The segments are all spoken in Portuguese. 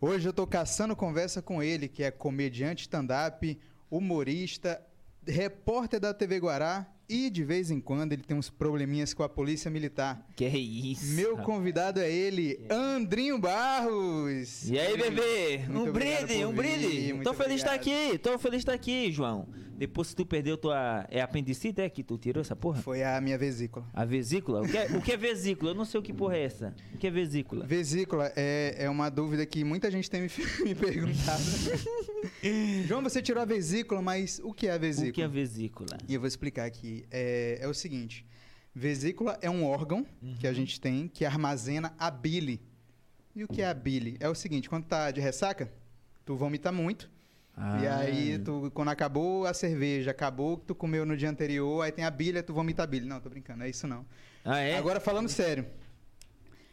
Hoje eu tô caçando conversa com ele, que é comediante stand-up, humorista, repórter da TV Guará e de vez em quando ele tem uns probleminhas com a polícia militar. Que é isso? Meu convidado é ele, Andrinho Barros. E aí, bebê? Muito um brinde, um vir, brinde. muito Tô feliz de estar aqui, tô feliz de estar aqui, João. Depois que tu perdeu tua. É apendicite, é que tu tirou essa porra? Foi a minha vesícula. A vesícula? O que, é, o que é vesícula? Eu não sei o que porra é essa. O que é vesícula? Vesícula é, é uma dúvida que muita gente tem me, me perguntado. João, você tirou a vesícula, mas o que é a vesícula? O que é vesícula? E eu vou explicar aqui. É, é o seguinte: vesícula é um órgão que Uhum. a gente tem que armazena a bile. E o que é a bile? É o seguinte: quando tá de ressaca, tu vomita muito. E Ah. aí, tu, quando acabou a cerveja, acabou o que tu comeu no dia anterior, aí tem a bile, aí tu vomita a bile. Não, tô brincando, é isso não. Ah, é? Agora, falando sério,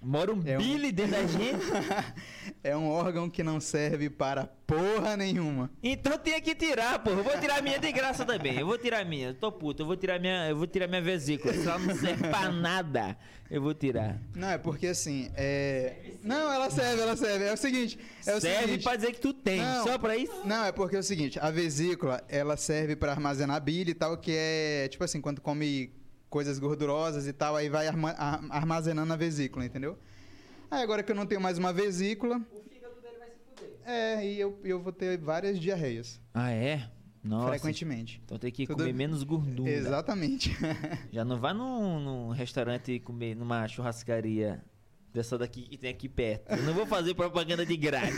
Mora um É um- bile dentro da gente? é um órgão que não serve para porra nenhuma. Então tinha que tirar, pô. Eu vou tirar a minha de graça também. Eu vou tirar a minha. Eu tô puto. Eu vou tirar minha, eu vou tirar minha vesícula. Se ela não serve pra nada, eu vou tirar. Não, é porque assim, é... Não, ela serve, ela serve. É o seguinte, é o serve seguinte... pra dizer que tu tem. Não. Só pra isso? Não, é porque é o seguinte, a vesícula, ela serve pra armazenar bile e tal, que é, tipo assim, quando come coisas gordurosas e tal, aí vai arma- ar- armazenando na vesícula, entendeu? Aí agora que eu não tenho mais uma vesícula... O fígado dele vai se fuder. É, e eu, eu vou ter várias diarreias, Ah, é? Nossa. frequentemente. Então tem que Tudo- comer menos gordura. Exatamente. Já não vá num, num restaurante comer numa churrascaria dessa daqui que tem aqui perto. Eu não vou fazer propaganda de grátis.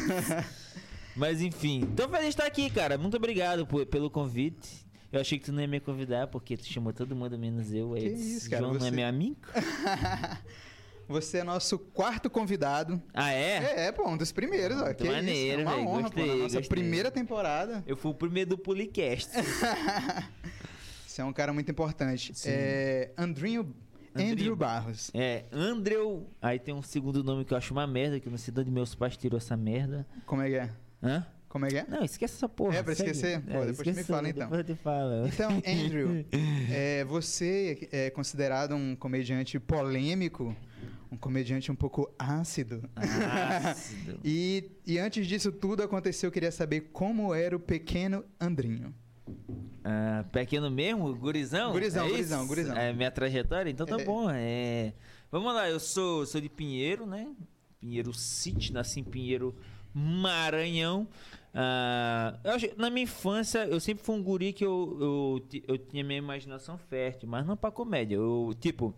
Mas enfim, tô feliz de estar aqui, cara. Muito obrigado por- pelo convite. Eu achei que tu não ia me convidar, porque tu chamou todo mundo menos eu. Aí Que isso, cara, João não é você- meu amigo? Você é nosso quarto convidado. Ah, é? É, é pô, um dos primeiros, ó. Que maneiro, isso, é uma velho, honra, gostei, pô, na nossa gostei. primeira temporada. Eu fui o primeiro do Policast. Você é um cara muito importante. Sim. É Andrinho, Andrinho. Andrew Barros. É, Andrew. Aí tem um segundo nome que eu acho uma merda, que eu não sei de onde meus pais tirou essa merda. Como é que é? Hã? Como é que é? Não, esquece essa porra. É, pra segue. esquecer? Pô, depois tu me fala, então. Depois eu te falo. Então, Andrew, é, você é considerado um comediante polêmico, um comediante um pouco ácido. Ácido. E, e antes disso tudo aconteceu, eu queria saber como era o pequeno Andrinho. Ah, pequeno mesmo? Gurizão? Gurizão, É isso? gurizão, gurizão. É minha trajetória? Então tá É. bom. É... Vamos lá, eu sou, sou de Pinheiro, né? Pinheiro City, nasci em Pinheiro, Maranhão. Ah, acho- na minha infância, eu sempre fui um guri que eu, eu, eu tinha minha imaginação fértil, mas não pra comédia. Eu, tipo,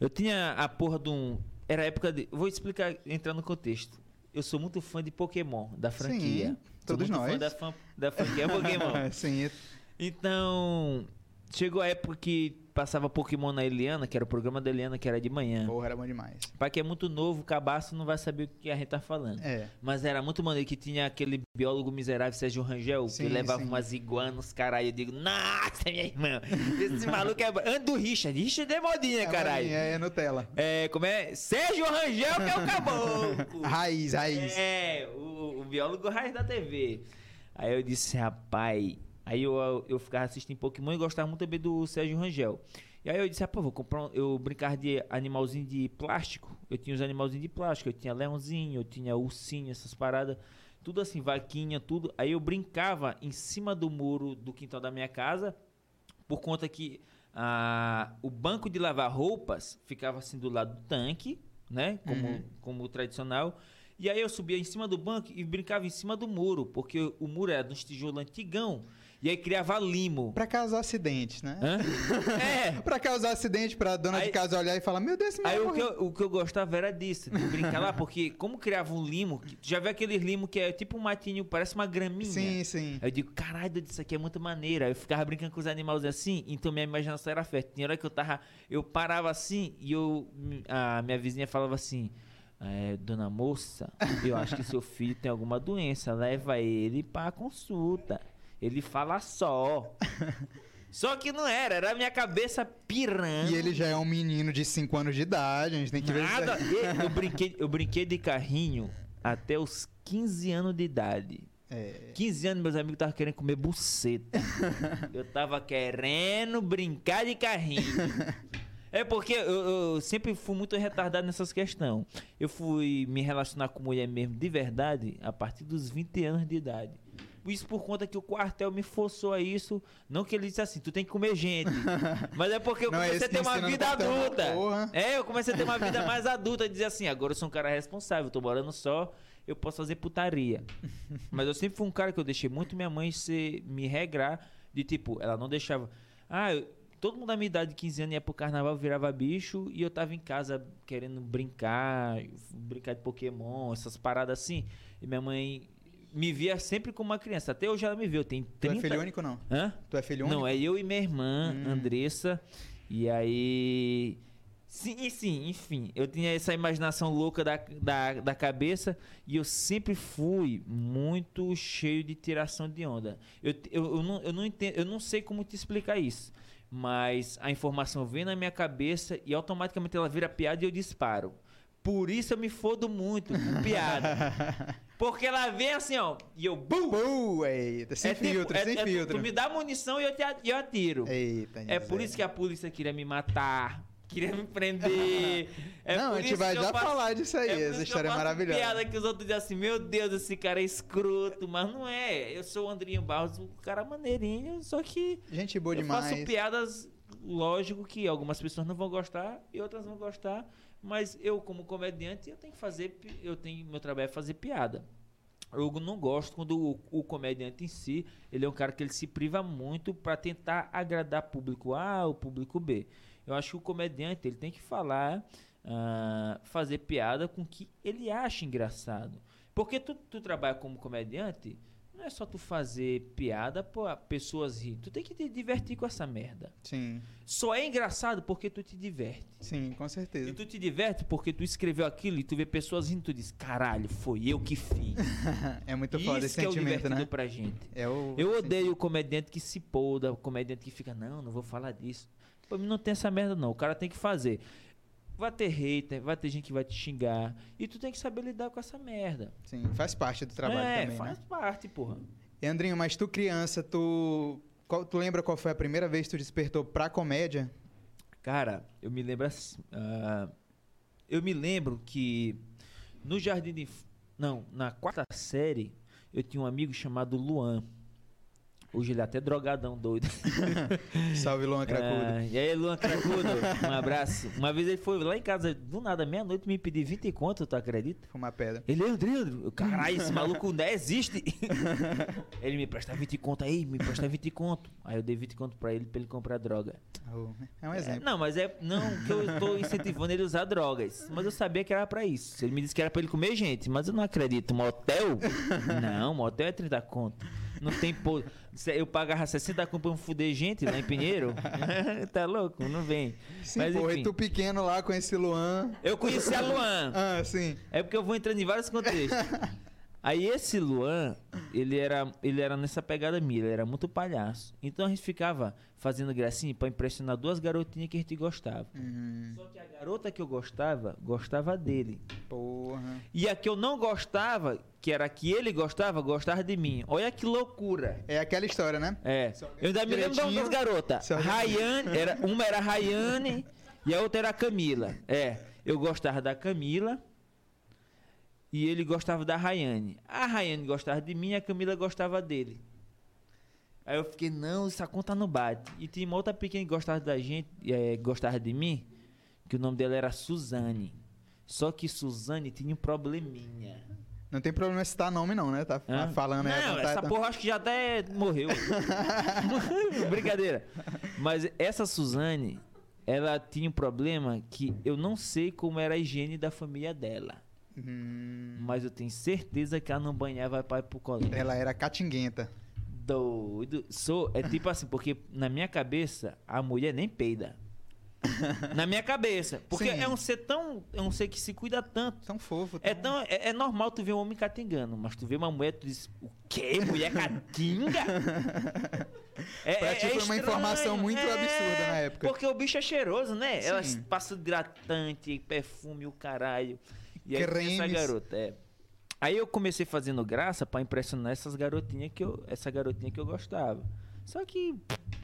eu tinha a porra de um. Era a época de. Vou explicar, entrar no contexto. Eu sou muito fã de Pokémon, da franquia. Sim, Sou todos muito fã nós. da, fã- da franquia Pokémon. Sim, Então, chegou a época que passava Pokémon na Eliana, que era o programa da Eliana, que era de manhã. porra, era bom demais. Pra quem é muito novo, cabaço não vai saber o que a gente tá falando. É. Mas era muito maneiro que tinha aquele biólogo miserável, Sérgio Rangel, Sim, que levava sim. umas iguanas, caralho. Eu digo, nossa, minha irmã, esse maluco é. Antes do Richard, Richard é modinha, caralho. É, é Nutella. É, como é? Sérgio Rangel, que é o caboclo. Raiz, raiz. É, o, o biólogo raiz da TV. Aí eu disse, rapaz. Aí eu, eu, ficava assistindo Pokémon e gostava muito também do Sérgio Rangel. E aí eu disse, rapaz, vou comprar. Um, eu brincava de animalzinho de plástico. Eu tinha os animalzinhos de plástico. Eu tinha leãozinho, eu tinha ursinho, essas paradas. Tudo assim, vaquinha, tudo. Aí eu brincava em cima do muro do quintal da minha casa. Por conta que ah, o banco de lavar roupas ficava assim do lado do tanque, né? Como, Uhum. como o tradicional. E aí eu subia em cima do banco e brincava em cima do muro, porque o muro era de uns tijolos antigão. E aí criava limo. Pra causar acidente, né? Hã? É. Pra causar acidente, pra dona de Aí- casa olhar e falar, meu Deus, esse Aí o que, morreu." eu, o que eu gostava era disso, de brincar lá, porque como criava um limo, já vê aquele limo que é tipo um matinho, parece uma graminha. Sim, sim. Aí eu digo, caralho, isso aqui é muito maneiro. Aí eu ficava brincando com os animais assim, então minha imaginação era fértil. Tinha hora que eu tava. Eu parava assim e eu. A minha vizinha falava assim. "É, dona moça, eu acho que seu filho tem alguma doença. Leva ele pra consulta. Ele fala só. Só que não era, era a minha cabeça pirando. E ele já é um menino de 5 anos de idade, a gente tem que ver Nada. isso aí. Eu brinquei, eu brinquei de carrinho até os 15 anos de idade. É, 15 anos, meus amigos estavam querendo comer buceta. Eu tava querendo brincar de carrinho. É porque eu, eu sempre fui muito retardado nessas questões. Eu fui me relacionar com mulher mesmo de verdade a partir dos 20 anos de idade. Isso por conta que o quartel me forçou a isso. Não que ele disse assim, tu tem que comer gente. Mas é porque eu Não, é comecei a ter uma vida adulta. É, eu comecei a ter uma vida mais adulta. Dizer assim, agora eu sou um cara responsável, tô morando só, eu posso fazer putaria. Mas eu sempre fui um cara que eu deixei muito minha mãe ser, me regrar. De tipo, ela não deixava. Ah, eu- todo mundo da minha idade de 15 anos ia pro carnaval, virava bicho. E eu tava em casa querendo brincar, brincar de Pokémon, essas paradas assim. E minha mãe me via sempre como uma criança. Até hoje ela me vê, eu tenho Tu 30... é filho único, não? Hã? Tu é filho único? Não, é eu e minha irmã, Hum. Andressa. E aí. Sim, sim, enfim. Eu tinha essa imaginação louca da, da, da cabeça e eu sempre fui muito cheio de tiração de onda. Eu, eu, eu, não, eu, não entendo, eu não sei como te explicar isso. Mas a informação vem na minha cabeça e automaticamente ela vira piada e eu disparo. Por isso eu me fodo muito com piada. Porque ela vem assim, ó, e eu. Bum! Pô, eita, sem É tipo- filtro, é- sem é tu- filtro. Tu me dá munição e eu, te, eu atiro. Eita, É por isso que a polícia queria me matar, queria me prender. É Não, a gente vai já faço- falar disso aí, é essa história é maravilhosa. piada que os outros dizem assim, meu Deus, esse cara é escroto, mas não é. Eu sou o Andrinho Barros, um cara maneirinho, só que Gente boa eu demais. faço piadas, lógico que algumas pessoas não vão gostar e outras vão gostar, mas eu como comediante, eu tenho que fazer, eu tenho, meu trabalho é fazer piada. Eu não gosto quando o, o comediante em si, ele é um cara que ele se priva muito para tentar agradar público A ou público B. Eu acho que o comediante, ele tem que falar, ah, fazer piada com que ele acha engraçado. Porque tu, tu trabalha como comediante, não é só tu fazer piada pra pessoas rir. Tu tem que te divertir com essa merda. Sim, Só é engraçado porque tu te diverte. sim, com E certeza. tu te diverte porque tu escreveu aquilo e tu vê pessoas rindo e tu diz, caralho, foi eu que fiz. é muito Isso foda esse que é o sentimento, divertido né? pra gente. É o Eu odeio o comediante que se polda, o comediante que fica, não, não vou falar disso. Pra mim não tem essa merda não, o cara tem que fazer. Vai ter hater, vai ter gente que vai te xingar. E tu tem que saber lidar com essa merda. Sim, faz parte do trabalho é, também, faz né? parte, porra. E Andrinho, mas tu criança, tu... qual- tu lembra qual foi a primeira vez que tu despertou pra comédia? Cara, eu me lembro assim. ah, eu me lembro que no Jardim de. Não, na quarta série, eu tinha um amigo chamado Luan. Hoje ele é até drogadão, doido. Salve, Luan Cracudo. Ah, e aí, Luan Cracudo, um abraço. Uma vez ele foi lá em casa, do nada, meia-noite, me pedir 20 conto, tu acredita? Fumar pedra. Ele, André, André, caralho, esse maluco não existe. ele me presta 20 conto aí, me presta 20 conto. Aí eu dei 20 conto pra ele, pra ele comprar droga. Oh, É um É, exemplo. não, mas é não que eu tô incentivando ele a usar drogas. Mas eu sabia que era pra isso. Ele me disse que era pra ele comer gente, mas eu não acredito. Motel? Não, motel é 30 conto. Não tem pô. Se Eu pagava 60 conto pra me fuder gente lá em Pinheiro. tá louco? Não vem. Sim, mas porra, enfim. e tu pequeno lá com esse Luan. Eu conheci a Luan. Ah, sim. É porque eu vou entrando em vários contextos. Aí esse Luan, ele era, ele era nessa pegada minha, ele era muito palhaço. Então a gente ficava fazendo gracinha pra impressionar duas garotinhas que a gente gostava. Hum, Só que a garota que eu gostava, gostava dele. porra. E a que eu não gostava, que era a que ele gostava, gostava de mim. Olha que loucura. É aquela história, né? É. Eu ainda me lembro das garotas. Rayane, era, uma era Rayane e a outra era Camila. É. Eu gostava da Camila e ele gostava da Rayane. A Rayane gostava de mim e a Camila gostava dele. Aí eu fiquei, não, essa conta não bate. E tinha uma outra pequena que gostava da gente, é, gostava de mim, que o nome dela era Suzane. Só que Suzane tinha um probleminha. Não tem problema citar nome, não, né? Tá falando aí. Não, essa tá? porra acho que já até morreu. Brincadeira. Mas essa Suzane, ela tinha um problema que eu não sei como era a higiene da família dela. Hum, Mas eu tenho certeza que ela não banhava pai pro colégio. ela era catinguenta. Doido. Sou, é tipo assim, porque na minha cabeça, a mulher nem peida. Na minha cabeça. Porque Sim. é um ser tão. É um ser que se cuida tanto. Tão fofo. É, tão- tão, é, é normal tu ver um homem catingando, mas tu vê uma mulher, tu diz, o quê? Mulher catinga? É, Pra ti foi uma informação muito absurda na época. Porque o bicho é cheiroso, né? Ela Sim. passa hidratante, perfume, o caralho. E aí essa garota, é. Aí eu comecei fazendo graça pra impressionar essas garotinhas que eu, essa garotinha que eu gostava. Só que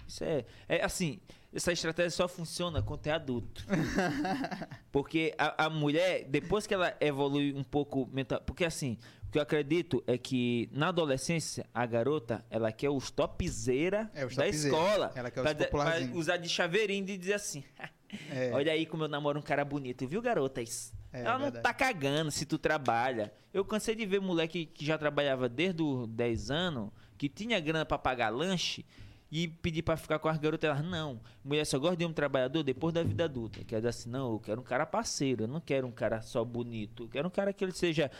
isso é, é assim, essa estratégia só funciona quando é adulto. porque a, a mulher, depois que ela evolui um pouco mental. Porque assim, o que eu acredito é que na adolescência, a garota, ela quer os topzera É, da escola. Ela quer os pra, usar de chaveirinho e dizer assim. É. Olha aí como eu namoro um cara bonito, viu, garotas? É, Ela não verdade. tá cagando se tu trabalha. Eu cansei de ver moleque que já trabalhava desde os 10 anos, que tinha grana pra pagar lanche e pedir pra ficar com as garotas. Elas, não, mulher só gosta de um trabalhador depois da vida adulta. Quer dizer assim, não, eu quero um cara parceiro, eu não quero um cara só bonito. Eu quero um cara que ele seja,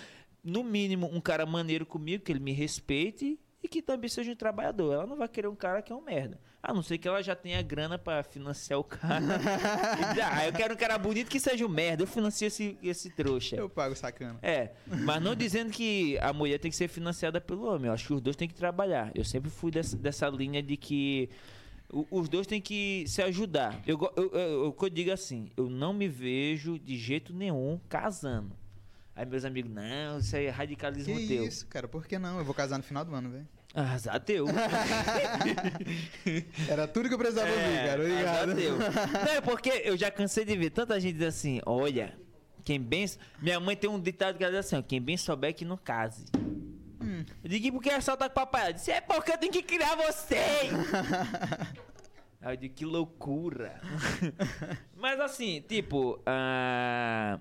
no mínimo, um cara maneiro comigo, que ele me respeite e que também seja um trabalhador. Ela não vai querer um cara que é um merda. A não ser que ela já tenha grana pra financiar o cara. Ah, eu quero um cara bonito que seja um merda. Eu financio esse, esse trouxa. Eu pago sacana. É, mas não dizendo que a mulher tem que ser financiada pelo homem. Eu acho que os dois têm que trabalhar. Eu sempre fui dessa, dessa linha de que os dois têm que se ajudar. Eu, eu, eu, que eu digo assim, eu não me vejo de jeito nenhum casando. Aí meus amigos, não, isso aí é radicalismo Que teu. isso, cara? Por que não? Eu vou casar no final do ano, velho. Ah, azar teu. Era tudo que eu precisava ouvir, cara. Obrigado. azar teu. Não, é porque eu já cansei de ver tanta gente dizer assim, olha, quem bem... Minha mãe tem um ditado que ela diz assim, ó, quem bem souber que não case. Hum. Eu digo, "E por que é tá com papai? Ela disse, é porque eu tenho que criar vocês. Aí eu digo, que loucura. Mas assim, tipo, a,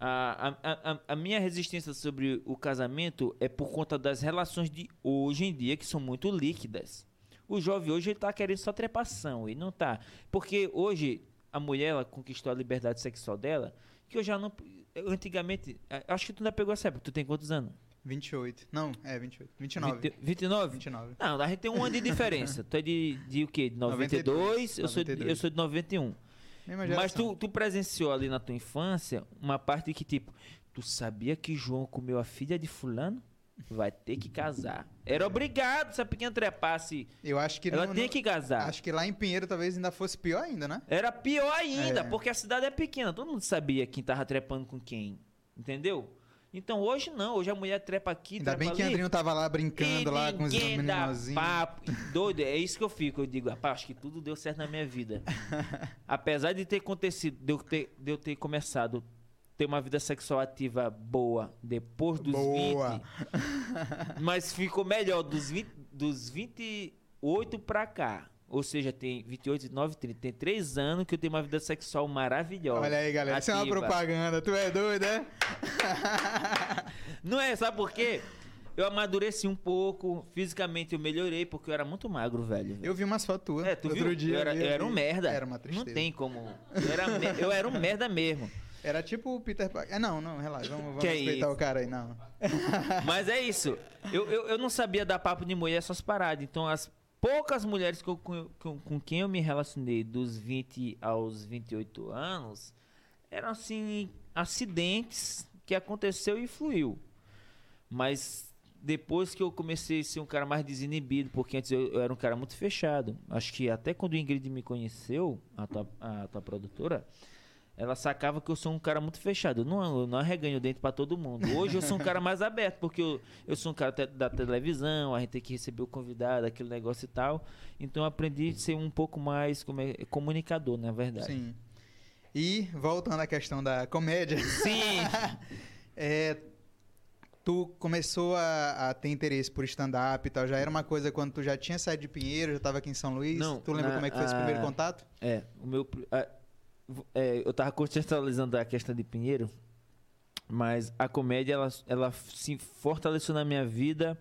a, a, a, a minha resistência sobre o casamento é por conta das relações de hoje em dia, que são muito líquidas. O jovem hoje ele tá querendo só trepação, e não tá. Porque hoje a mulher ela conquistou a liberdade sexual dela, que eu já não. Antigamente, acho que tu ainda pegou essa época. Tu tem quantos anos? 28. Não, é 28. 29. 20 29? 29. Não, a gente tem um ano de diferença. tu é de, de o quê? De 92? Eu, sou de, 92. eu sou de 91. Mas tu, tu presenciou ali na tua infância uma parte que, tipo, tu sabia que João comeu a filha de fulano? Vai ter que casar. Era obrigado se a pequena trepasse. Eu acho que Ela não- não- que casar. Acho que lá em Pinheiro talvez ainda fosse pior ainda, né? Era pior ainda, É. porque a cidade é pequena. Todo mundo sabia quem tava trepando com quem. Entendeu? Então hoje não. Hoje a mulher trepa aqui, Ainda trepa bem que ali. Andrinho tava lá brincando lá com os meninozinhos. papo. Doido, é isso que eu fico. Eu digo, rapaz, acho que tudo deu certo na minha vida. Apesar de ter acontecido, de eu ter, de eu ter começado ter uma vida sexual ativa boa depois dos Boa. 20, mas ficou melhor dos, 20, dos 28 pra cá. Ou seja, tem 28, 29, 30. Tem 3 anos que eu tenho uma vida sexual maravilhosa. Olha aí, galera. Isso é uma ativa. propaganda. Tu é doido, é? Não é, sabe por quê? Eu amadureci um pouco, fisicamente eu melhorei, porque eu era muito magro, velho. Eu vi umas fotos tuas. É, tu outro viu? dia. eu, era, eu era um merda. Era uma tristeza. Não tem como. Eu era, eu era um merda mesmo. Era tipo o Peter Parker. É, não, não, relaxa. Vamos, vamos é respeitar o cara aí, não. Mas é isso. Eu, eu, eu não sabia dar papo de mulher essas paradas. Então, as poucas mulheres que eu- com, com, quem eu me relacionei dos 20 aos 28 anos eram, assim, acidentes que aconteceu e fluiu. Mas depois que eu comecei a ser um cara mais desinibido, porque antes eu, eu era um cara muito fechado. Acho que até quando o Ingrid me conheceu, a tua, a tua produtora, ela sacava que eu sou um cara muito fechado. Eu não, eu não arreganho o dente pra todo mundo. Hoje eu sou um cara mais aberto, porque eu, eu sou um cara te- da televisão, a gente tem que receber o convidado, aquele negócio e tal. Então eu aprendi a ser um pouco mais como é, comunicador, na verdade. Sim. E, voltando à questão da comédia. Sim. É, tu começou a, a ter interesse por stand-up e tal. Já era uma coisa quando tu já tinha saído de Pinheiro, já tava aqui em São Luís? Não, tu lembra na- como é que foi esse a- primeiro contato? É, o meu. a- é, eu tava contextualizando a questão de Pinheiro, mas a comédia ela, ela se fortaleceu na minha vida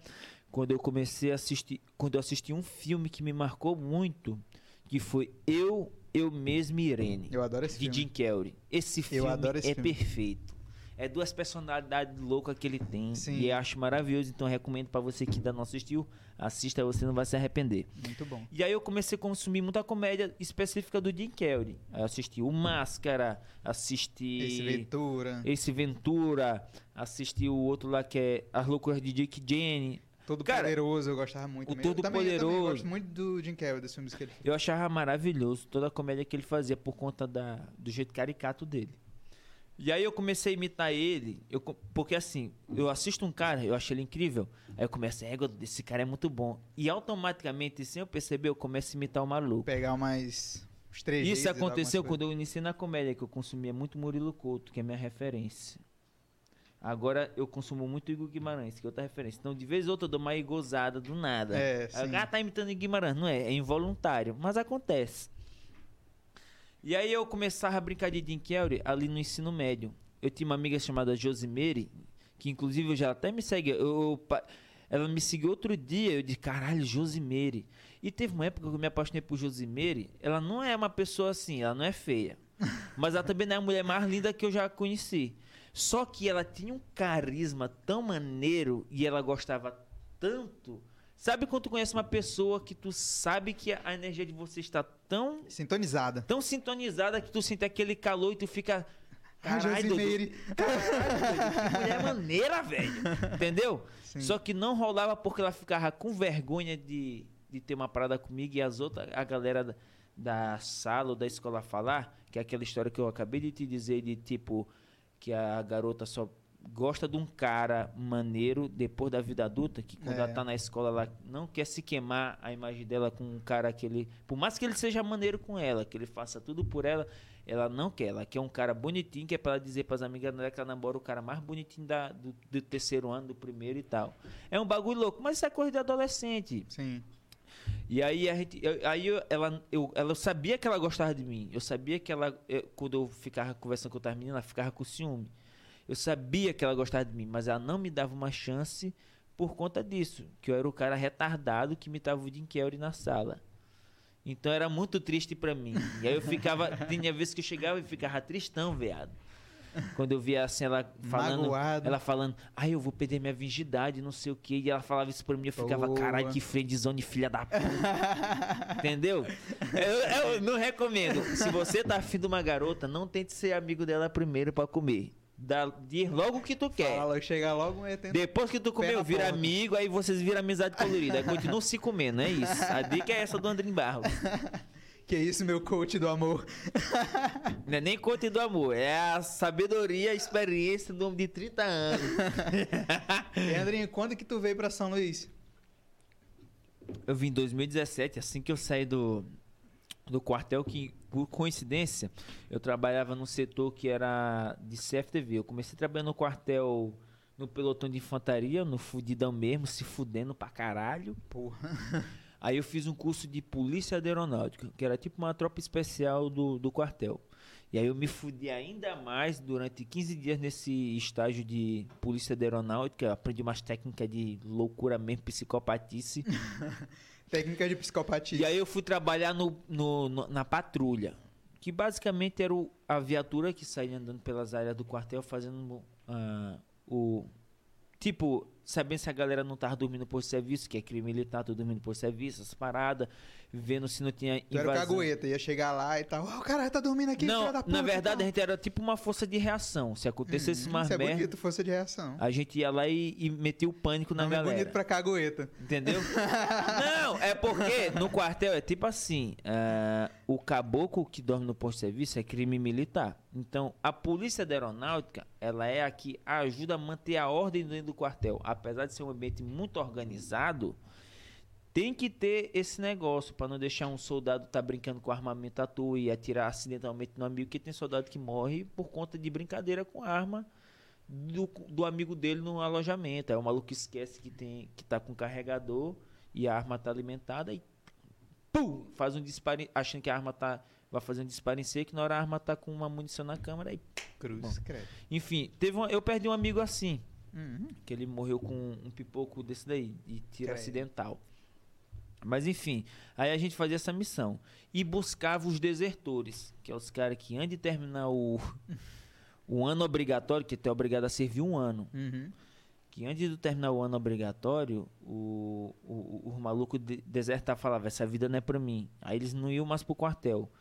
quando eu comecei a assistir. Quando eu assisti um filme que me marcou muito, que foi Eu, Eu Mesmo Irene, Eu adoro esse de filme. Jim Carrey. Esse filme esse é filme. perfeito. É duas personalidades loucas que ele tem. Sim. E eu acho maravilhoso. Então eu recomendo pra você que ainda não assistiu, assista, você não vai se arrepender. Muito bom. E aí eu comecei a consumir muita comédia específica do Jim Carrey. Aí eu assisti o Máscara, assisti Esse Ventura, Ace Ventura, assisti o outro lá que é As Loucuras de Jake Jenny. Todo Cara, Poderoso, eu gostava muito. o mesmo. Todo também, Eu também Poderoso. gosto muito do Jim Carrey, dos filmes que ele fez. Eu achava maravilhoso toda a comédia que ele fazia por conta da, do jeito caricato dele. E aí eu comecei a imitar ele, eu, porque assim, eu assisto um cara, eu acho ele incrível, aí eu começo, é, esse cara é muito bom. E automaticamente, sem eu perceber, eu começo a imitar o maluco. Pegar umas... Os trejeitos Isso aconteceu quando eu iniciei na comédia, que eu consumia muito Murilo Couto, que é minha referência. Agora eu consumo muito Igor Guimarães, que é outra referência. Então, de vez em outra, eu dou uma gozada do nada. É, Aí o sim. cara tá imitando Guimarães. Não é, é involuntário, mas acontece. E aí eu começava a brincar de Jim Carrey ali no ensino médio. Eu tinha uma amiga chamada Josimeire, que inclusive já até me segue. Eu, eu ela me seguiu outro dia, eu disse, caralho, Josimeire. E teve uma época que eu me apaixonei por Josimeire. Ela não é uma pessoa assim, ela não é feia. Mas ela também não é a mulher mais linda que eu já conheci. Só que ela tinha um carisma tão maneiro e ela gostava tanto. Sabe quando tu conhece uma pessoa que tu sabe que a energia de você está tão Sintonizada. tão sintonizada que tu sente aquele calor e tu fica. Caralho, Dudu, Josimeire. que mulher maneira, velho. Entendeu? Sim. Só que não rolava porque ela ficava com vergonha de, de ter uma parada comigo e as outras, a galera da, da sala ou da escola falar, que é aquela história que eu acabei de te dizer de tipo que a garota só gosta de um cara maneiro depois da vida adulta, que quando É. ela tá na escola ela não quer se queimar a imagem dela com um cara que ele, por mais que ele seja maneiro com ela, que ele faça tudo por ela, ela não quer, ela quer um cara bonitinho, que é pra ela dizer pras amigas dela que ela namora o cara mais bonitinho da, do, do terceiro ano, do primeiro e tal. É um bagulho louco, mas isso é coisa de adolescente. Sim. E aí a gente, eu- aí eu- ela, eu, ela sabia que ela gostava de mim. Eu sabia que ela, eu- quando eu ficava conversando com outras meninas, ela ficava com ciúme. Eu sabia que ela gostava de mim, mas ela não me dava uma chance por conta disso, que eu era o cara retardado que imitava o Jim Carrey na sala. Então era muito triste pra mim. E aí eu ficava, tinha vezes que eu chegava e ficava tristão, veado. Quando eu via assim ela falando, Magoado. ela falando, ai, eu vou perder minha virgindade, não sei o quê. E ela falava isso pra mim, eu ficava, Boa. caralho, que friendzone, filha da puta. Entendeu? Eu, eu não recomendo. Se você tá afim de uma garota, não tente ser amigo dela primeiro pra comer. Dá, diz logo o que tu quer. Fala, chega logo metendo. Depois que tu comeu, vira porta. amigo, aí vocês viram amizade colorida. Aí continuam se comendo, é isso. A dica é essa do Andrinho Barros. Que isso, meu coach do amor. Não é nem conte do amor, é a sabedoria, a experiência do homem de 30 anos. E, Andrinho, quando que tu veio pra São Luís? Eu vim em 2017, assim que eu saí do, do quartel, que por coincidência eu trabalhava num setor que era de CFTV. Eu comecei trabalhando no quartel no pelotão de infantaria, no fudidão mesmo, se fudendo pra caralho. Porra. Aí eu fiz um curso de polícia de aeronáutica, que era tipo uma tropa especial do, do quartel. E aí eu me fudi ainda mais durante 15 dias nesse estágio de polícia de aeronáutica. Aprendi umas técnicas de loucura mesmo, psicopatice. Técnica de psicopatia. E aí eu fui trabalhar no, no- no- na patrulha, que basicamente era o- a viatura que saía andando pelas áreas do quartel fazendo ah, o... Tipo, sabendo se a galera não tava dormindo por serviço, que é crime militar, tô dormindo por serviço, essas paradas, vendo se não tinha Tu era o invasão. cagueta, ia chegar lá e tal. Ó, o cara tá dormindo aqui, Não, da puta. na verdade a tal. gente era tipo uma força de reação. Se acontecesse Hum, mais Isso é merda, bonito, força de reação. a gente ia lá e, e metia o pânico na Nome é galera. bonito pra cagueta. Entendeu? Não, é porque no quartel é tipo assim: ah, o caboclo que dorme no posto de serviço é crime militar. Então, a polícia da aeronáutica, ela é a que ajuda a manter a ordem dentro do quartel. Apesar de ser um ambiente muito organizado, tem que ter esse negócio para não deixar um soldado tá brincando com armamento à toa e atirar acidentalmente no amigo, que tem soldado que morre por conta de brincadeira com arma do, do amigo dele no alojamento. Aí o maluco esquece que tem que tá com carregador e a arma tá alimentada e pum, faz um disparo, achando que a arma tá vai fazer um disparo em seco, na hora a arma tá com uma munição na câmera e Cruz, credo. enfim, teve uma, eu perdi um amigo assim, Uhum. que ele morreu com um pipoco desse daí, de tiro Credo. acidental. Mas enfim, aí a gente fazia essa missão e buscava os desertores, que é os caras que antes de terminar o, o ano obrigatório, que tu é obrigado a servir um ano, Uhum. que antes de terminar o ano obrigatório, o, o, o, o maluco de, desertar falava, essa vida não é pra mim. Aí eles não iam mais pro quartel.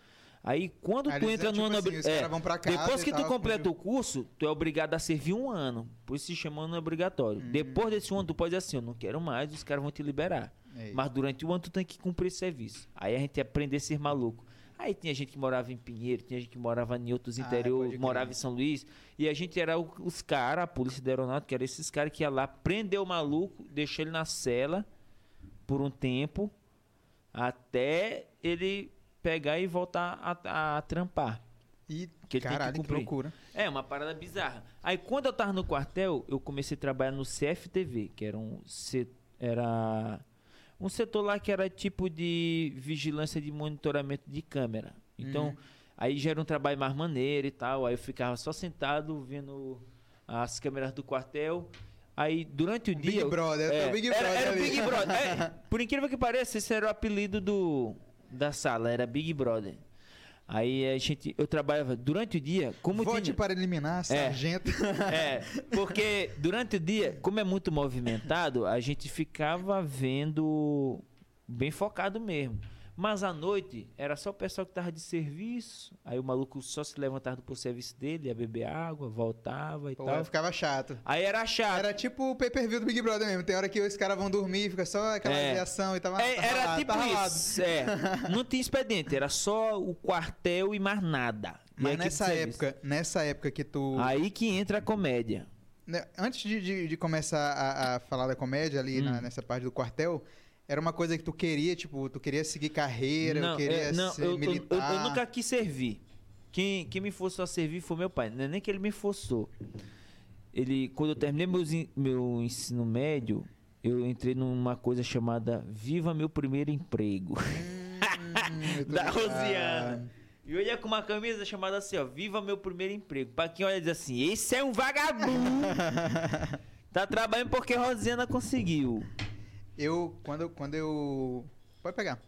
Aí quando Aí tu eles, entra tipo no ano assim, obri- os é, vão pra casa depois que tu completa o curso, tu é obrigado a servir um ano. Por isso se chama ano obrigatório. Uhum. Depois desse ano, tu pode dizer assim, eu não quero mais, os caras vão te liberar. É Mas durante o ano tu tem que cumprir esse serviço. Aí a gente ia aprender a ser maluco. Aí tinha gente que morava em Pinheiro, tinha gente que morava em outros Ah, interior, pode crer. morava em São Luís. E a gente era os caras, a polícia da aeronáutica, era esses caras que ia lá, prender o maluco, deixar ele na cela por um tempo, até ele pegar e voltar a, a trampar. E, Que que caralho, que, cumprir. loucura. É, uma parada bizarra. Aí quando eu tava no quartel, eu comecei a trabalhar no CFTV, que era um se- era um setor lá que era tipo de vigilância de monitoramento de câmera. Então, Uhum. aí já era um trabalho mais maneiro e tal. Aí eu ficava só sentado vendo as câmeras do quartel. Aí durante o Um dia. Big Brother, é, é o Big era, Brother era o ali. Big Brother. É, por incrível que pareça, esse era o apelido do, da sala, era Big Brother. Aí a gente, eu trabalhava durante o dia, como Vote tinha, para eliminar, sargento. é, porque durante o dia, como é muito movimentado, a gente ficava vendo bem focado mesmo. Mas à noite era só o pessoal que tava de serviço. Aí o maluco só se levantava do serviço dele, ia beber água, voltava e Pô, tal. ficava chato. Aí era chato. Era tipo o pay-per-view do Big Brother mesmo. Tem hora que os caras vão dormir, fica só aquela É. aviação e tal. É, tá era tipo ralado. isso. É. Não tinha expediente, era só o quartel e mais nada. E Mas nessa época, nessa época que tu. Aí que entra a comédia. né, Antes de, de- de começar a, a falar da comédia ali Hum. na- nessa parte do quartel, era uma coisa que tu queria, tipo, tu queria seguir carreira, eu queria é, não, ser eu, eu- militar. eu- eu nunca quis servir. Quem, quem me forçou a servir foi meu pai. Não é nem que ele me forçou. Ele, quando eu terminei meus meu ensino médio, eu entrei numa coisa chamada Viva Meu Primeiro Emprego. Hum, eu da. Rosiana. E eu ia com uma camisa chamada assim, ó, Viva Meu Primeiro Emprego. Pra quem olha diz assim, esse é um vagabundo. tá trabalhando porque Rosiana conseguiu. Eu, quando, quando eu. Pode pegar.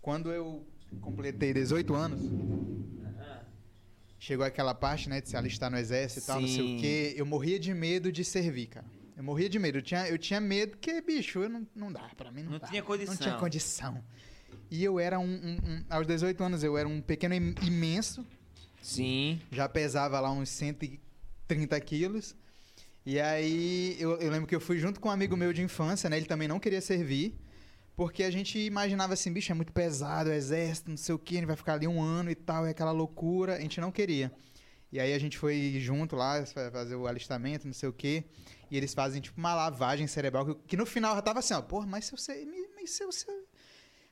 Quando eu completei 18 anos, chegou aquela parte, né, de se alistar no exército e tal, não sei o quê. Eu morria de medo de servir, cara. Eu morria de medo. Eu tinha, eu tinha medo que, bicho, eu não, não dá. Pra mim não, Não dá. tinha condição. Não tinha condição. E eu era um, um- um- Aos 18 anos, eu era um pequeno im- imenso. Sim. Já pesava lá uns 130 quilos. E aí, eu, eu lembro que eu fui junto com um amigo meu de infância, né? Ele também não queria servir. Porque a gente imaginava assim, bicho, é muito pesado, o exército, não sei o que, gente vai ficar ali um ano e tal, é aquela loucura. A gente não queria. E aí a gente foi junto lá fa- fazer o alistamento, não sei o que. E eles fazem tipo uma lavagem cerebral, que, que no final já tava assim, ó, porra, mas se você. Mas se você.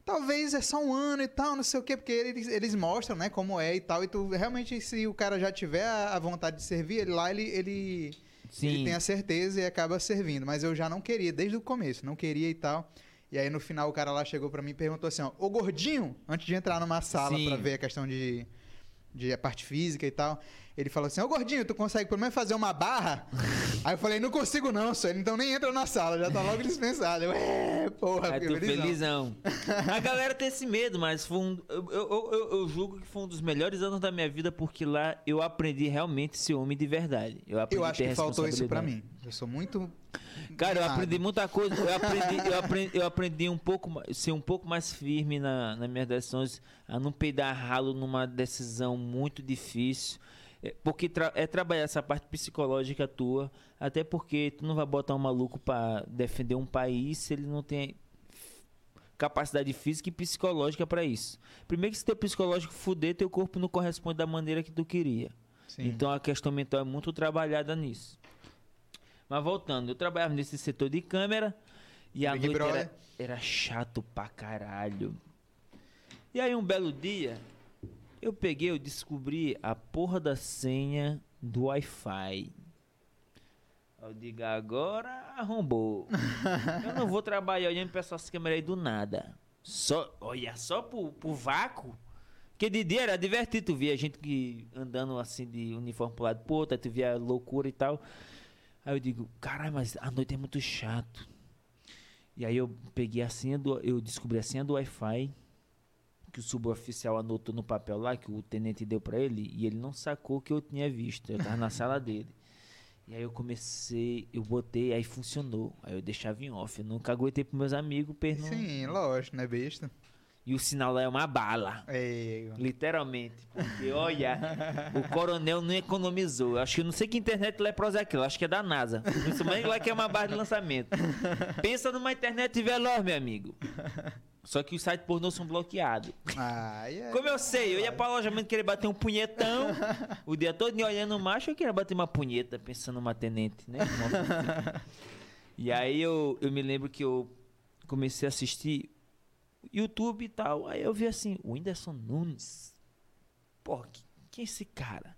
Talvez é só um ano e tal, não sei o quê, porque eles, eles mostram, né, como é e tal. E tu realmente, se o cara já tiver a, a vontade de servir, ele lá ele, ele, Sim. ele tem a certeza e acaba servindo. Mas eu já não queria, desde o começo, não queria e tal. E aí no final o cara lá chegou pra mim e perguntou assim, ó, ô gordinho, antes de entrar numa sala pra ver a questão de, de a parte física e tal, ele falou assim, ô gordinho, tu consegue pelo menos fazer uma barra? aí eu falei, não consigo não, senhor, então nem entra na sala, já tá logo dispensado. Eu, é, porra, Aí tu felizão. felizão. A galera tem esse medo, mas foi um, eu, eu, eu, eu julgo que foi um dos melhores anos da minha vida, porque lá eu aprendi realmente ser homem de verdade. Eu, aprendi Eu acho que faltou isso pra responsabilidade. mim. Eu sou muito. Cara, eu aprendi muita coisa. Eu aprendi, eu aprendi, eu aprendi um pouco, ser um pouco mais firme na, nas minhas decisões, a não peidar ralo numa decisão muito difícil. É, Porque tra- é trabalhar essa parte psicológica tua, até porque tu não vai botar um maluco pra defender um país se ele não tem capacidade física e psicológica pra isso. Primeiro que se teu psicológico fuder, teu corpo não corresponde da maneira que tu queria. Sim. Então a questão mental é muito trabalhada nisso. Mas voltando, eu trabalhava nesse setor de câmera e a Big noite era, era chato pra caralho. E aí um belo dia, eu peguei, eu descobri a porra da senha do Wi-Fi. Eu digo, agora arrombou. eu não vou trabalhar olhando pra essas câmeras aí do nada. Só, olha, só pro, pro vácuo. Porque de dia era divertido, tu via gente que andando assim de uniforme pro lado pro outro, tu via loucura e tal. Aí eu digo, caralho, mas a noite é muito chato. E aí eu peguei a senha do. Eu descobri a senha do Wi-Fi. Que o suboficial anotou no papel lá, que o tenente deu pra ele, e ele não sacou que eu tinha visto. Eu tava na sala dele. E aí eu comecei, eu botei, aí funcionou. Aí eu deixava em off. Eu nunca aguentei pros meus amigos, per não- Sim, lógico, não é besta. E o sinal lá é uma bala. É, Literalmente. Porque, olha, o coronel não economizou. Eu Acho que eu não sei que internet leprosa é aquilo. Acho que é da NASA. Principalmente lá que é uma barra de lançamento. Pensa numa internet veloz, meu amigo. Só que os sites pornô são bloqueados. ah, Como eu sei, eu ia pra alojamento querer bater um punhetão. O dia todo olhando o macho, eu queria bater uma punheta pensando numa tenente, né? E aí eu, eu me lembro que eu comecei a assistir YouTube e tal. Aí eu vi assim, o Whindersson Nunes. Pô, que, quem é esse cara?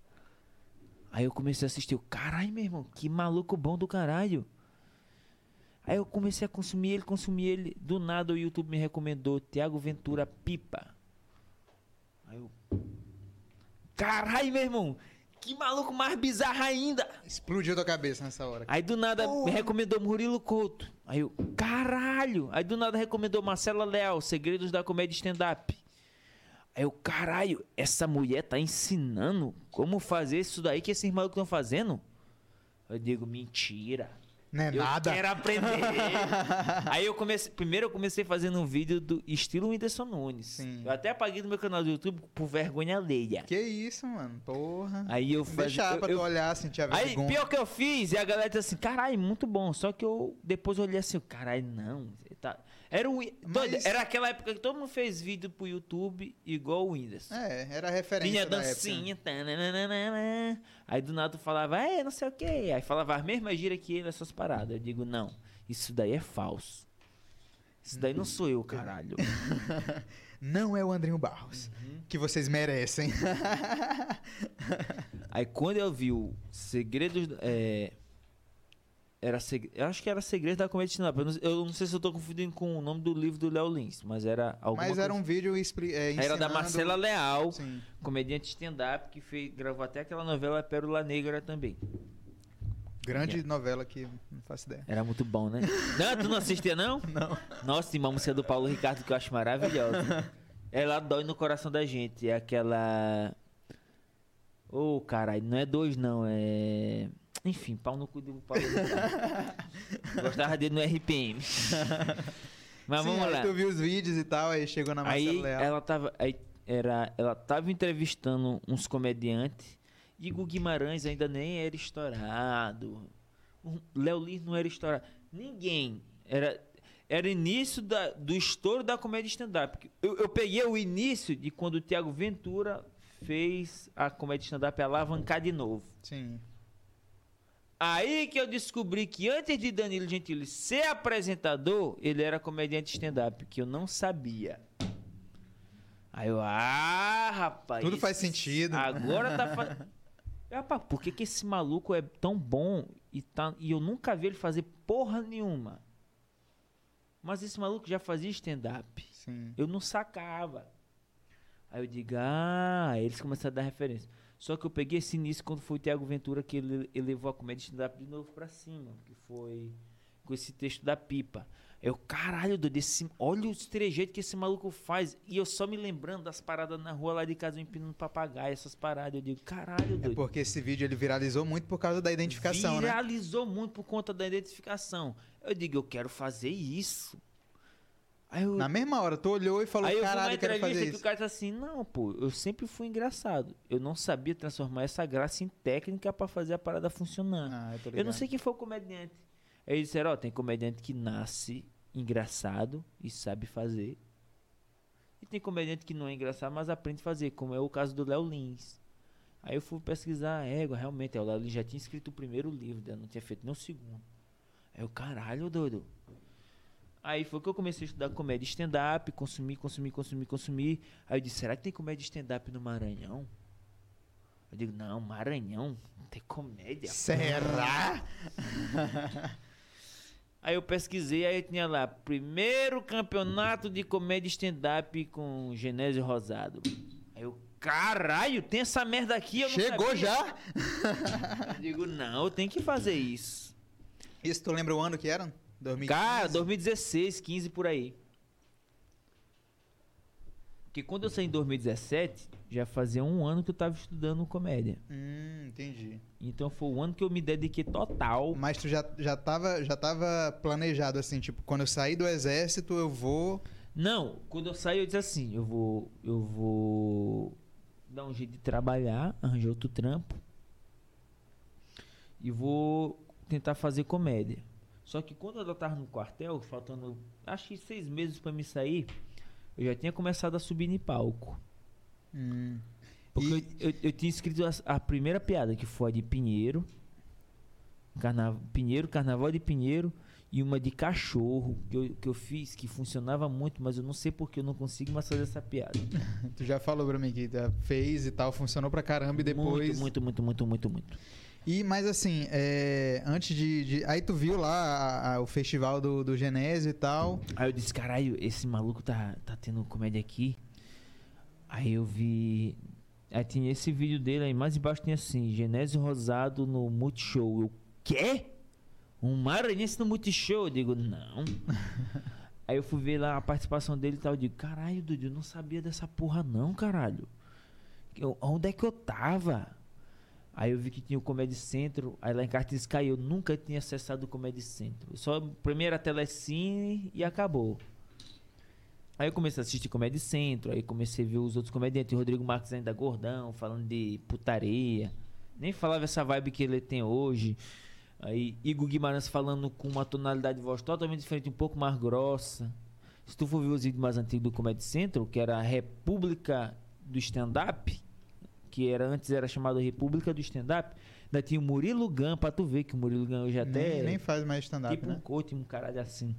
Aí eu comecei a assistir, caralho, meu irmão, que maluco bom do caralho. Aí eu comecei a consumir ele, consumir ele. Do nada o YouTube me recomendou Tiago Ventura Pipa. Aí eu. Caralho, meu irmão! Que maluco mais bizarro ainda! Explodiu tua cabeça nessa hora. Aí do nada me recomendou Murilo Couto. Aí eu, caralho! Aí do nada recomendou Marcela Leal, Segredos da Comédia Stand-Up. Aí eu, caralho, essa mulher tá ensinando como fazer isso daí que esses malucos estão fazendo? Eu digo, mentira. Não é Eu nada. quero aprender. Aí eu comecei. Primeiro eu comecei fazendo um vídeo do estilo Whindersson Nunes. Sim. Eu até apaguei do meu canal do YouTube por vergonha alheia. Que isso, mano. Porra. Aí eu fazia. Deixar eu- pra eu- tu olhar, sentir a Aí, vergonha. pior que eu fiz, e a galera disse assim, caralho, muito bom. Só que eu depois eu olhei assim, caralho, não. você Tá... Era, o... Mas- era aquela época que todo mundo fez vídeo pro YouTube igual o Whindersson. É, era referência Tinha da dancinha. tananana. Aí do nada tu falava, é, não sei o que. Aí falava as mesmas gírias que ele, essas paradas. Eu digo, não, isso daí é falso. Isso daí não sou eu, caralho. época. Não é o Andrinho Barros. Uhum. Que vocês merecem. Aí quando eu vi o Segredos. É, era seg... Eu acho que era Segredos da Comédia Stand-Up. Eu, não- eu não sei se eu tô confundindo com o nome do livro do Léo Lins, mas era alguma Mas era coisa- um vídeo expli- é, Era da ensinando- Marcela Leal, Sim. comediante stand-up, que fez, gravou até aquela novela Pérola Negra também. Grande novela que não faço ideia. Era muito bom, né? Não, tu não assistia, não? Não. Nossa, tem uma música do Paulo Ricardo que eu acho maravilhosa. Ela dói no coração da gente. É aquela. Ô, caralho, não é dois, não. É. Enfim, pau no cu do Paulo. Gostava dele no RPM. Mas Sim, vamos lá. tu viu os vídeos e tal, aí chegou na Marcela Aí Leal. ela tava. Aí era, ela tava entrevistando uns comediantes. Igor Guimarães ainda nem era estourado. O Léo Lins não era estourado. Ninguém. Era, era início da, do estouro da comédia stand-up. Eu, eu peguei o início de quando o Thiago Ventura fez a comédia stand-up alavancar de novo. Sim. Aí que eu descobri que antes de Danilo Gentili ser apresentador, ele era comediante stand-up, que eu não sabia. Aí eu, ah, rapaz. Tudo faz sentido. Agora tá fazendo. Rapaz, por que, que esse maluco é tão bom e, tá... e eu nunca vi ele fazer porra nenhuma? Mas esse maluco já fazia stand-up. Sim. Eu não sacava. Aí eu digo, ah, aí eles começaram a dar referência. Só que eu peguei esse início quando foi o Thiago Ventura que ele, ele levou a comédia stand-up de novo pra cima. Que foi com esse texto da pipa. Eu, caralho, doido, esse, olha os trejeitos que esse maluco faz. E eu só me lembrando das paradas na rua lá de casa, eu empinando papagaio, essas paradas. Eu digo, caralho, É doido. porque esse vídeo ele viralizou muito por causa da identificação, né? Viralizou muito por conta da identificação. Eu digo, eu quero fazer isso. Eu, Na mesma hora, tu olhou e falou, Aí eu caralho, eu quero fazer que o isso. cara tá assim, não, pô, eu sempre fui engraçado. Eu não sabia transformar essa graça em técnica pra fazer a parada funcionar. Ah, eu, eu não sei quem foi o comediante. Aí eles disseram, ó, tem comediante que nasce engraçado e sabe fazer. E tem comediante que não é engraçado, mas aprende a fazer, como é o caso do Léo Lins. Aí eu fui pesquisar, é, realmente, o Léo Lins já tinha escrito o primeiro livro, né, não tinha feito nem o segundo. Aí eu, caralho, doido. Aí foi que eu comecei a estudar comédia stand-up, consumir, consumir, consumir, consumir. Aí eu disse, será que tem comédia stand-up no Maranhão? Eu digo, não, Maranhão, não tem comédia. Será? Aí eu pesquisei, aí tinha lá, primeiro campeonato de comédia stand-up com Genésio Rosado. Aí eu, caralho, tem essa merda aqui, eu Chegou sabia. já? Eu digo, não, eu tenho que fazer isso. Isso, tu lembra o ano que era? 2015? Cara, 2016, 15 por aí. Porque quando eu saí em 2017, já fazia um ano que eu tava estudando comédia. Hum, entendi. Então foi o ano que eu me dediquei total. Mas tu já, já, tava, já tava planejado assim, tipo, quando eu sair do exército, eu vou. Não, quando eu saí eu disse assim, eu vou, eu vou dar um jeito de trabalhar, arranjar outro trampo e vou tentar fazer comédia. Só que quando eu tava no quartel, faltando acho que seis meses pra me sair, eu já tinha começado a subir em palco. Hum. Porque E- eu, eu, eu tinha escrito a, a primeira piada, que foi a de Pinheiro. Carna, Pinheiro, Carnaval de Pinheiro. e uma de cachorro que eu, que eu fiz que funcionava muito, mas eu não sei porque eu não consigo mais fazer essa piada. Tu já falou pra mim que já fez e tal, funcionou pra caramba e depois. Muito, muito, muito, muito, muito, muito. E, mas assim, é, antes de, de- Aí tu viu lá a- a- o festival do, do Genésio e tal. Aí eu disse, caralho, esse maluco tá, tá tendo comédia aqui. Aí eu vi. Aí tinha esse vídeo dele aí, mais embaixo tinha assim, Genésio Rosado no Multishow. Eu, quê? Um maranhense no Multishow? Eu digo, não. aí eu fui ver lá a participação dele e tal. Eu digo, caralho, Dudu, eu não sabia dessa porra não, caralho. Eu, onde é que eu tava? Aí eu vi que tinha o Comedy Centro, aí lá em Cartiscaia eu nunca tinha acessado o Comedy Centro. Só primeiro a Telecine e acabou. Aí eu comecei a assistir Comedy Centro, aí comecei a ver os outros comediantes, o Rodrigo Marques ainda gordão, falando de putaria. Nem falava essa vibe que ele tem hoje. Aí Igor Guimarães falando com uma tonalidade de voz totalmente diferente, um pouco mais grossa. Se tu for ver os vídeos mais antigos do Comedy Central, que era a República do Stand-Up, que era antes era chamado República do Stand-Up, ainda tinha o Murilo Gun, pra tu ver que o Murilo Gun hoje até nem, nem faz mais stand-up, tipo né? um coach, um caralho assim.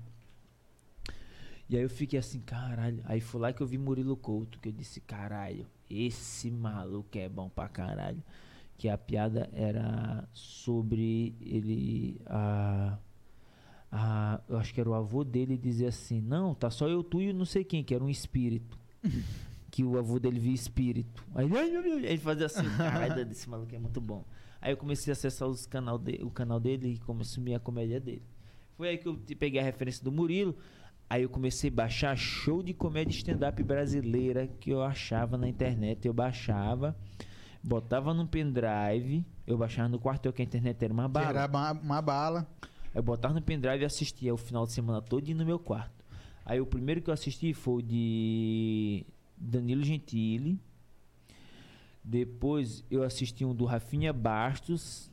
E aí eu fiquei assim, caralho. Aí foi lá que eu vi Murilo Couto, que eu disse, caralho, esse maluco é bom pra caralho. Que a piada era sobre ele. A, a, eu acho que era o avô dele dizer assim: Não, tá só eu, tu e não sei quem, que era um espírito. que o avô dele via espírito. Aí ele fazia assim: Caralho, desse maluco é muito bom. Aí eu comecei a acessar os canal de, o canal dele e comecei a a comédia dele. Foi aí que eu peguei a referência do Murilo. Aí eu comecei a baixar show de comédia stand-up brasileira que eu achava na internet. Eu baixava, botava num pendrive, eu baixava no quartel que a internet era uma bala. era uma, uma bala. Eu botava no pendrive e assistia o final de semana todo no meu quarto. Aí o primeiro que eu assisti foi o de Danilo Gentili. Depois eu assisti um do Rafinha Bastos,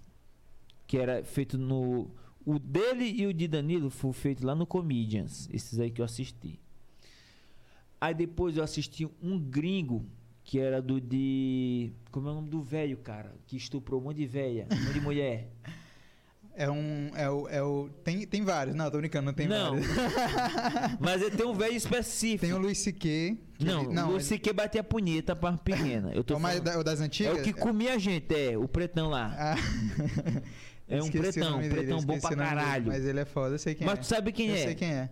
que era feito no. O dele e o de Danilo foi feito lá no Comedians. Esses aí que eu assisti. Aí depois eu assisti um gringo, que era do de. Como é o nome do velho, cara? Que estuprou um monte de velha, um monte de mulher. É um. É o. É o tem, tem vários. Não, tô brincando, não tem não. vários. Mas ele tem um velho específico. Tem o Luiz C.K. que Não, ele- não ele- você que batia punheta pra pequena. Eu é tô o, mais da- o das É antigas? o que comia a gente, é, o pretão lá. Ah. É um Esqueci o pretão, dele, pretão bom pra o nome dele, caralho. Mas ele é foda, eu sei quem Mas é. tu sabe quem eu é? sei quem é.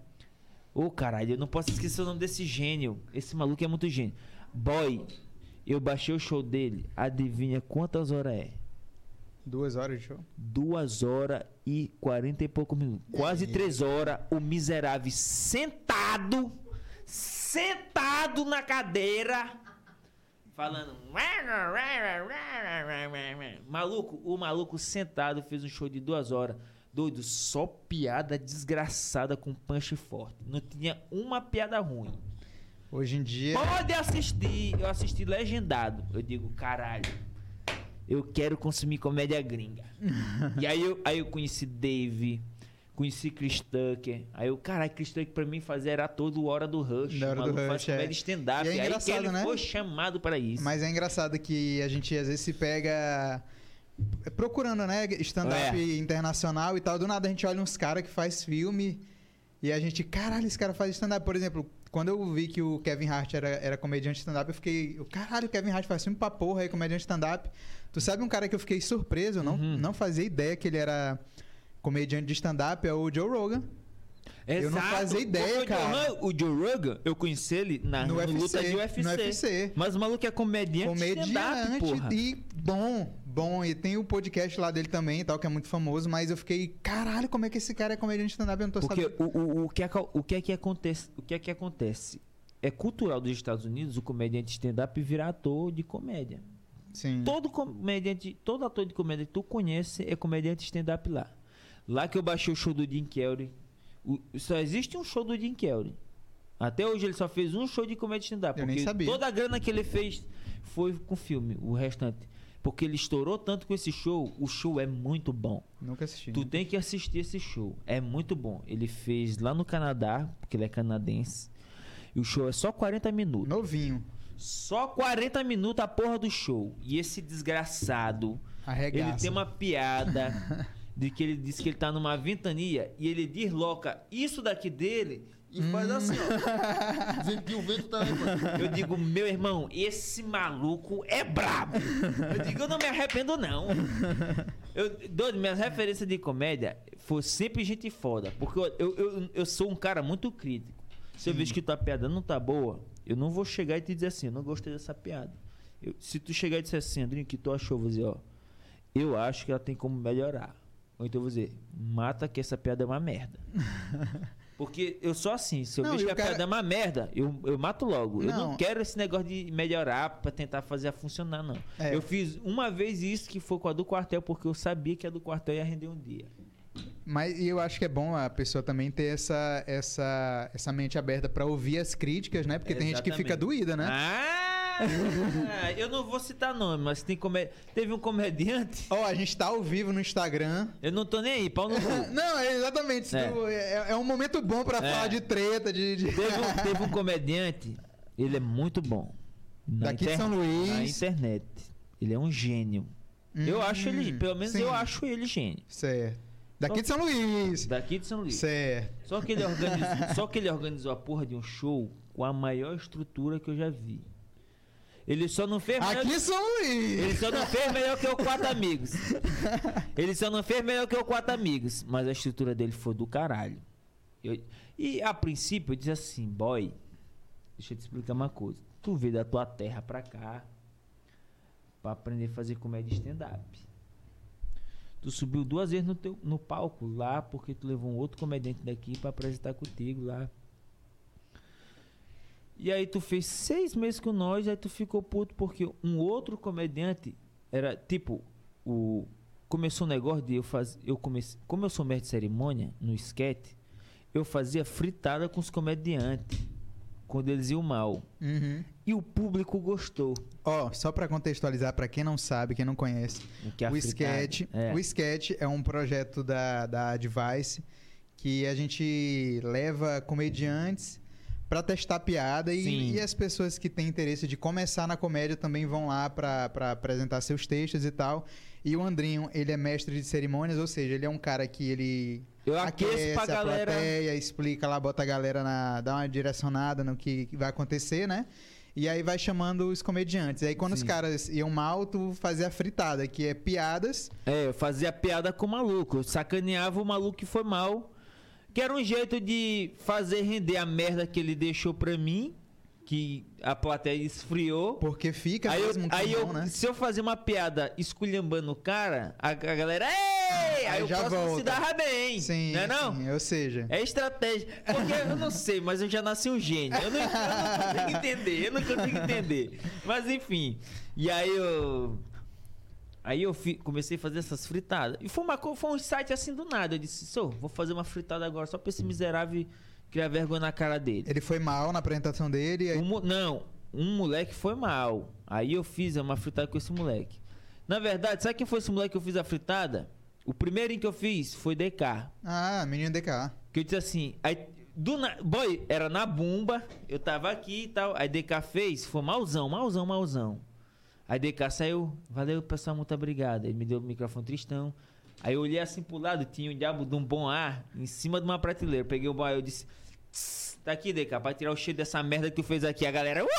Ô caralho, eu não posso esquecer o nome desse gênio. Esse maluco é muito gênio. Boy, eu baixei o show dele. Adivinha quantas horas é? Duas horas de show. Duas horas e quarenta e poucos minutos. Quase Aí. três horas. O miserável sentado, sentado na cadeira, falando. Maluco, o maluco sentado fez um show de duas horas. Doido, só piada desgraçada com punch forte. Não tinha uma piada ruim. Hoje em dia. Pode assistir. Eu assisti legendado. Eu digo, caralho. Eu quero consumir comédia gringa. e aí eu, aí eu conheci Dave. Conheci Chris Tucker. Aí eu, caralho, Chris Tucker pra mim fazia era todo hora do Rush. Da hora do Rush, é. comédia stand-up. É aí que engraçado, ele né? foi chamado para isso. Mas é engraçado que a gente às vezes se pega procurando, né, stand-up É. internacional e tal. Do nada a gente olha uns caras que faz filme e a gente, caralho, esse cara faz stand-up. Por exemplo, quando eu vi que o Kevin Hart era, era comediante stand-up, eu fiquei, caralho, o Kevin Hart faz filme pra porra aí, comediante stand-up. Tu sabe um cara que eu fiquei surpreso, eu não, Uhum. não fazia ideia que ele era comediante de stand-up, é o Joe Rogan. eu não Exato. fazia ideia, o, cara. O Joe Rogan, eu conheci ele na No no UFC, luta de UFC. no UFC. Mas o maluco é comediante, stand-up, porra. Comediante e bom, bom. E tem o podcast lá dele também e tal, que é muito famoso, mas eu fiquei, caralho, como é que esse cara é comediante stand-up? Eu não tô Porque sabendo. o, o, o, que é, que- o que é que acontece? O que é que acontece? É cultural dos Estados Unidos o comediante stand-up virar ator de comédia. Sim. Todo comediante, todo ator de comédia que tu conhece é comediante stand-up lá. Lá que eu baixei o show do Jim Kelly. o- só existe um show do Jim Kelly. Até hoje ele só fez um show de comédia stand-up. Eu nem sabia. Toda a grana que ele fez foi com filme, o restante. Porque ele estourou tanto com esse show, o show é muito bom. Nunca assisti. Tu tem que assistir esse show. É muito bom. Ele fez lá no Canadá, porque ele é canadense. E o show é só 40 minutos. Novinho. Só 40 minutos a porra do show. E esse desgraçado, Arregaça. ele tem uma piada. de que ele disse que ele tá numa ventania e ele desloca isso daqui dele e faz assim, ó. Dizendo que o vento tá. Eu digo, meu irmão, esse maluco é brabo. Eu digo, eu não me arrependo, não. Eu, doido, minhas referências de comédia foi sempre gente foda. Porque eu, eu, eu, eu sou um cara muito crítico. Se eu vejo que tua piada não tá boa, eu não vou chegar e te dizer assim, eu não gostei dessa piada. Eu- se tu chegar e disser assim, Andrinho, o que tu achou? Eu vou dizer, ó, eu acho que ela tem como melhorar. Ou então eu vou dizer, mata que essa piada é uma merda. Porque eu sou assim, se eu Não, vejo que a piada é uma merda, eu, eu mato logo. Eu não Não. quero esse negócio de melhorar pra tentar fazer a funcionar, não. É. Eu fiz uma vez isso que foi com a do quartel, porque eu sabia que a do quartel ia render um dia. Mas eu acho que é bom a pessoa também ter essa, essa, essa mente aberta pra ouvir as críticas, né? Porque tem gente que fica Exatamente. doída, né? Ah! eu não vou citar nome, mas tem comé... teve um comediante. Ó, a gente tá ao vivo no Instagram. Eu não tô nem aí, pau no cu. Não, é exatamente. É. tu- É, é um momento bom pra É. falar de treta, de. de- Teve um, teve um comediante, ele é muito bom. Na Daqui de São Luís. Na internet. Ele é um gênio. eu Hum, acho ele, pelo menos sim. eu acho ele gênio. Certo. Daqui de São Luís. Daqui de São Luís. Certo. Só que, ele organizou, só que ele organizou a porra de um show com a maior estrutura que eu já vi. Ele só não fez melhor, Aqui São Luís. ele só não fez melhor que o Quatro Amigos. Ele só não fez melhor que o Quatro Amigos. Mas a estrutura dele foi do caralho. Eu- e a princípio eu disse assim, boy, deixa eu te explicar uma coisa. Tu veio da tua terra pra cá pra aprender a fazer comédia stand-up. Tu subiu duas vezes no, teu, no palco lá porque tu levou um outro comediante daqui pra apresentar contigo lá. E aí tu fez seis meses com nós, aí tu ficou puto porque um outro comediante era tipo o começou um negócio de eu fazer eu comecei como eu sou mestre de cerimônia no sketch eu fazia fritada com os comediantes quando eles iam mal Uhum. E o público gostou Ó, só pra contextualizar pra quem não sabe, quem não conhece, o é. Sketch, é. o Sketch é um projeto da, da Advice que a gente leva comediantes pra testar piada e, e as pessoas que têm interesse de começar na comédia também vão lá pra pra apresentar seus textos e tal. E o Andrinho, ele é mestre de cerimônias, ou seja, ele é um cara que ele eu aqueço pra a galera plateia, explica lá, bota a galera na. dá uma direcionada no que vai acontecer, né? E aí vai chamando os comediantes. Aí quando os Sim. caras iam mal, tu fazia a fritada, que é piadas. É, eu fazia piada com o maluco. Eu sacaneava o maluco que foi mal. Que era um jeito de fazer render a merda que ele deixou pra mim. Que a plateia esfriou. Porque fica aí eu, mesmo aí eu, né? se eu fazer uma piada esculhambando o cara, a, a galera. Ei! Aí, Aí o já próximo se volta. dava bem. Sim, não é não? sim, ou seja. É estratégia. Porque eu não sei, mas eu já nasci um gênio. Eu não, eu não consigo entender, eu não consigo entender. Mas enfim. E aí eu. Aí eu fi- comecei a fazer essas fritadas. E foi, uma, foi um site assim do nada. Eu disse, sou, vou fazer uma fritada agora só pra esse miserável criar vergonha na cara dele. Ele foi mal na apresentação dele. aí- Um não, um moleque foi mal. Aí eu fiz uma fritada com esse moleque. Na verdade, sabe quem foi esse moleque que eu fiz a fritada? O primeirinho que eu fiz foi DK. Ah, menino DK. Que eu disse assim, aí, do na... boy, era na bumba, eu tava aqui e tal, aí DK fez, foi malzão, malzão, malzão. Aí DK saiu, valeu pessoal, muito obrigado. Ele me deu o microfone tristão. Aí eu olhei assim pro lado, tinha um diabo de um bom ar em cima de uma prateleira. Peguei o boy, eu disse, "Tss, tá aqui DK, pra tirar o cheiro dessa merda que tu fez aqui. A galera!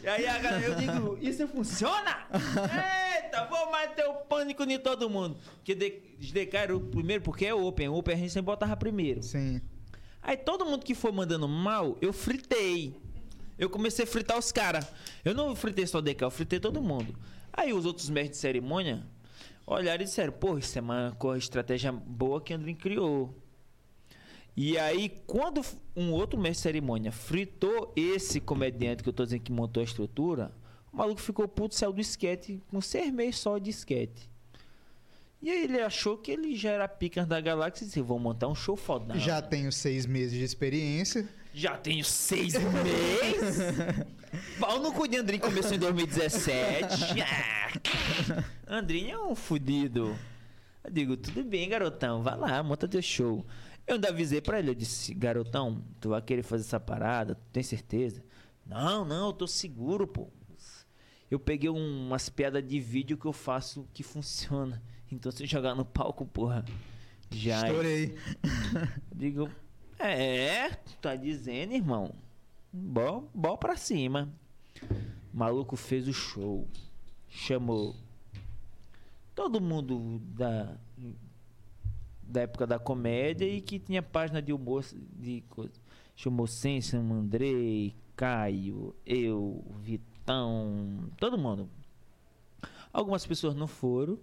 E aí a galera, eu digo, isso funciona? Eita, vou meter o pânico em todo mundo. Porque DK era o primeiro, porque é Open. Open a gente sempre botava primeiro. Sim. Aí todo mundo que foi mandando mal, eu fritei. Eu comecei a fritar os caras. Eu não fritei só o DK, eu fritei todo mundo. Aí os outros mestres de cerimônia olharam e disseram, pô, isso é uma estratégia boa que Andrin criou. E aí, quando um outro mestre de cerimônia fritou esse comediante que eu tô dizendo que montou a estrutura, o maluco ficou puto, saiu do esquete com seis meses só de esquete. E aí ele achou que ele já era pica da galáxia e disse, vou montar um show foda. Já tenho seis meses de experiência. Já tenho seis meses? Pau no cu de Andrinho começou em 2017. Ah, Andrinho é um fudido. Eu digo, tudo bem, garotão, vai lá, monta teu show. Eu ainda avisei pra ele, eu disse, garotão, tu vai querer fazer essa parada, tu tem certeza? Não, não, eu tô seguro, pô. Eu peguei um- umas piadas de vídeo que eu faço que funciona. Então se eu jogar no palco, porra, já. é. Estourei. Digo, é, tá dizendo, irmão. Bom, bom pra cima. O maluco fez o show. Chamou todo mundo da, da época da comédia e que tinha página de humor de coisa. Chamou Sensam, Andrei, Caio, eu, Vitão, todo mundo. Algumas pessoas não foram.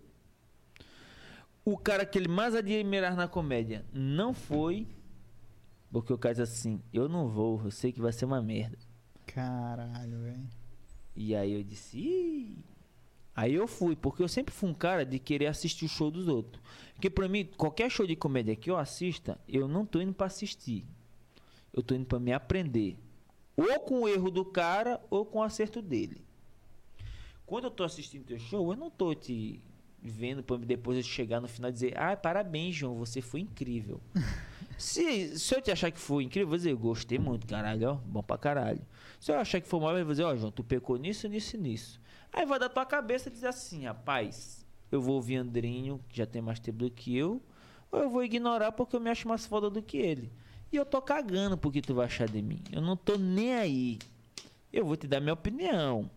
O cara que ele mais admirava na comédia não foi. Porque o cara diz assim: Eu não vou, eu sei que vai ser uma merda. Caralho, velho. E aí eu disse: Ih. Aí eu fui, porque eu sempre fui um cara de querer assistir o show dos outros. Porque pra mim, qualquer show de comédia que eu assista, eu não tô indo pra assistir. Eu tô indo pra me aprender. Ou com o erro do cara, ou com o acerto dele. Quando eu tô assistindo teu show, eu não tô te vendo pra depois eu chegar no final e dizer, ah, parabéns, João, você foi incrível. se, se eu te achar que foi incrível, eu vou dizer, gostei muito, caralho, ó, bom pra caralho. Se eu achar que foi mal, eu vou dizer, ó, João, tu pecou nisso, nisso e nisso. Aí vai da tua cabeça dizer assim, rapaz, eu vou ouvir Andrinho, que já tem mais tempo do que eu, ou eu vou ignorar porque eu me acho mais foda do que ele. E eu tô cagando porque tu vai achar de mim. Eu não tô nem aí. Eu vou te dar minha opinião.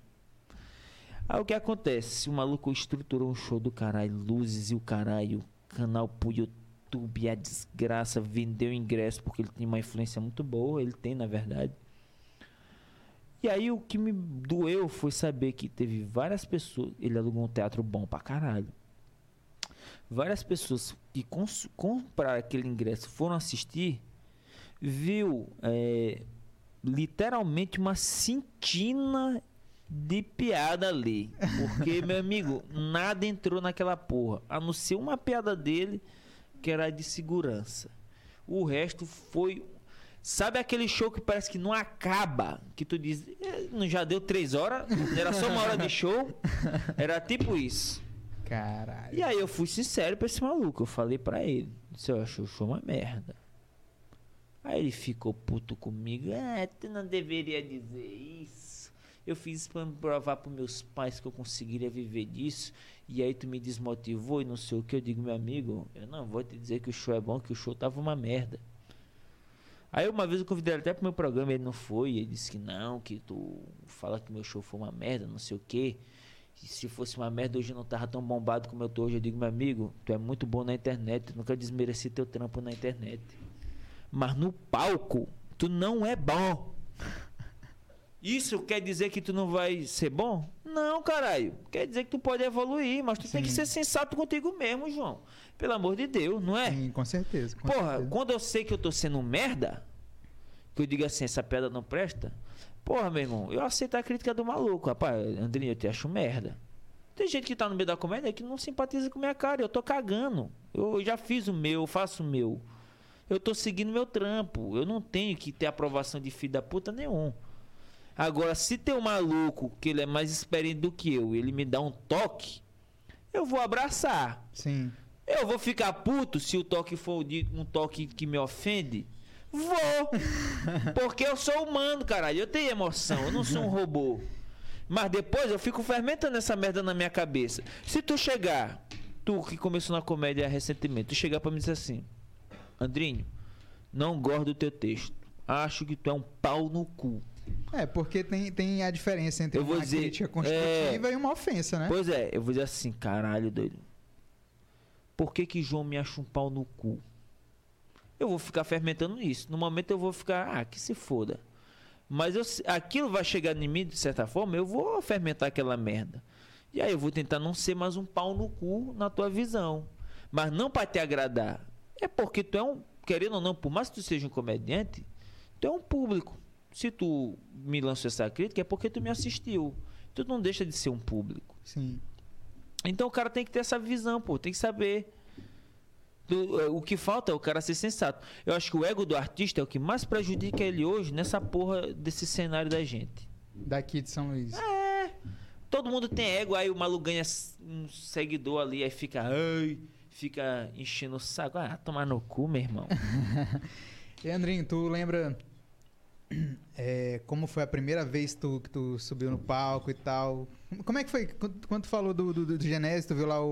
Aí o que acontece? O maluco estruturou um show do caralho, luzes e o caralho, canal pro YouTube, a desgraça, vendeu ingresso porque ele tinha uma influência muito boa, ele tem na verdade. E aí o que me doeu foi saber que teve várias pessoas, ele alugou um teatro bom pra caralho. Várias pessoas que compraram aquele ingresso foram assistir, viu é, literalmente uma cintina de piada ali. Porque, meu amigo, nada entrou naquela porra. A não ser uma piada dele, que era de segurança. O resto foi. Sabe aquele show que parece que não acaba? Que tu diz, "É, não já deu três horas? Era só uma hora de show? Era tipo isso. Caralho. E aí eu fui sincero pra esse maluco. Eu falei pra ele: Disse, eu acho o show uma merda. Aí ele ficou puto comigo. É, tu não deveria dizer isso. Eu fiz isso pra provar pros meus pais que eu conseguiria viver disso. E aí tu me desmotivou e não sei o que. Eu digo, meu amigo, eu não vou te dizer que o show é bom, que o show tava uma merda. Aí uma vez eu convidei ele até pro meu programa, ele não foi. Ele disse que não, que tu fala que meu show foi uma merda, não sei o que. Se fosse uma merda, hoje eu não tava tão bombado como eu tô hoje. Eu digo, meu amigo, tu é muito bom na internet. Tu nunca desmereci teu trampo na internet. Mas no palco, tu não é bom. Isso quer dizer que tu não vai ser bom? Não, caralho. Quer dizer que tu pode evoluir, mas tu tem que Sim. ser sensato contigo mesmo, João. Pelo amor de Deus, não é? Sim, com certeza. com Porra, certeza. quando eu sei que eu tô sendo merda, que eu digo assim, essa pedra não presta, porra, meu irmão, eu aceito a crítica do maluco. Rapaz, Andrinho, eu te acho merda. Tem gente que tá no meio da comédia que não simpatiza com minha cara, eu tô cagando. Eu já fiz o meu, eu faço o meu. Eu tô seguindo meu trampo. Eu não tenho que ter aprovação de filho da puta nenhum. Agora, se tem um maluco que ele é mais experiente do que eu, ele me dá um toque, eu vou abraçar. Sim. Eu vou ficar puto se o toque for de- um toque que me ofende? Vou! Porque eu sou humano, caralho. Eu tenho emoção, eu não sou um robô. Mas depois eu fico fermentando essa merda na minha cabeça. Se tu chegar, tu que começou na comédia recentemente, tu chegar pra mim e dizer assim: Andrinho, não gosto do teu texto. Acho que tu é um pau no cu. É, porque tem, tem a diferença entre Eu vou uma dizer, crítica construtiva e uma ofensa, né? Pois é, eu vou dizer assim, caralho, doido. Por que que João me acha um pau no cu? Eu vou ficar fermentando isso. No momento eu vou ficar, ah, que se foda. Mas eu, aquilo vai chegar em mim, de certa forma, eu vou fermentar aquela merda. E aí eu vou tentar não ser mais um pau no cu na tua visão. Mas não para te agradar. É porque tu é um, querendo ou não, por mais que tu seja um comediante, tu é um público. Se tu me lançou essa crítica, é porque tu me assistiu. Tu não deixa de ser um público. Sim. Então o cara tem que ter essa visão, pô, tem que saber. Do- é, o que falta é o cara ser sensato. Eu acho que o ego do artista é o que mais prejudica ele hoje nessa porra desse cenário da gente. Daqui de São Luís. É. Todo mundo tem ego, aí o maluco ganha um seguidor ali, aí fica. Ai, fica enchendo o saco. Ah, tomar no cu, meu irmão. E Andrinho, tu lembra é, como foi a primeira vez tu, que tu subiu no palco e tal. Como é que foi? Quando, tu falou do, do, do Genésio, tu viu lá o,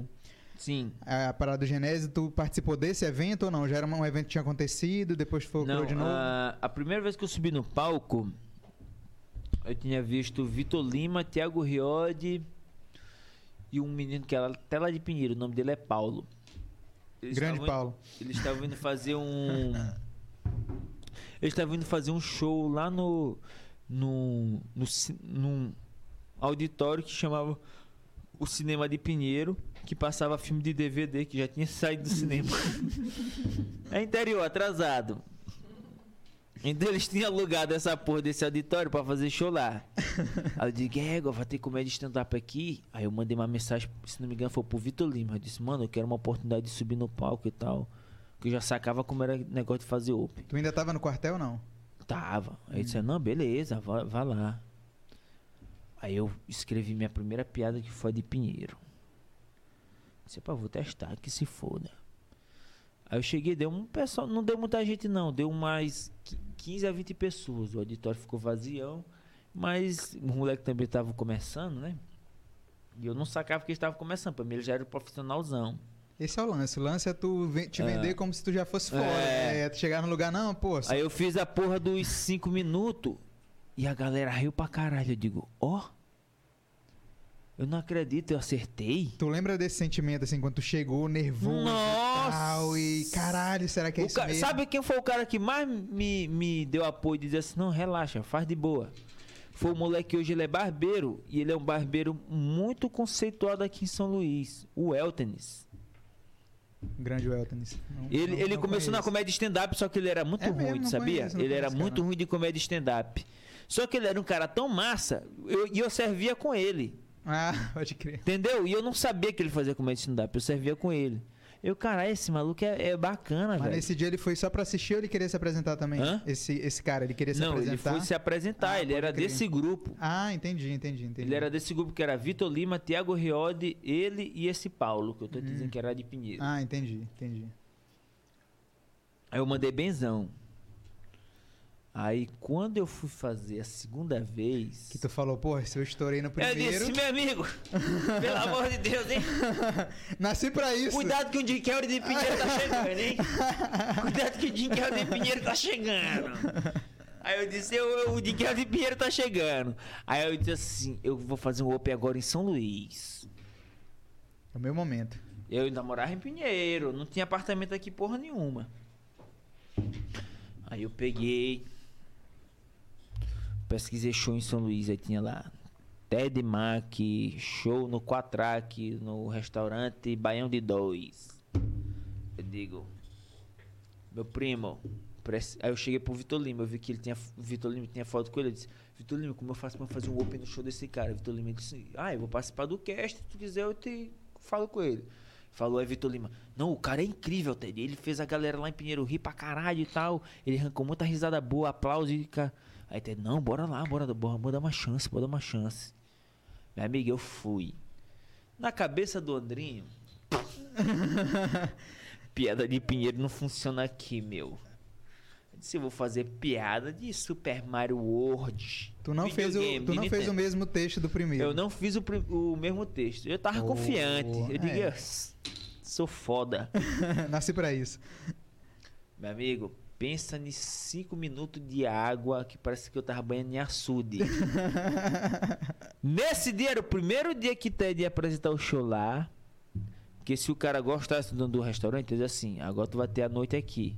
o- Sim. a parada do Genésio, tu participou desse evento ou não? Já era um evento que tinha acontecido, depois foi Não, de novo? a, a primeira vez que eu subi no palco, eu tinha visto Vitor Lima, Thiago Riode e um menino que era até lá de Pinheiro, o nome dele é Paulo. Eles Grande estavam- Paulo. Eles estavam indo fazer um. Eles estavam indo fazer um show lá no. no. no num auditório que chamava o Cinema de Pinheiro, que passava filme de DVD que já tinha saído do cinema. é interior, atrasado. Então eles tinham alugado essa porra desse auditório pra fazer show lá. Aí eu digo, é, vai ter comédia de stand-up aqui. Aí eu mandei uma mensagem, se não me engano, foi pro Vitor Lima. Eu disse, mano, eu quero uma oportunidade de subir no palco e tal. Que eu já sacava como era negócio de fazer open. Tu ainda tava no quartel ou não? Tava. Aí ele disse, não, beleza, vá, vá lá. Aí eu escrevi minha primeira piada que foi de Pinheiro. Disse, pá, vou testar, que se foda. Aí eu cheguei, deu um pessoal, não deu muita gente não, deu mais qui- 15 a 20 pessoas. O auditório ficou vazião, mas o moleque também tava começando, né? E eu não sacava que ele estava começando, pra mim ele já era um profissionalzão. Esse é o lance. O lance é tu te É. vender como se tu já fosse fora. É. É, tu chegar no lugar, não, pô. Aí eu fiz a porra dos 5 minutos e a galera riu pra caralho. Eu digo, ó, eu não acredito, eu acertei. Tu lembra desse sentimento, assim, quando tu chegou nervoso Nossa! e tal, e caralho, será que é O isso ca- mesmo? Sabe quem foi o cara que mais me, me deu apoio e dizia assim, não, relaxa, faz de boa. Foi o moleque que hoje ele é barbeiro e ele é um barbeiro muito conceituado aqui em São Luís, o Eltenis. Grande Weltonis. Ele, não- ele não começou na conheço. comédia stand-up, só que ele era muito É mesmo, ruim, não sabia? conheço, ele era muito cara. ruim de comédia stand-up. Só que ele era um cara tão massa, eu- e eu, servia com ele. Ah, pode crer. Entendeu? E eu não sabia que ele fazia comédia stand-up, eu servia com ele. Eu, cara, esse maluco é, é bacana, Mas velho. nesse dia ele foi só pra assistir ou ele queria se apresentar também? Hã? Esse, esse cara, ele queria se Não, ele apresentar? foi se apresentar, Ah, ele era crer. desse grupo. Ah, entendi, entendi, entendi. Ele era desse grupo que era Vitor Lima, Thiago Riode, ele e esse Paulo, que eu tô te dizendo que era de Pinheiro. Ah, entendi, entendi. Aí eu mandei benzão. Aí quando eu fui fazer a segunda vez. Que tu falou, pô, se eu estourei no Eu primeiro... disse, meu amigo, pelo amor de Deus, hein? Nasci pra isso. Cuidado que o Jim Kelly de Pinheiro tá chegando, hein? Cuidado que o Jim Kelly de Pinheiro tá chegando. Aí eu disse, eu, eu- o Jim Kelly de Pinheiro tá chegando. Aí eu disse assim, eu vou fazer um Open agora em São Luís. É o meu momento. Eu ainda morava em Pinheiro, não tinha apartamento aqui porra nenhuma. Aí eu peguei, pesquisei show em São Luís, aí tinha lá Ted Mac, show no Quatrack, no restaurante Baião de Dois. Eu digo, meu primo, aí eu cheguei pro Vitor Lima, eu vi que ele tinha, Vitor Lima tinha foto com ele, eu disse, Vitor Lima, como eu faço pra fazer um open no show desse cara? Vitor Lima disse, ah, eu vou participar do cast, se tu quiser eu te falo com ele. Falou aí Vitor Lima, não, o cara é incrível, Ted, ele fez a galera lá em Pinheiro rir pra caralho e tal, ele arrancou muita risada boa, aplauso e... ca- Aí Ted, não, bora lá, bora, bora, bora dar uma chance, bora dar uma chance. Minha amiga, eu fui. Na cabeça do Andrinho, piada de Pinheiro não funciona aqui, meu. Eu disse, eu vou fazer piada de Super Mario World. Tu não, fez o, tu não fez o mesmo texto do primeiro. Eu não fiz o, o mesmo texto. Eu tava Oh, confiante. Eu digo, é. "Yes, sou foda. Nasci pra isso. Meu amigo, pensa em cinco minutos de água que parece que eu tava banhando em açude. Nesse dia, era o primeiro dia que Ted ia apresentar o show lá. Que se o cara gostasse do, do restaurante, ele assim: agora tu vai ter a noite aqui.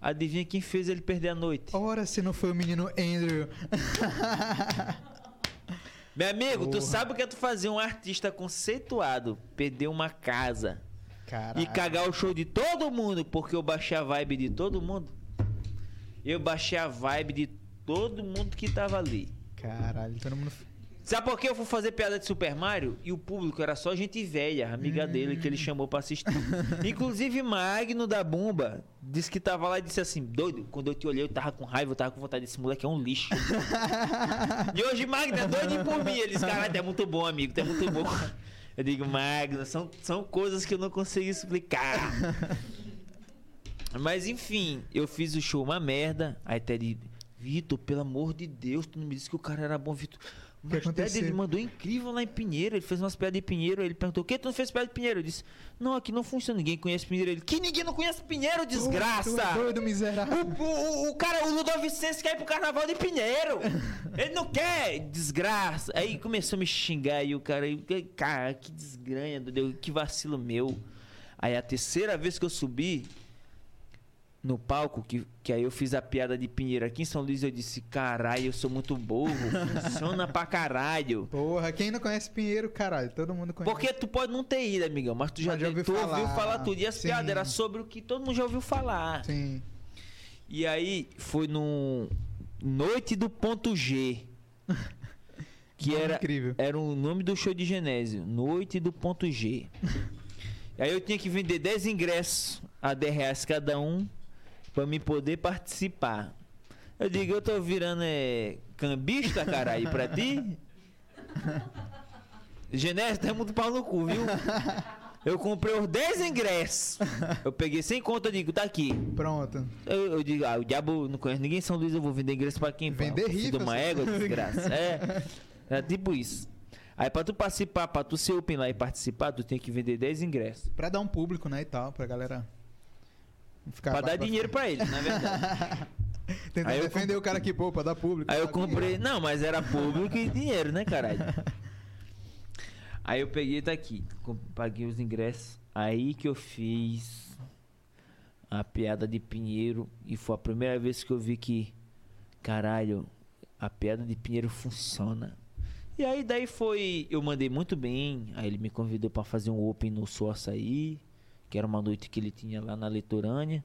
Adivinha quem fez ele perder a noite? Ora, se não foi o menino Andrew. Meu amigo, tu Porra. sabe o que é tu fazer um artista conceituado perder uma casa Caralho. e cagar o show de todo mundo porque eu baixei a vibe de todo mundo? Eu baixei a vibe de todo mundo que tava ali. Caralho, todo mundo. Sabe por que eu fui fazer piada de Super Mario? E o público era só gente velha, amiga dele, que ele chamou pra assistir. Inclusive Magno da Bomba disse que tava lá e disse assim: doido, quando eu te olhei, eu tava com raiva, eu tava com vontade desse moleque, é um lixo. e hoje Magno é doido por mim. Ele disse: caralho, é muito bom, amigo, é muito bom. Eu digo, Magno, são, são coisas que eu não consigo explicar. Mas enfim, eu fiz o show uma merda. Aí Ted Vitor, pelo amor de Deus, tu não me disse que o cara era bom, Vitor. Mas Ted, aconteceu? ele mandou incrível lá em Pinheiro. Ele fez umas piadas de Pinheiro. Ele perguntou: o que tu não fez piada de Pinheiro? Eu disse: não, aqui não funciona. Ninguém conhece Pinheiro. Ele: que ninguém não conhece Pinheiro, desgraça! Tu é doido, miserável. O, o, o cara, o Ludovicense quer ir pro carnaval de Pinheiro. Ele não quer, desgraça. Aí começou a me xingar e o cara, aí, cara, que desgranha, que vacilo meu. Aí a terceira vez que eu subi no palco, que, que aí eu fiz a piada de Pinheiro aqui em São Luís, eu disse, caralho, eu sou muito burro, funciona pra caralho. Porra, quem não conhece Pinheiro, caralho? Todo mundo conhece. Porque tu pode não ter ido, amigão, mas tu já, Mas já ouviu tu falar. ouviu falar tudo. E as Sim. piadas eram sobre o que todo mundo já ouviu falar. Sim. E aí foi no Noite do Ponto G. Que era, incrível. era o nome do show de Genésio. Noite do Ponto G. Aí eu tinha que vender 10 ingressos a 10 reais cada um pra me poder participar. Eu digo, eu tô virando é, cambista, caralho, pra ti? Genésio, tá muito pau no cu, viu? Eu comprei os 10 ingressos. Eu peguei sem conta, eu digo, tá aqui. Pronto. Eu, eu digo, ah, o diabo não conhece ninguém em São Luís, eu vou vender ingresso pra quem? Vender de uma égua, desgraça. É, é tipo isso. Aí pra tu participar, pra tu ser open lá e participar, tu tem que vender 10 ingressos. Pra dar um público, né, e tal, pra galera ficar Pra dar dinheiro pra ele, na verdade. Tentar Aí eu defender o cara pô, pra dar público. Aí eu comprei. Não, mas era público e dinheiro, né, caralho? Aí eu peguei, tá aqui. Paguei os ingressos. Aí que eu fiz a piada de Pinheiro. E foi a primeira vez que eu vi que, caralho, a piada de Pinheiro funciona. E aí daí foi. Eu mandei muito bem. Aí ele me convidou pra fazer um open no Sul Açaí. Que era uma noite que ele tinha lá na Litorânea.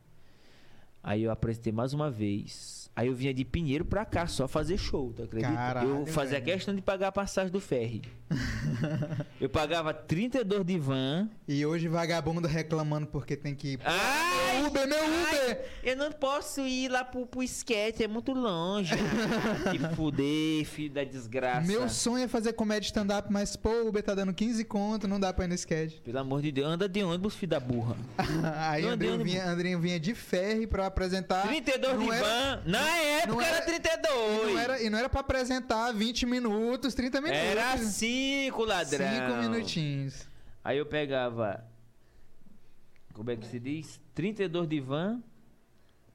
Aí eu apresentei mais uma vez. Aí eu vinha de Pinheiro pra cá, só fazer show, tu acredita? Caralho, eu fazia velho. questão de pagar a passagem do ferry. eu pagava 32 de van. E hoje vagabundo reclamando porque tem que. Ai, Meu Uber, meu ai, Uber! eu não posso ir lá pro, pro skate, é muito longe. Que fuder, filho da desgraça. Meu sonho é fazer comédia stand-up, mas pô, o Uber tá dando 15 conto, não dá pra ir no sketch. Pelo amor de Deus, anda de ônibus, filho da burra. Aí Não, Andrinho vinha, Andrinho vinha de ferry pra apresentar. 32 não de era- van. Na época não era, era- 32. E não, era, e não era pra apresentar 20 minutos, 30 minutos. Era 5, ladrão. 5 minutinhos. Aí eu pegava. Como é que se diz? 32 de van,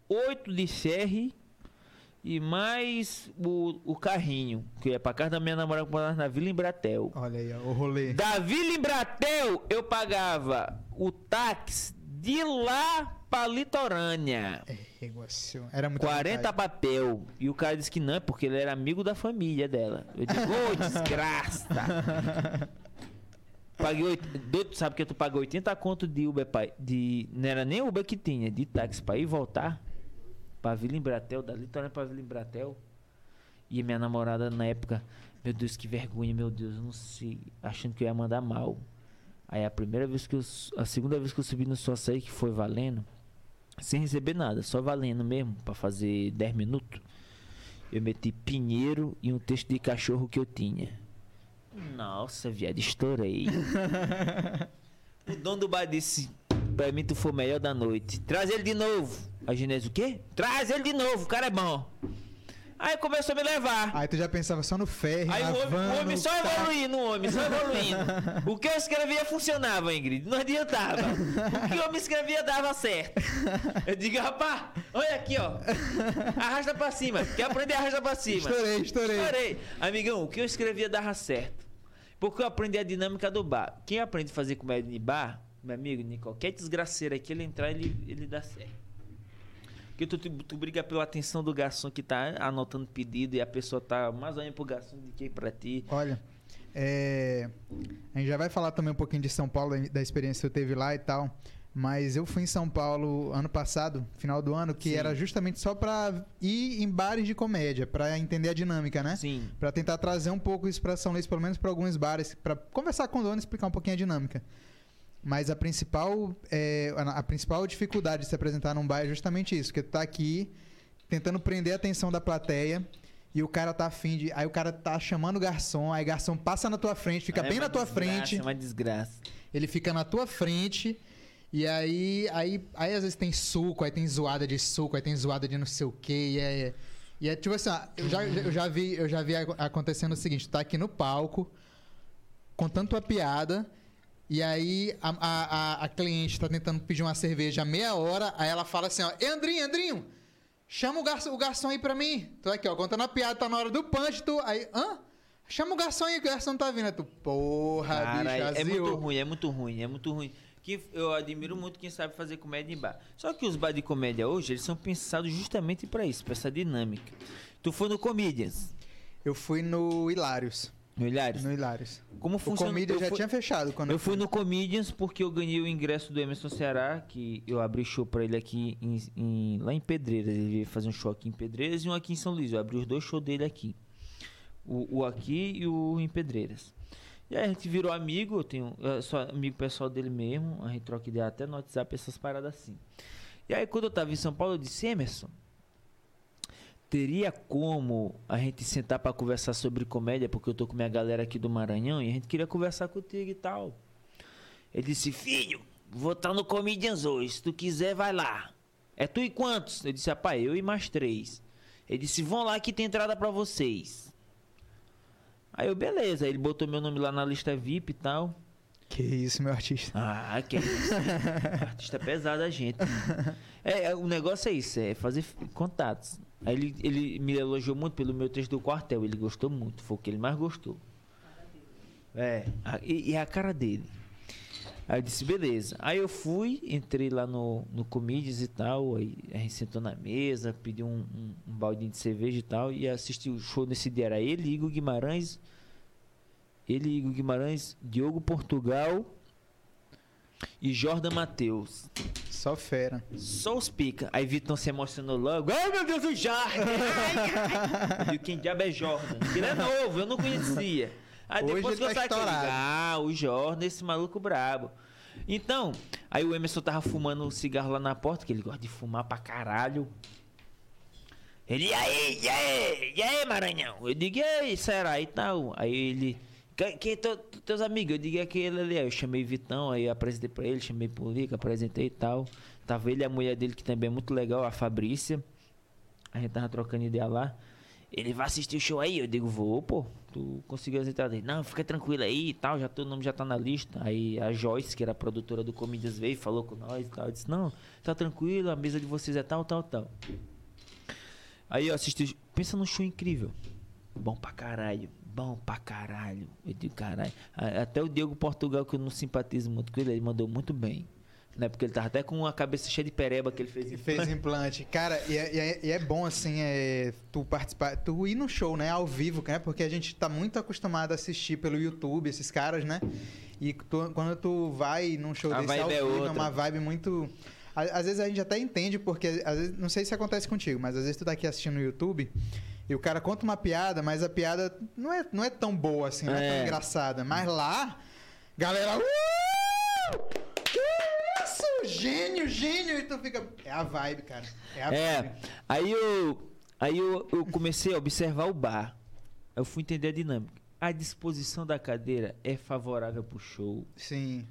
8 de ferry e mais o, o carrinho, que é pra casa da minha namorada que morava na Vila Embratel. Olha aí, ó, o rolê. Da Vila Embratel eu pagava o táxi de lá pra litorânea. É. Era muito 40 papel. E o cara disse que não, é porque ele era amigo da família dela. Eu digo, ô desgraça! Paguei sabe que tu paga 80 conto de Uber pai. De... Não era nem Uber que tinha, de táxi pra ir e voltar. Pra Vila Embratel, da Litorânea pra Vila Embratel. E minha namorada na época, meu Deus, que vergonha, meu Deus, eu não sei. Achando que eu ia mandar mal. Aí a primeira vez que eu. A segunda vez que eu subi no só açaí, que foi valendo, sem receber nada, só valendo mesmo, pra fazer 10 minutos. Eu meti pinheiro e um texto de cachorro que eu tinha. Nossa, viado, estourei. o dono do bar disse: Pra mim, tu foi o melhor da noite. Traz ele de novo. A Genésio, o quê? Traz ele de novo, o cara é bom. Aí começou a me levar. Aí tu já pensava só no ferry, Aí o homem, van, o homem só táxi. evoluindo, o homem só evoluindo. O que eu escrevia funcionava, Ingrid. Não adiantava. O que o homem escrevia dava certo. Eu digo, rapaz, olha aqui, ó. Arrasta pra cima. Quer aprender, arrasta pra cima. Estourei, estourei. Estourei. Amigão, o que eu escrevia dava certo. Porque eu aprendi a dinâmica do bar. Quem aprende a fazer comédia de bar, meu amigo, em qualquer desgraceira que ele entrar, ele, ele dá certo. Porque tu, tu, tu briga pela atenção do garçom que tá anotando pedido e a pessoa tá mais olhando pro garçom do que pra ti. Olha, é, a gente já vai falar também um pouquinho de São Paulo, da- experiência que eu teve lá e tal. Mas eu fui em São Paulo ano passado, final do ano, que Sim. era justamente só pra ir em bares de comédia, pra entender a dinâmica, né? Sim. Pra tentar trazer um pouco isso pra São Luís, pelo menos pra alguns bares, pra conversar com o dono e explicar um pouquinho a dinâmica. Mas a principal, é, a, principal dificuldade de se apresentar num bar é justamente isso, que tu tá aqui tentando prender a atenção da plateia e o cara tá afim de. Aí o cara tá chamando o garçom, aí o garçom passa na tua frente, fica É bem na tua desgraça, frente, É uma desgraça. ele fica na tua frente. E aí, aí, aí às vezes tem suco, aí tem zoada de suco, aí tem zoada de não sei o que, e é, E é tipo assim, ó, eu já, eu já vi, eu já vi ac- acontecendo o seguinte, tu tá aqui no palco, contando tua piada, e aí a, a, a- cliente tá tentando pedir uma cerveja meia hora, aí ela fala assim, ó, Andrinho, Andrinho, chama o garçom, o garçom aí pra mim. Tu aqui, ó, contando a piada, tá na hora do punch, tu, aí, hã? Chama o garçom aí, que o garçom tá vindo. Aí tu, porra, Cara, bicho, é muito aziou. ruim, é muito ruim, é muito ruim. Que eu admiro muito quem sabe fazer comédia em bar. Só que os bar de comédia hoje, eles são pensados justamente pra isso, pra essa dinâmica. Tu foi no Comedians, Eu fui no Hilários. No Hilários? No Hilários. Como O funciona? Comídia eu já fui- tinha fechado quando Eu fui no Comedians porque eu ganhei o ingresso do Emerson Ceará, que eu abri show pra ele aqui em, em- lá em Pedreiras. Ele veio fazer um show aqui em Pedreiras e um aqui em São Luís. Eu abri os dois shows dele aqui. O, o aqui e o em Pedreiras. E aí a gente virou amigo, eu tenho. Eu sou amigo pessoal dele mesmo. A gente troca ideia até no WhatsApp, essas paradas assim. E aí quando eu tava em São Paulo, eu disse, Emerson. Teria como a gente sentar pra conversar sobre comédia, porque eu tô com minha galera aqui do Maranhão e a gente queria conversar contigo e tal. Ele disse, filho, vou estar no Comedians hoje, se tu quiser vai lá. É tu e quantos? Eu disse, rapaz, eu e mais três. Ele disse, vão lá que tem entrada pra vocês. Aí eu, beleza, ele botou meu nome lá na lista VIP e tal. Que isso, meu artista. Ah, que isso. Artista pesado a gente. É, o negócio é isso, é fazer contatos. Aí ele, ele me elogiou muito pelo meu texto do quartel, ele gostou muito, foi o que ele mais gostou. É, a- e, e a cara dele. Aí eu disse, beleza. Aí eu fui, entrei lá no, no Comedians e tal, aí a gente sentou na mesa, pediu um, um, um baldinho de cerveja e tal, e assisti o show nesse dia. Era ele, Igor Guimarães, ele, Igor Guimarães, Diogo Portugal e Jordan Matheus. Só fera. Só os pica. Aí Vitor se emocionou logo. Ai meu Deus, o Jordan! Ai, digo, quem diabo é Jordan? Ele é novo, eu não conhecia. Aí Hoje depois que eu tá saí ah, o Jordan, esse maluco brabo. Então, aí o Emerson tava fumando um cigarro lá na porta, que ele gosta de fumar pra caralho. Ele, e aí, e aí, e aí, Maranhão? Eu digo, e aí, será? E tal. Aí ele, quem, é teu- teus amigos? Eu digo, aquele ali. Aí eu chamei Vitão, aí apresentei pra ele, chamei pro Lica, apresentei e tal. Tava ele e a mulher dele, que também é muito legal, a Fabrícia. A gente tava trocando ideia lá. Ele vai assistir o show aí? Eu digo, vou, pô. Tu conseguiu as entradas dele? Não, fica tranquilo aí e tal, já teu nome já tá na lista. Aí a Joyce, que era produtora do Comedians, veio falou com nós e tal. Eu disse, não, tá tranquilo, a mesa de vocês é tal, tal, tal. Aí eu assisti. Pensa num show incrível. Bom pra caralho. Bom pra caralho. Eu digo, caralho. Até o Diego Portugal, que eu não simpatizo muito com ele, ele mandou muito bem. Né? Porque ele tava até com a cabeça cheia de pereba que ele fez. E em fez implante. Cara, e é, e é- e é bom, assim, é, tu participar, tu ir no show, né, ao vivo, né? Porque a gente tá muito acostumado a assistir pelo YouTube, esses caras, né? E tu- quando tu vai num show A desse ao vibe é vivo, é outra. uma vibe muito... Às vezes a gente até entende, porque, às vezes, não sei se acontece contigo, mas às vezes tu tá aqui assistindo no YouTube e o cara conta uma piada, mas a piada não é, não é tão boa assim, não é, tão É. engraçada. Mas lá, galera... "Uh! Que isso? Gênio, gênio! E tu fica... É a vibe, cara. É a É, vibe. aí eu, aí eu, eu comecei a observar o bar. Eu fui entender a dinâmica. A disposição da cadeira é favorável pro show. Sim.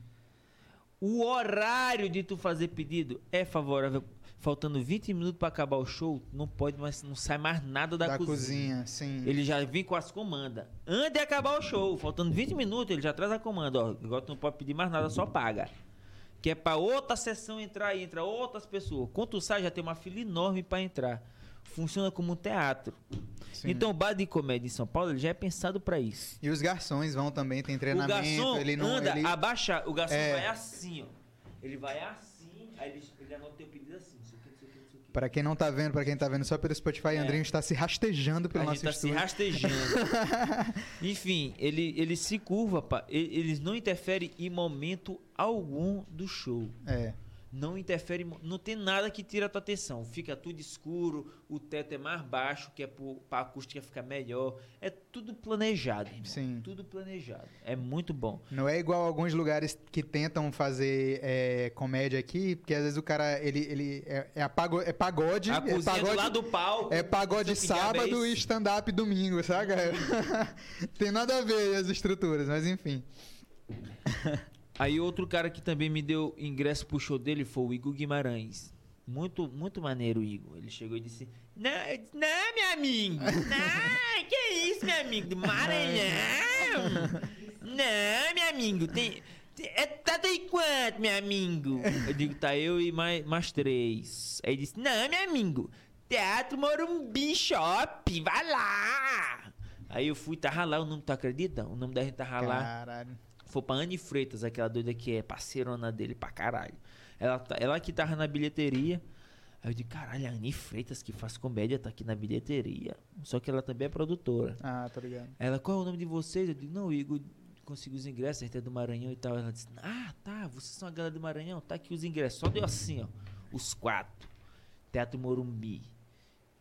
O horário de tu fazer pedido é favorável. Faltando 20 minutos pra acabar o show, não pode mais, não sai mais nada da, Da, cozinha. cozinha. sim. Ele já vem com as comandas. Antes de acabar o show, faltando 20 minutos, ele já traz a comanda. Ó, agora tu não pode pedir mais nada, só paga. Que é pra outra sessão entrar e entra outras pessoas. Quando tu sai, já tem uma fila enorme pra entrar. Funciona como um teatro. Sim. Então o bar de comédia em São Paulo ele já é pensado pra isso. E os garçons vão também, tem O treinamento. garçom ele não. anda, ele... abaixa, o garçom É. vai assim, ó. Ele vai assim, aí ele, ele anota o teu pedido assim, não sei o que, não sei o que, não sei o que. Pra quem não tá vendo, pra quem tá vendo só pelo Spotify, É. Andrinho está se rastejando pelo a nosso gente tá se estúdio. rastejando. Enfim, ele, ele se curva, pá. Eles não interferem em momento algum do show. É. Não interfere, não tem nada que tira a tua atenção. Fica tudo escuro, o teto é mais baixo, que é pro, pra acústica ficar melhor. É tudo planejado, irmão. Sim. Tudo planejado. É muito bom. Não é igual alguns lugares que tentam fazer é, comédia aqui, porque às vezes o cara, ele, ele é, é, a pago- é pagode, A é pagode, lado do palco. é pagode é sábado e stand-up domingo, saca? Tem nada a ver as estruturas, mas enfim. Aí outro cara que também me deu ingresso pro show dele foi o Igor Guimarães. muito, muito maneiro Igor. Ele chegou e disse: Não, não meu amigo! Não, que isso, meu amigo? Do Maranhão! Não, meu amigo, tem- É, tá daí quanto, meu amigo? Eu digo, tá eu e mais, mais três. Aí ele disse, não, meu amigo, Teatro Morumbi Shop, vai lá! Aí eu fui, tava lá, o nome, tu acredita? O nome da gente tava lá. Caralho. Foi pra Anne Freitas, aquela doida que é parceirona dele pra caralho. Ela, tá- ela que tava na bilheteria. Aí eu digo, caralho, a Anne Freitas que faz comédia tá aqui na bilheteria. Só que ela também é produtora. Ah, tô ligado. Ela, qual é o nome de vocês? Eu digo, não, Igor conseguiu os ingressos, a gente é do Maranhão e tal. Ela disse, ah, tá, vocês são a galera do Maranhão, tá aqui os ingressos. Só deu assim, ó, os quatro. Teatro Morumbi.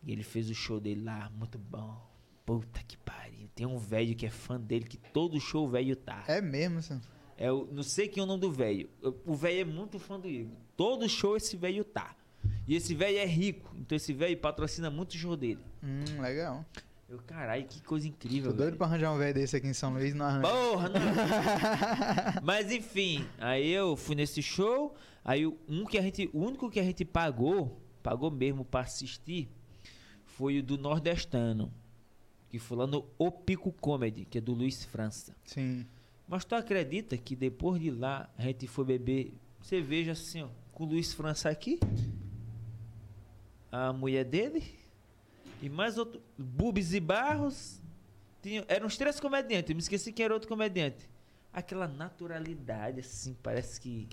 E ele fez o show dele lá, muito bom. Puta que pariu. Tem um velho que é fã dele, que todo show o velho tá. É mesmo, assim. É o, não sei quem é o nome do velho. O velho é muito fã do Igor. Todo show esse velho tá. E esse velho é rico, então esse velho patrocina muito o show dele. Hum, legal. Eu, caralho, que coisa incrível, Tô doido velho. pra arranjar um velho desse aqui em São Luís, não arranja. Porra, não. Mas enfim, aí eu fui nesse show, aí um que a gente, o único que a gente pagou, pagou mesmo pra assistir, foi o do Nordestano, que foi lá no O Pico Comedy, que é do Luiz França. Sim. Mas tu acredita que depois de lá a gente foi beber cerveja assim, ó, com o Luiz França aqui, a mulher dele e mais outro, Bubis e Barros, tinha, eram os três comediantes, eu me esqueci quem era outro comediante. Aquela naturalidade assim, parece que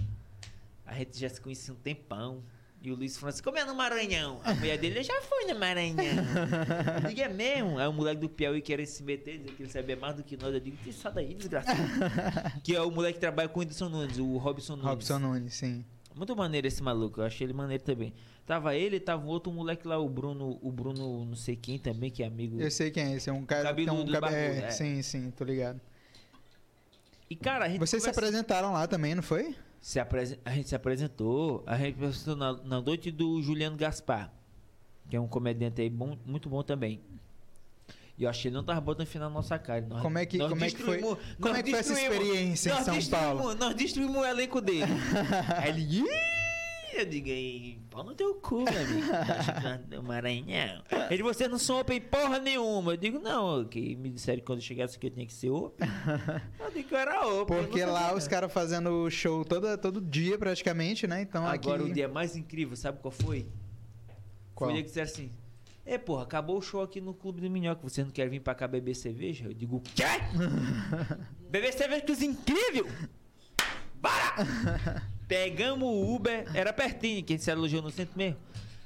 a gente já se conhecia um tempão. E o Luiz França, como é no Maranhão? A mulher dele, eu já fui no Maranhão. Eu digo, é mesmo? Aí o moleque do Piauí querendo se meter, dizer que ele sabia mais do que nós. Eu digo, "Tira sai daí, desgraçado. que é o moleque que trabalha com o Edson Nunes, o Robson Nunes. Robson Nunes, sim. Muito maneiro esse maluco, eu achei ele maneiro também. Tava ele, tava um outro moleque lá, o Bruno, o Bruno não sei quem também, que é amigo. Eu sei quem é esse. É um cara que tem um Cabeludo, cabe... barbudo, é, é. Sim, sim, tô ligado. E cara, a gente Vocês se conversa- apresentaram lá também, não foi? Se apresen- A gente se apresentou, a gente se apresentou na, na noite do Juliano Gaspar, que é um comediante aí bom, muito bom também. E eu achei que ele não tava botando fim na nossa cara. Nós- Como é que- como é que foi- como é que foi essa experiência em São Paulo? Nós destruímos o elenco dele. Aí ele. Eu digo aí, pau no teu cu, meu amigo. Tá do Maranhão. Ele, você não sou open porra nenhuma. Eu digo, não, que me disseram que quando eu chegasse aqui eu tinha que ser open. Eu digo que eu era open. Porque lá os caras fazendo show todo, todo dia praticamente, né? Então Agora aqui... o dia mais incrível, sabe qual foi? Qual? Foi o dia que disseram assim. É, porra, acabou o show aqui no Clube do Minhoca. Você não quer vir pra cá beber cerveja? Eu digo, quê? beber cerveja que os incrível! Bora! Pegamos o Uber, era pertinho, que a gente se alojou no centro mesmo.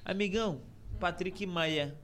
Amigão, Patrick Maia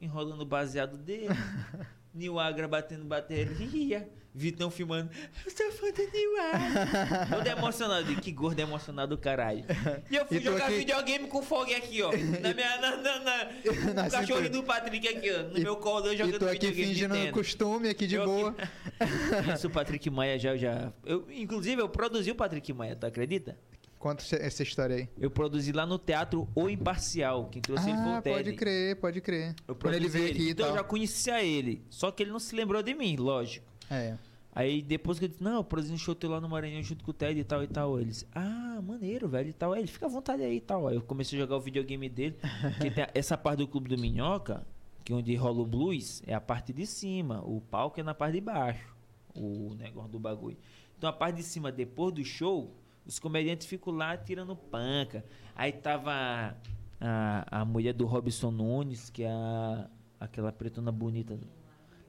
enrolando o baseado dele. Nil Agra batendo bateria. Vitão filmando. Eu sou fã do Nil Agra. Todo emocionado. Que gordo emocionado do caralho. E eu fui E jogar aqui- videogame com fogo aqui, ó. Na minha. Na, na, na, Na o cachorro do Patrick aqui, ó. No E- meu colo, eu E jogando tô aqui videogame fingindo costume aqui de Eu boa. aqui- Isso, o Patrick Maia já, já. Eu, inclusive, eu produzi o Patrick Maia, tu acredita? Conta essa- história aí. Eu produzi lá no teatro O Imparcial. Quem trouxe ele foi Ah, o Ted. pode crer, pode crer. Eu Quando ele veio aqui e Então eu já conhecia ele. Só que ele não se lembrou de mim, lógico. É. Aí depois que eu disse, não, eu produzi um show teu lá no Maranhão junto com o Ted e tal e tal. Eles, ah, maneiro, velho e tal. Aí ele, fica à vontade aí e tal. Aí eu comecei a jogar o videogame dele. que tem essa parte do Clube do Minhoca, que é onde rola o blues, é a parte de cima. O palco é na parte de baixo. O negócio do bagulho. Então a parte de cima, depois do show, os comediantes ficam lá tirando panca. Aí tava a, a mulher do Robson Nunes, que é a, aquela pretona bonita,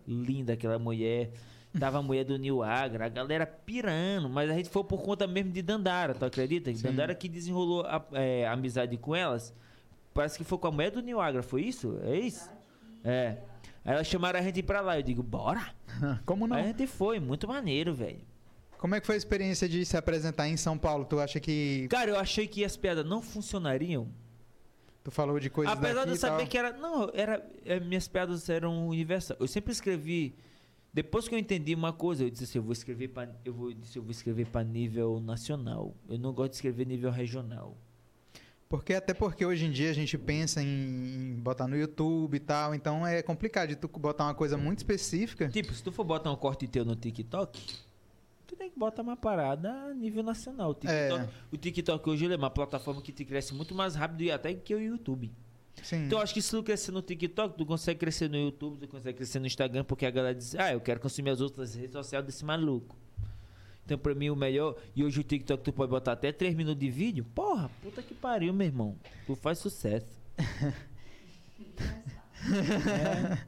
linda aquela mulher. Tava a mulher do Nil Agra, a galera pirando, mas a gente foi por conta mesmo de Dandara, tu acredita? Sim. Dandara que desenrolou a, é, a amizade com elas. Parece que foi com a mulher do Nil Agra, foi isso? É isso? É. Aí elas chamaram a gente pra lá, eu digo, bora! Como não? Aí a gente foi, muito maneiro, velho. Como é que foi a experiência de se apresentar em São Paulo? Tu acha que Cara, eu achei que as piadas não funcionariam. tu falou de coisas Apesar de eu e tal? saber que era. Não, era. é, minhas piadas eram universais. Eu sempre escrevi. Depois que eu entendi uma coisa, eu disse assim, eu vou escrever para eu vou, disse, eu vou escrever para nível nacional. Eu não gosto de escrever nível regional. Porque até porque hoje em dia a gente pensa em em botar no YouTube e tal, então é complicado de tu botar uma coisa muito específica. Tipo, se tu for botar um corte teu no TikTok, tu tem que botar uma parada a nível nacional. O TikTok, É. o TikTok hoje ele é uma plataforma que te cresce muito mais rápido e até que o YouTube. Sim. Então eu acho que se tu crescer no TikTok, tu consegue crescer no YouTube, tu consegue crescer no Instagram, porque a galera diz, ah, eu quero consumir as outras redes sociais desse maluco. Então pra mim o melhor, e hoje o TikTok tu pode botar até 3 minutos de vídeo, porra, puta que pariu, meu irmão. Tu faz sucesso.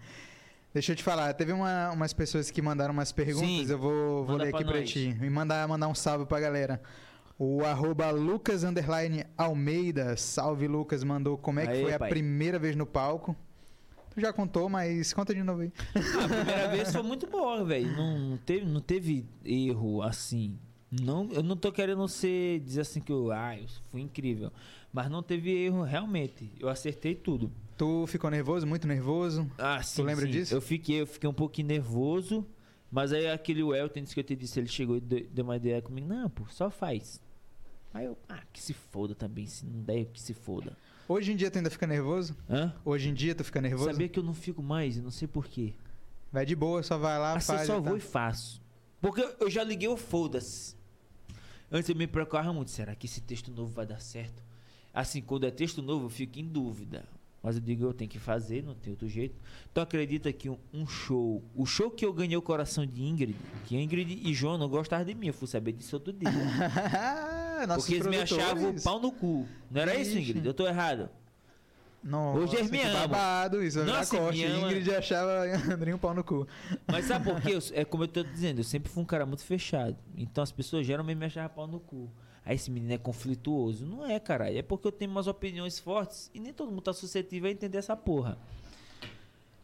Deixa eu te falar, teve uma- umas pessoas que mandaram umas perguntas, Sim, eu vou, vou ler pra aqui pra nós. ti. E mandar, mandar um salve pra galera. O arroba Lucas underline Almeida, salve Lucas, mandou como é que Aê, foi a pai. primeira vez no palco. Tu já contou, mas conta de novo aí. A primeira vez foi muito boa, velho. Não, não teve, não teve erro assim. Não, eu não tô querendo ser dizer assim que eu, ah, eu fui incrível, mas não teve erro realmente. Eu acertei tudo. Tu ficou nervoso, muito nervoso? Ah, sim, lembra sim. disso? Eu fiquei, eu fiquei um pouquinho nervoso, mas aí aquele Welton que eu te disse, ele chegou e deu uma ideia comigo, não, pô, só faz. Aí eu, ah, que se foda também, se não der, que se foda. Hoje em dia tu ainda fica nervoso? Hã? Hoje em dia tu fica nervoso? Sabia que eu não fico mais, eu não sei porquê. Vai de boa, só vai lá, Assim, faz. só e tá. vou e faço. Porque eu- eu já liguei o foda-se. Antes eu me preocupava muito, será que esse texto novo vai dar certo? Assim, quando é texto novo, eu fico em dúvida. Mas eu digo, eu tenho que fazer, não tem outro jeito. Tu acredita que um, um show, o show que eu ganhei o coração de Ingrid, que Ingrid e João não gostavam de mim, eu fui saber disso outro dia. Porque eles me achavam pau no cu. Não era isso, Ixi. Ingrid? Eu tô errado. Nossa, Hoje eles me amam. babado, isso Nossa, corte. me ama. Ingrid achava Andrinho um pau no cu. Mas sabe por quê? Eu- É como eu tô dizendo, eu sempre fui um cara muito fechado. Então as pessoas geralmente me achavam pau no cu. Aí esse menino é conflituoso. Não é, caralho. É porque eu tenho umas opiniões fortes e nem todo mundo tá suscetível a entender essa porra.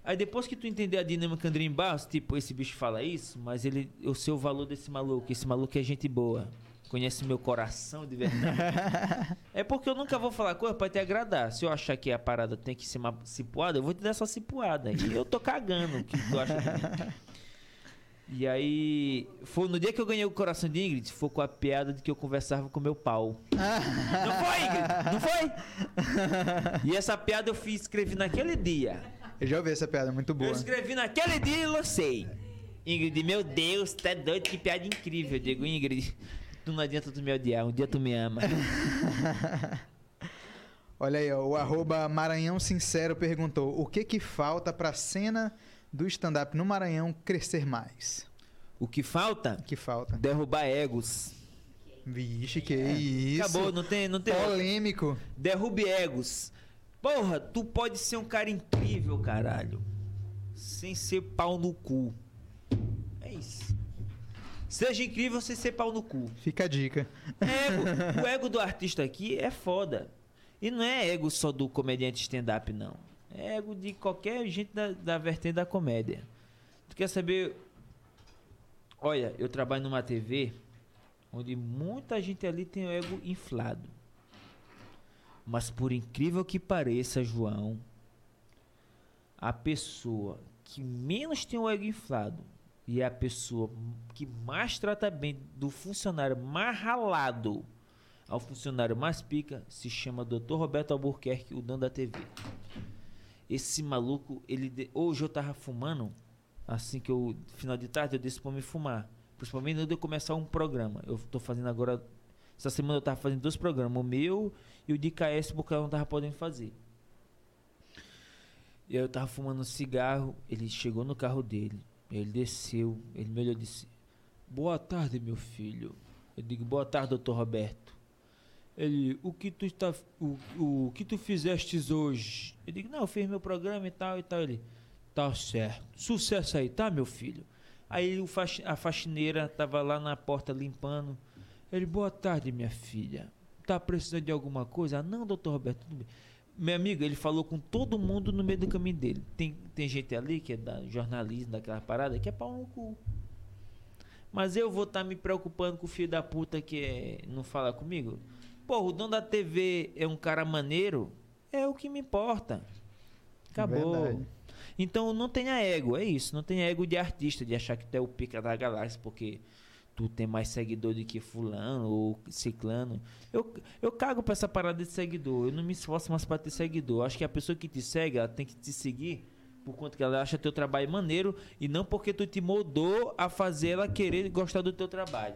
Aí depois que tu entender a dinâmica Andrinho Barros, tipo, esse bicho fala isso, mas ele, eu sei o valor desse maluco. Esse maluco é gente boa. Conhece meu coração de verdade. é porque eu nunca vou falar coisa pra te agradar. Se eu achar que a parada tem que ser uma cipuada, eu vou te dar essa cipuada. E eu tô cagando o que tu acha de mim. E aí, foi no dia que eu ganhei o coração de Ingrid, foi com a piada de que eu conversava com meu pau. Não foi, Ingrid? Não foi? E essa piada eu fiz, escrevi naquele dia. Eu já ouvi essa piada, muito Eu boa. escrevi naquele dia e lancei. Ingrid, meu Deus, tá doido, que piada incrível. Eu digo, Ingrid, tu não adianta tu me odiar, um dia tu me ama. Olha aí, ó, o arroba Maranhão Sincero perguntou: o que que falta pra cena do stand-up no Maranhão crescer mais? O que falta? O que falta? Derrubar egos. Vixe, que isso. Acabou, não tem, não tem. Polêmico. Derrube egos. Porra, tu pode ser um cara incrível, caralho. Sem ser pau no cu. É isso. Seja incrível sem ser pau no cu. Fica a dica. Ego. o ego do artista aqui é foda. E não é ego só do comediante stand-up, não. É ego de qualquer gente da, da vertente da comédia. Tu quer saber? Olha, eu trabalho numa TV onde muita gente ali tem o ego inflado. Mas por incrível que pareça, João, a pessoa que menos tem o ego inflado e a pessoa que mais trata bem do funcionário mais ralado ao funcionário mais pica se chama Dr. Roberto Albuquerque, o dono da TV. Esse maluco, ele hoje eu tava fumando, assim que eu final de tarde eu disse pra me fumar, principalmente de eu começar um programa. Eu tô fazendo agora essa semana eu tava fazendo dois programas, o meu e o de KS porque eu não tava podendo fazer. E aí eu tava fumando um cigarro, ele chegou no carro dele, ele desceu, ele me olhou e disse: Boa tarde, meu filho. Eu digo: Boa tarde, doutor Roberto. Ele, o que tu está, o, o que tu fizestes hoje? Eu digo: Não, eu fiz meu programa e tal e tal. Ele, tá certo. Sucesso aí, tá, meu filho? Aí o faxi- a faxineira tava lá na porta limpando. Ele, boa tarde, minha filha. Tá precisando de alguma coisa? Ah, não, doutor Roberto, tudo bem. Meu amigo, ele falou com todo mundo no meio do caminho dele. Tem, tem gente ali que é da jornalismo, daquela parada, que é pau no cu. Mas eu vou estar me preocupando com o filho da puta que é- não fala comigo? Pô, o dono da TV é um cara maneiro? É o que me importa. Acabou. Verdade. Então não tenha ego, é isso. Não tenha ego de artista, de achar que tu é o pica da galáxia, porque tu tem mais seguidor do que fulano ou ciclano. Eu, eu cago pra essa parada de seguidor. Eu não me esforço mais pra ter seguidor. Acho que a pessoa que te segue, ela tem que te seguir Por conta que ela acha teu trabalho maneiro e não porque tu te moldou a fazer ela querer gostar do teu trabalho.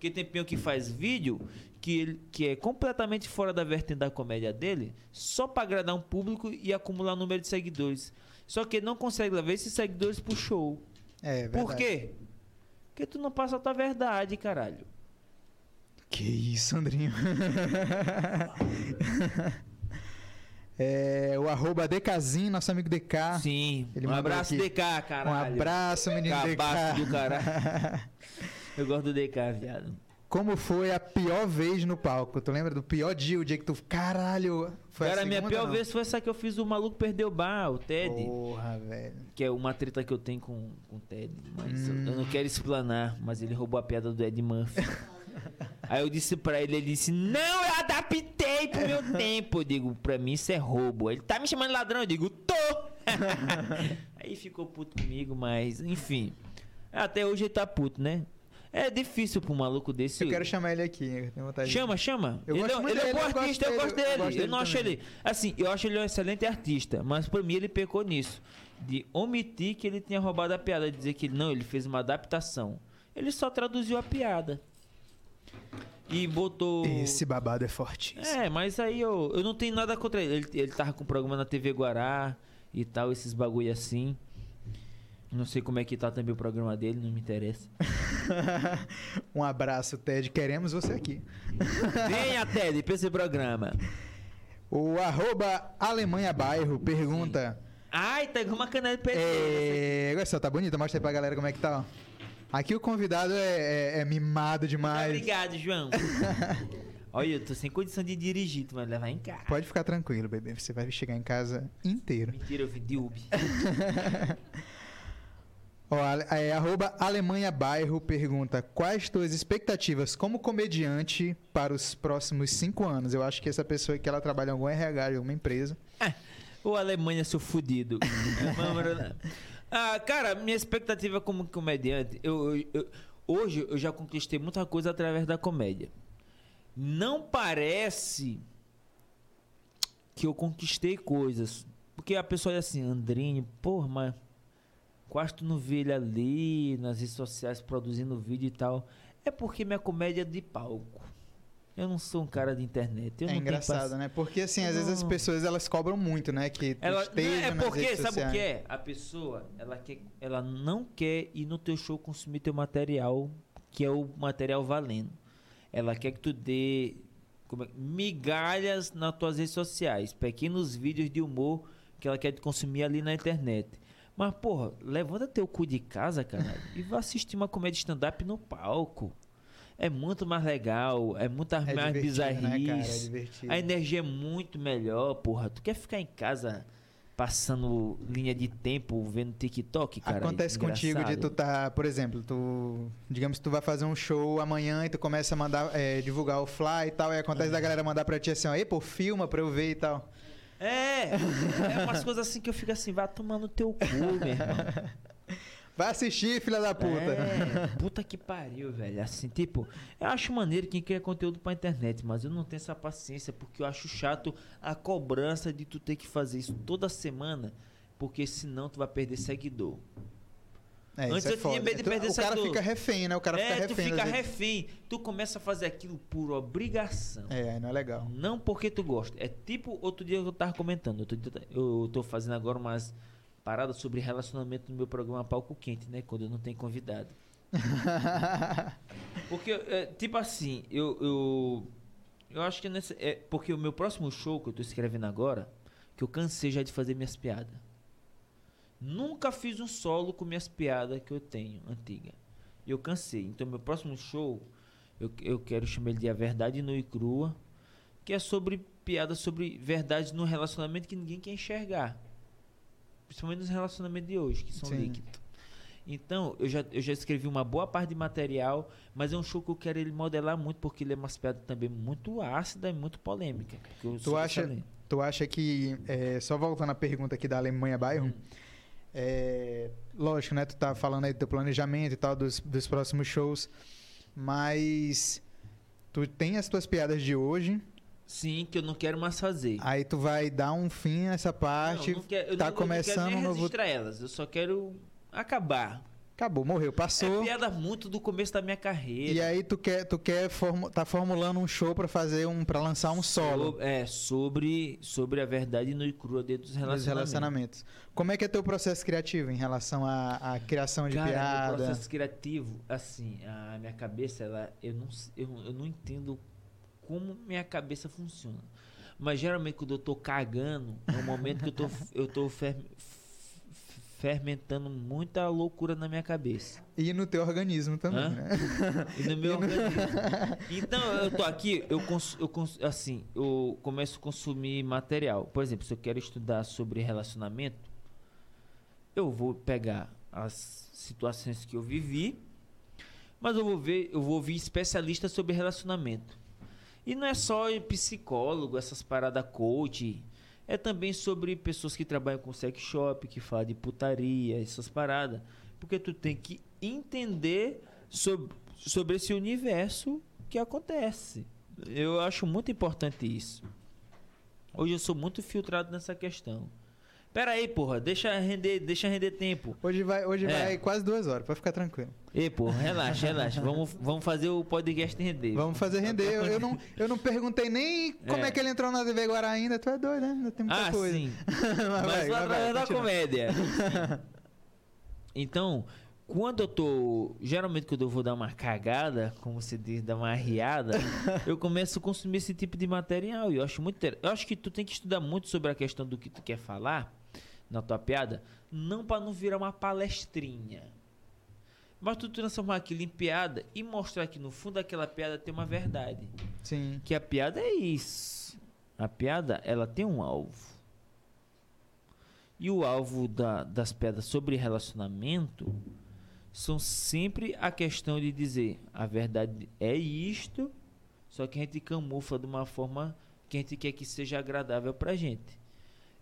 Porque tem pinho que faz vídeo que, ele, que é completamente fora da vertente da comédia dele, só para agradar um público e acumular número de seguidores. Só que ele não consegue levar esses seguidores pro show. É, verdade. Por quê? Porque tu não passa a tua verdade, caralho. Que isso, Andrinho. é, o arroba DKzinho, nosso amigo DK. Sim. Ele um abraço, aqui. DK, caralho. Um abraço, menino Cabaço DK. do caralho. Eu gosto do DK, viado. Como foi a pior vez no palco? Tu lembra do pior dia, o dia que tu. Caralho! Foi Cara, a minha pior não? vez foi essa que eu fiz o maluco perder o bar, o Ted. Porra, velho. Que é uma treta que eu tenho com, com o Ted. Mas eu- Hum. eu não quero explanar, mas ele roubou a piada do Ed Murphy. Aí eu disse pra ele, ele disse, não, eu adaptei pro meu tempo. Eu digo, pra mim isso é roubo. Ele tá me chamando de ladrão, eu digo, tô! Aí ficou puto comigo, mas, enfim. Até hoje ele tá puto, né? É difícil pro maluco desse. Eu quero chamar ele aqui. eu tenho vontade de- Chama, chama. Eu ele gosto é, muito ele é um dele, bom eu gosto artista, eu dele, gosto dele. Eu, dele não acho ele. Assim, eu acho ele um excelente artista, mas pra mim ele pecou nisso. De omitir que ele tinha roubado a piada, de dizer que não, ele fez uma adaptação. Ele só traduziu a piada. E botou. Esse babado é fortíssimo. É, mas aí eu, eu não tenho nada contra ele. ele. Ele tava com um programa na TV Guará e tal, esses bagulho assim. Não sei como é que tá também o programa dele, não me interessa. um abraço, Ted. Queremos você aqui. Venha, Ted, pra esse programa. O arroba Alemanha Bairro pergunta. Ai, tá com uma canela de PT. É... Só, tá bonita. Mostra aí pra galera como é que tá. ó. Aqui o convidado é, é- é mimado Muito demais. obrigado, João. Olha, eu tô sem condição de dirigir, tu vai levar em casa. Pode ficar tranquilo, bebê. Você vai chegar em casa inteiro. Mentira, eu vim de Ubi. Ó, é, arroba Alemanha Bairro pergunta: Quais tuas expectativas como comediante para os próximos cinco anos? Eu acho que essa pessoa aqui ela trabalha em algum RH de alguma empresa. Ô, Alemanha, seu fudido. ah, cara, minha expectativa como comediante, eu, eu- eu- hoje eu já conquistei muita coisa através da comédia. Não parece que eu conquistei coisas. Porque a pessoa é assim, Andrinho, porra, mas quase tu não vê ele ali nas redes sociais produzindo vídeo e tal. É porque minha comédia é de palco. Eu não sou um cara de internet. É não engraçado, né? Porque assim, às vezes as Não. pessoas elas cobram muito, né? Que Ela, esteja não, é porque, sabe o que é? A pessoa, ela, quer, ela não quer ir no teu show consumir teu material, que é o material valendo. Ela quer que tu dê é- migalhas nas tuas redes sociais, pequenos vídeos de humor que ela quer consumir ali na internet. Mas, porra, levanta teu cu de casa, caralho, e vá assistir uma comédia stand-up no palco. É muito mais legal, é muito É mais divertido, né, cara? É. A energia é muito melhor, porra. Tu quer ficar em casa passando linha de tempo vendo TikTok, cara? Acontece contigo de tu tá, por exemplo, tu. Digamos que tu vai fazer um show amanhã e tu começa a mandar, é, divulgar o fly e tal, e acontece da galera mandar pra ti assim, ó, ei, pô, filma pra eu ver e tal. É, é umas coisas assim que eu fico assim, vai tomar no teu cu, meu irmão. Vai assistir, filha da puta. É, puta que pariu, velho. Assim, tipo, eu acho maneiro quem cria conteúdo pra internet, mas eu não tenho essa paciência porque eu acho chato a cobrança de tu ter que fazer isso toda semana, porque senão tu vai perder seguidor. É, Antes é eu tinha medo de Tu- perder O cara fica refém, né? O cara é, fica tu refém. fica das redes- refém. Tu começa a fazer aquilo por obrigação. É, não é legal. Não porque tu gosta. É tipo outro dia que eu tava comentando. Outro dia eu tô fazendo agora umas paradas sobre relacionamento no meu programa Palco Quente, né? Quando eu não tenho convidado. Porque, é, tipo assim, eu, eu, eu acho que é nesse, é porque o meu próximo show que eu tô escrevendo agora, que eu cansei já de fazer minhas piadas. Nunca fiz um solo com minhas piadas que eu tenho, antiga. Eu cansei. Então, meu próximo show, eu, eu quero chamar ele de A Verdade Nua e Crua, que é sobre piadas sobre verdades no relacionamento que ninguém quer enxergar. Principalmente nos relacionamentos de hoje, que são Sim. líquidos. Então, eu já, eu já escrevi uma boa parte de material, mas é um show que eu quero ele modelar muito, porque ele é umas piadas também muito ácida e muito polêmica. Tu acha, tu acha que, é, só voltando à pergunta aqui da Alemanha Bairro, Hum. É, lógico, né? Tu tá falando aí do teu planejamento e tal, dos, dos próximos shows, mas tu tem as tuas piadas de hoje, Sim, que eu não quero mais fazer. Aí tu vai dar um fim nessa parte. não, eu não tá não, começando eu não quero nem novo. registrar elas. Eu só quero acabar. Acabou, morreu, passou. É piada muito do começo da minha carreira. E aí tu quer, tu quer formu... tá formulando um show pra fazer um para lançar um solo Sobre- é, sobre, sobre a verdade no e crua dentro dos dos relacionamentos. relacionamentos. Como é que é teu processo criativo em relação à, à criação de Cara, piada? meu processo criativo, assim, a minha cabeça, ela, eu, não, eu, eu não entendo como minha cabeça funciona. Mas geralmente quando eu tô cagando, é um momento que eu tô, eu tô fermentando muita loucura na minha cabeça. E no teu organismo também, Hã? né? E no meu organismo. Então, eu tô aqui, eu, cons, eu cons, assim, eu começo a consumir material. Por exemplo, se eu quero estudar sobre relacionamento, eu vou pegar as situações que eu vivi, mas eu vou ver, eu vou ouvir especialistas sobre relacionamento. E não é só psicólogo, essas paradas coach, é também sobre pessoas que trabalham com sex shop, que falam de putaria, essas paradas. Porque tu tem que entender sobre, sobre esse universo que acontece. Eu acho muito importante isso. Hoje eu sou muito filtrado nessa questão. Pera aí, porra, deixa render, deixa render tempo. Hoje vai, hoje É. vai quase duas horas, pode ficar tranquilo. Ei, porra, relaxa, relaxa. Vamos, vamos fazer o podcast render. Vamos fazer render. Eu, eu não, eu não perguntei nem como é. É. que ele entrou na TV Guará ainda. Tu é doido, né? Ainda tem muita Ah, coisa. sim. Mas Mas vai, através da comédia. Então, quando eu tô. Geralmente, quando eu vou dar uma cagada, como se diz, dar uma riada, eu começo a consumir esse tipo de material. E eu acho muito. Eu acho que tu tem que estudar muito sobre a questão do que tu quer falar na tua piada, não para não virar uma palestrinha. Mas tu transformar aquilo em piada e mostrar que no fundo daquela piada tem uma verdade. Sim. Que a piada é isso. A piada, ela tem um alvo. E o alvo da- das piadas sobre relacionamento são sempre a questão de dizer a verdade é isto, só que a gente camufla de uma forma que a gente quer que seja agradável pra gente.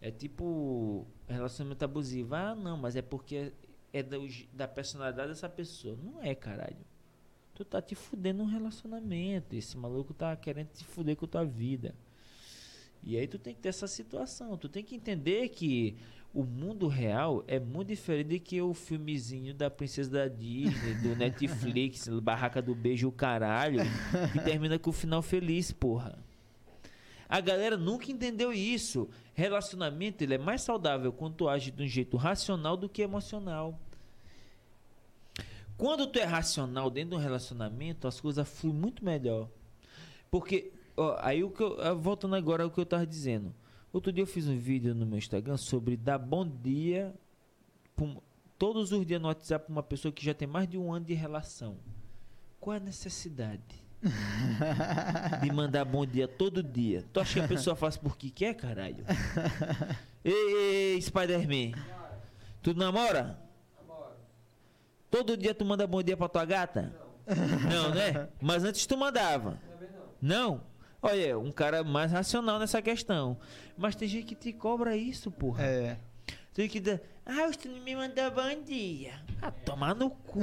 É tipo relacionamento abusivo. Ah, não, mas é porque é da personalidade dessa pessoa. Não é, caralho. Tu tá te fudendo num relacionamento. Esse maluco tá querendo te fuder com a tua vida. E aí tu tem que ter essa situação. Tu tem que entender que o mundo real é muito diferente do que o filmezinho da princesa da Disney, do Netflix, Barraca do Beijo, o caralho, que termina com o final feliz, porra. A galera nunca entendeu isso. Relacionamento ele é mais saudável quando tu age de um jeito racional do que emocional. Quando tu é racional dentro de um relacionamento, as coisas fluem muito melhor. Porque, ó, aí o que eu, ah, voltando agora ao que eu tava dizendo. Outro dia eu fiz um vídeo no meu Instagram sobre dar bom dia um- todos os dias no WhatsApp pra uma pessoa que já tem mais de um ano de relação. Qual é a necessidade de mandar bom dia todo dia? Tu acha que a pessoa faz porque quer, caralho? Ei, ei, Spider-Man. Tu namora? Todo dia tu manda bom dia pra tua gata? Não, né? Mas antes tu mandava. Não? Olha, um cara mais racional nessa questão. Mas tem gente que te cobra isso, porra. É. Tem que dar. Ah, você não me mandou bom dia. Ah, tomar no cu.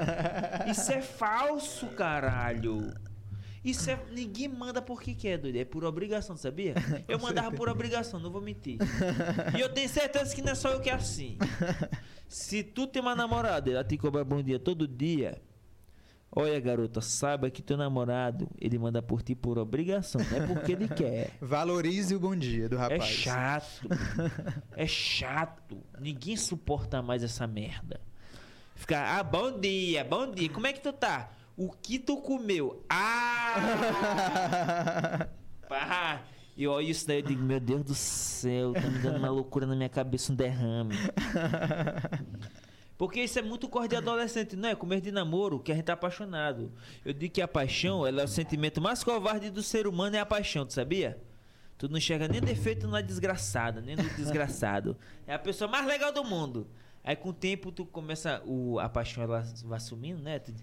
Isso é falso, caralho. Isso é. Ninguém manda porque quer, doido. É por obrigação, sabia? Eu mandava por obrigação, não vou mentir. E eu tenho certeza que não é só eu que é assim. Se tu tem uma namorada e ela te cobra bom dia todo dia. Olha, garota, saiba que teu namorado, ele manda por ti por obrigação, não é porque ele quer. Valorize o bom dia do rapaz. É chato. é chato. Ninguém suporta mais essa merda. Ficar, ah, bom dia, bom dia. Como é que tu tá? O que tu comeu? Ah! Pá. E olha isso daí, eu digo, meu Deus do céu, tá me dando uma loucura na minha cabeça, um derrame. Porque isso é muito coisa de adolescente, não é? Comer de namoro, que a gente tá apaixonado. Eu digo que a paixão, ela é o sentimento mais covarde do ser humano, é a paixão, tu sabia? Tu não enxerga nem defeito na desgraçada, nem no desgraçado. É a pessoa mais legal do mundo. Aí com o tempo tu começa, o, a paixão ela vai sumindo, né? Tu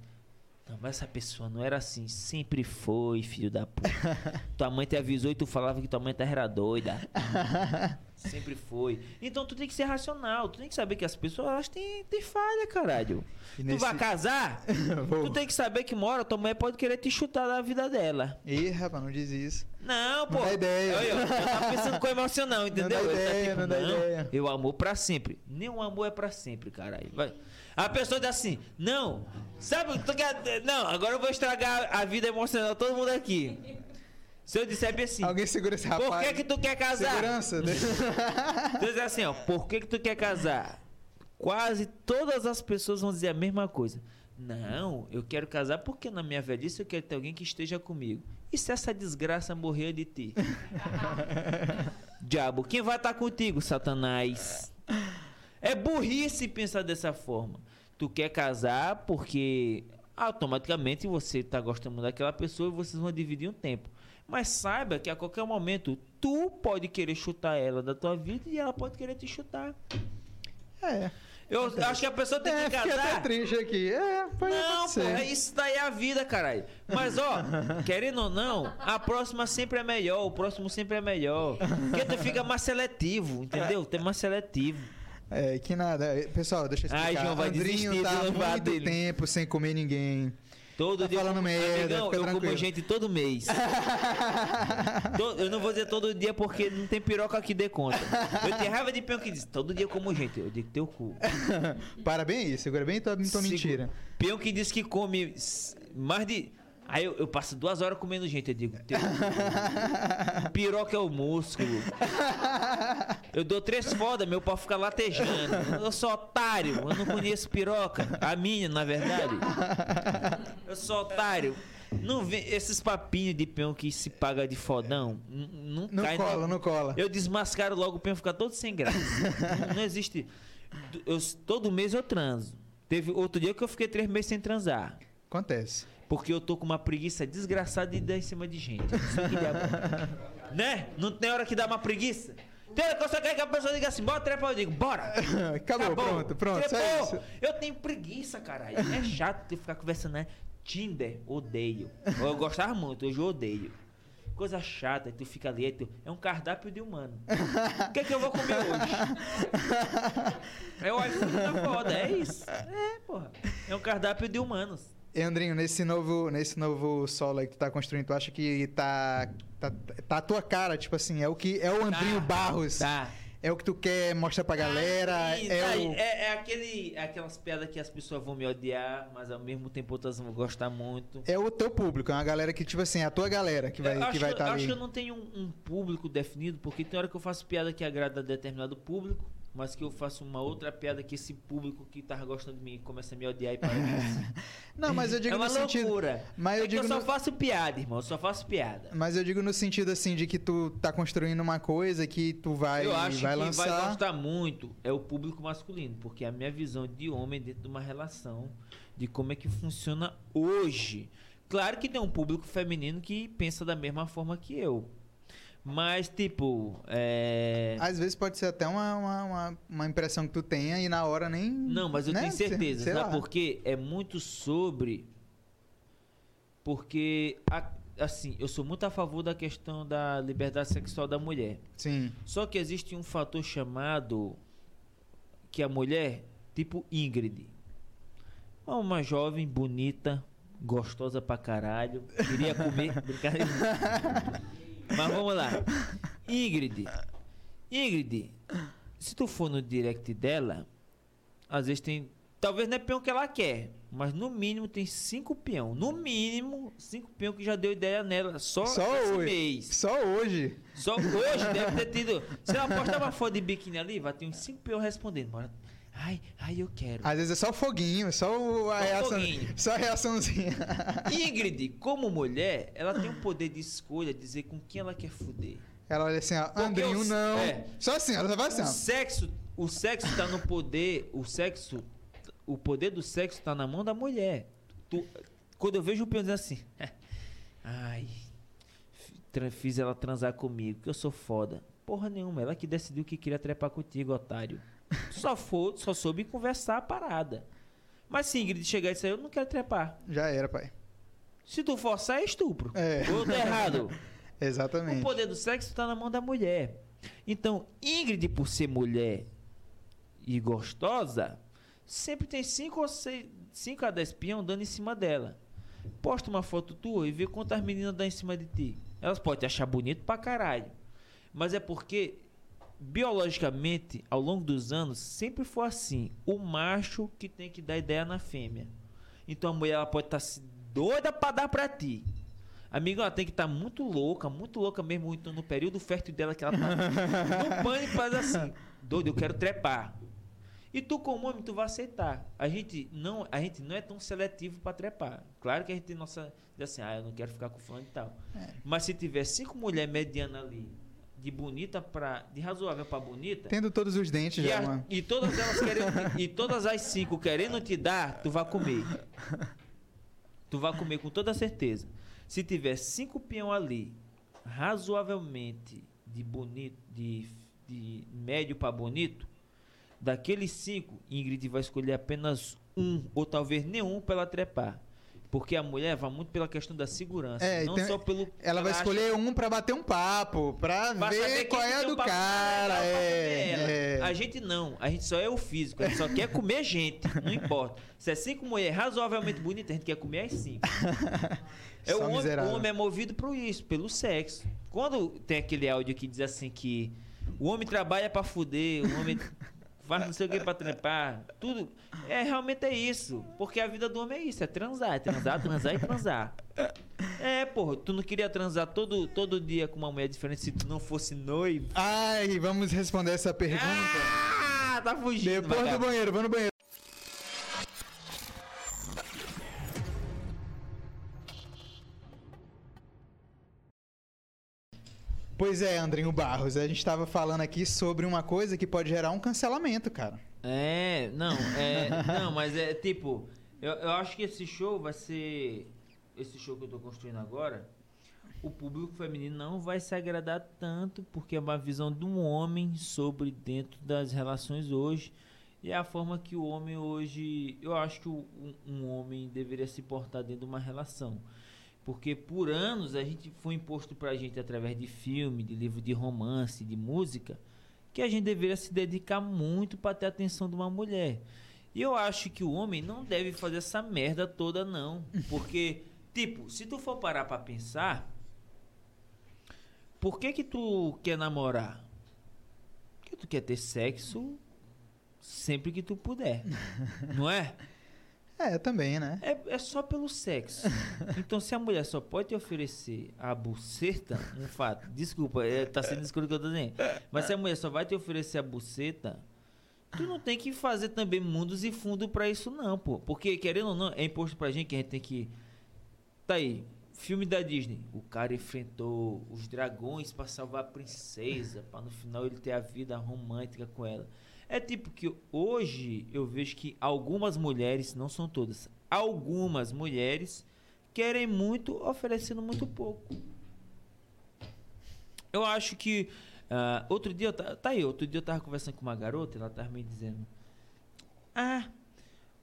não, mas essa pessoa não era assim, sempre foi, filho da puta. tua mãe te avisou e tu falava que tua mãe tá era doida. Sempre foi. Então tu tem que ser racional. Tu tem que saber que as pessoas elas têm, têm falha, caralho. E Tu nesse- vai casar? Tu tem que saber que uma hora tua mulher pode querer te chutar da vida dela. Ih, rapaz, não diz isso. Não, pô. dá ideia. Olha, eu tava pensando com emocional, entendeu? dá Ele tá ideia, não dá ideia. Eu amo pra sempre. Nenhum amor é pra sempre, caralho. Vai. A pessoa diz assim, não, sabe, tu quer. Não, agora eu vou estragar a vida emocional de todo mundo aqui. Se eu disser bem assim, Alguém segura esse rapaz. por que que tu quer casar? Segurança. né? Tu diz assim, ó, por que que tu quer casar? Quase todas as pessoas vão dizer a mesma coisa. Não, eu quero casar porque na minha velhice eu quero ter alguém que esteja comigo. E se essa desgraça morrer de ti? Diabo, quem vai estar contigo, Satanás? É burrice pensar dessa forma. Tu quer casar porque automaticamente você tá gostando daquela pessoa e vocês vão dividir um tempo. Mas saiba que a qualquer momento tu pode querer chutar ela da tua vida e ela pode querer te chutar. É. Eu acho que a pessoa tem É, que fiquei até casar. triste aqui. É, pode Não, pô, é isso daí é a vida, caralho. Mas, ó, querendo ou não, a próxima sempre é melhor, o próximo sempre é melhor. Porque tu fica mais seletivo, entendeu? Tu é mais seletivo. É, que nada. Pessoal, deixa eu explicar. Ai, João vai Andrinho desistir tá muito dele. tempo sem comer ninguém. Todo Tá dia. falando merda, Amigão, eu como gente todo mês. To- eu não vou dizer todo dia porque não tem piroca que dê conta. Eu tenho raiva de peão que diz, todo dia eu como gente. Eu digo teu cu. Para bem aí, segura bem tua, tua mentira. Peão que diz que come mais de. Aí eu, eu passo duas horas comendo gente, eu digo. Piroca é o músculo. Eu dou três foda, meu pau fica latejando. Eu sou otário, eu não conheço piroca. A minha, na verdade. Eu sou otário. Não vem esses papinhos de peão que se paga de fodão. Não, Não cai cola, na- não cola. Eu desmascaro logo o peão fica todo sem graça. não, não existe. Eu, todo mês eu transo. Teve outro dia que eu fiquei três meses sem transar. Acontece. Porque eu tô com uma preguiça desgraçada de dar em cima de gente. Não né? Não tem hora que dá uma preguiça? Tem hora que eu só quero que a pessoa diga assim, bora trepar, eu digo, bora! Acabou, pronto, pronto. Só Trepou. Eu tenho preguiça, caralho. É chato ter ficar conversando, né? Tinder, odeio. Eu gostava muito, hoje eu odeio. Coisa chata, tu fica ali, aí tu- é um cardápio de humano. O que é que eu vou comer hoje? É o iFood da foda, é isso. É, porra. É um cardápio de humanos. E Andrinho, nesse novo, nesse novo solo aí que tu tá construindo, tu acha que tá, tá, tá a tua cara, tipo assim, é o que é o Andrinho Tá, Barros, Tá. é o que tu quer mostrar pra galera, Ih, é tá, o... é, é aquele, é aquelas piadas que as pessoas vão me odiar, mas ao mesmo tempo outras vão gostar muito. É o teu público, é uma galera que, tipo assim, é a tua galera que vai eu estar que vai tá eu ali. acho que eu não tenho um, um público definido, porque tem hora que eu faço piada que agrada a determinado público, mas que eu faço uma outra piada que esse público que tava gostando de mim começa a me odiar e para. Não, mas eu digo é uma no sentido... loucura. Mas eu é digo eu só no- faço piada, irmão. Eu só faço piada. Mas eu digo no sentido assim de que tu tá construindo uma coisa que tu vai, eu acho vai que lançar. vai gostar muito é o público masculino, porque a minha visão de homem dentro de uma relação, de como é que funciona hoje. Claro que tem um público feminino que pensa da mesma forma que eu. Mas, tipo, é... Às vezes pode ser até uma, uma, uma, uma impressão que tu tenha e na hora nem. Não, mas eu né? tenho certeza. Sei Sabe lá. por quê? É muito sobre. Porque, assim, eu sou muito a favor da questão da liberdade sexual da mulher. Sim. Só que existe um fator chamado. Que a mulher, tipo Ingrid. É Uma jovem, bonita, gostosa pra caralho. Queria comer. Brincadeira. Mas vamos lá. Ingrid. Ingrid, se tu for no direct dela, às vezes tem. Talvez não é peão que ela quer, mas no mínimo tem cinco peão. No mínimo, cinco peão que já deu ideia nela. Só, Só esse hoje. mês. Só hoje. Só hoje deve ter tido. Se ela postar uma foto de biquíni ali, vai ter uns 5 peão respondendo. Bora. Ai, ai, eu quero. Às vezes é só o foguinho, só o- a Só o reação. foguinho. Só a reaçãozinha. Ingrid, como mulher, ela tem um poder de escolha, dizer com quem ela quer fuder. Ela olha assim, ó, Andrinho o- não. é. Só assim, ela só vai assim, O ó. sexo, o sexo tá no poder, o sexo, o poder do sexo tá na mão da mulher. Tu- quando eu vejo o dizendo assim, ai, fiz ela transar comigo, que eu sou foda. Porra nenhuma, ela que decidiu que queria trepar contigo, otário. Só for, só soube conversar a parada. Mas se Ingrid chegar e dizer, eu não quero trepar. Já era, pai. Se tu forçar, é estupro. É. Ou tá errado. O Exatamente. poder do sexo tá na mão da mulher. Então, Ingrid, por ser mulher e gostosa, sempre tem 5 ou 6, 5 a 10 peão dando em cima dela. Posta uma foto tua e vê quantas meninas dão em cima de ti. Elas podem te achar bonito pra caralho. Mas é porque, biologicamente, ao longo dos anos, sempre foi assim. O macho que tem que dar ideia na fêmea. Então a mulher ela pode estar tá doida pra dar pra ti. Amigo, ela tem que estar tá muito louca, muito louca mesmo, então no período fértil dela que ela tá no pânico faz assim, doido, eu quero trepar. E tu como homem, tu vai aceitar. A gente não, a gente não é tão seletivo para trepar. Claro que a gente tem nossa, diz assim, ah, eu não quero ficar com fulano e tal. É. Mas se tiver cinco mulheres medianas ali, de bonita para de razoável para bonita, tendo todos os dentes e, já, a, mano. e todas elas querendo e todas as cinco querendo te dar, tu vai comer. Tu vai comer com toda certeza. Se tiver cinco peão ali, razoavelmente de bonito, de, de médio para bonito, daqueles cinco, Ingrid vai escolher apenas um ou talvez nenhum para ela trepar. Porque a mulher vai muito pela questão da segurança, é, não então, só pelo. Ela vai escolher um para bater um papo, para ver qual é a do cara. É, é. A gente não, a gente só é o físico, a gente só quer comer gente, não importa. Se é cinco mulheres razoavelmente bonitas, a gente quer comer as cinco. É o homem, o homem é movido por isso, pelo sexo. Quando tem aquele áudio que diz assim que o homem trabalha para fuder, o homem faz não sei o que pra trepar, tudo. É, realmente é isso. Porque a vida do homem é isso, é transar, é transar, transar e transar. É, porra, tu não queria transar todo, todo dia com uma mulher diferente se tu não fosse noivo? Ai, vamos responder essa pergunta. Ah, tá fugindo. Depois do banheiro, vamos no banheiro. Pois é, Andrinho Barros, a gente estava falando aqui sobre uma coisa que pode gerar um cancelamento, cara. É, não, é, não, mas é tipo, eu, eu acho que esse show vai ser, esse show que eu tô construindo agora, o público feminino não vai se agradar tanto, porque é uma visão de um homem sobre dentro das relações hoje, e é a forma que o homem hoje, eu acho que um, um homem deveria se portar dentro de uma relação. Porque por anos a gente foi imposto pra gente através de filme, de livro de romance, de música, que a gente deveria se dedicar muito para ter a atenção de uma mulher. E eu acho que o homem não deve fazer essa merda toda não, porque tipo, se tu for parar para pensar, por que que tu quer namorar? Porque tu quer ter sexo sempre que tu puder. não é? É, também, né? É, é só pelo sexo. então, se a mulher só pode te oferecer a buceta, um fato, desculpa, é, tá sendo escuro que eu tô dizendo. Mas se a mulher só vai te oferecer a buceta, tu não tem que fazer também mundos e fundo para isso, não, pô. Porque, querendo ou não, é imposto pra gente que a gente tem que. Tá aí, filme da Disney. O cara enfrentou os dragões para salvar a princesa, para no final ele ter a vida romântica com ela. É tipo que hoje eu vejo que algumas mulheres, não são todas, algumas mulheres querem muito oferecendo muito pouco. Eu acho que uh, outro dia, tá aí, outro dia eu tava conversando com uma garota, ela tava me dizendo: "Ah,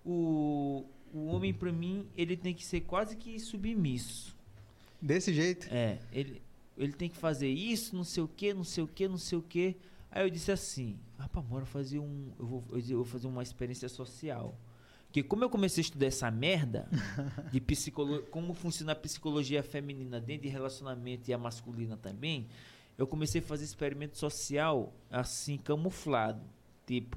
o o homem para mim, ele tem que ser quase que submisso. Desse jeito? É, ele ele tem que fazer isso, não sei o que, não sei o que, não sei o que. Aí eu disse assim, rapaz, bora fazer um. Eu vou, eu vou fazer uma experiência social. Porque como eu comecei a estudar essa merda de psicologia, como funciona a psicologia feminina dentro de relacionamento e a masculina também, eu comecei a fazer experimento social assim, camuflado. Tipo.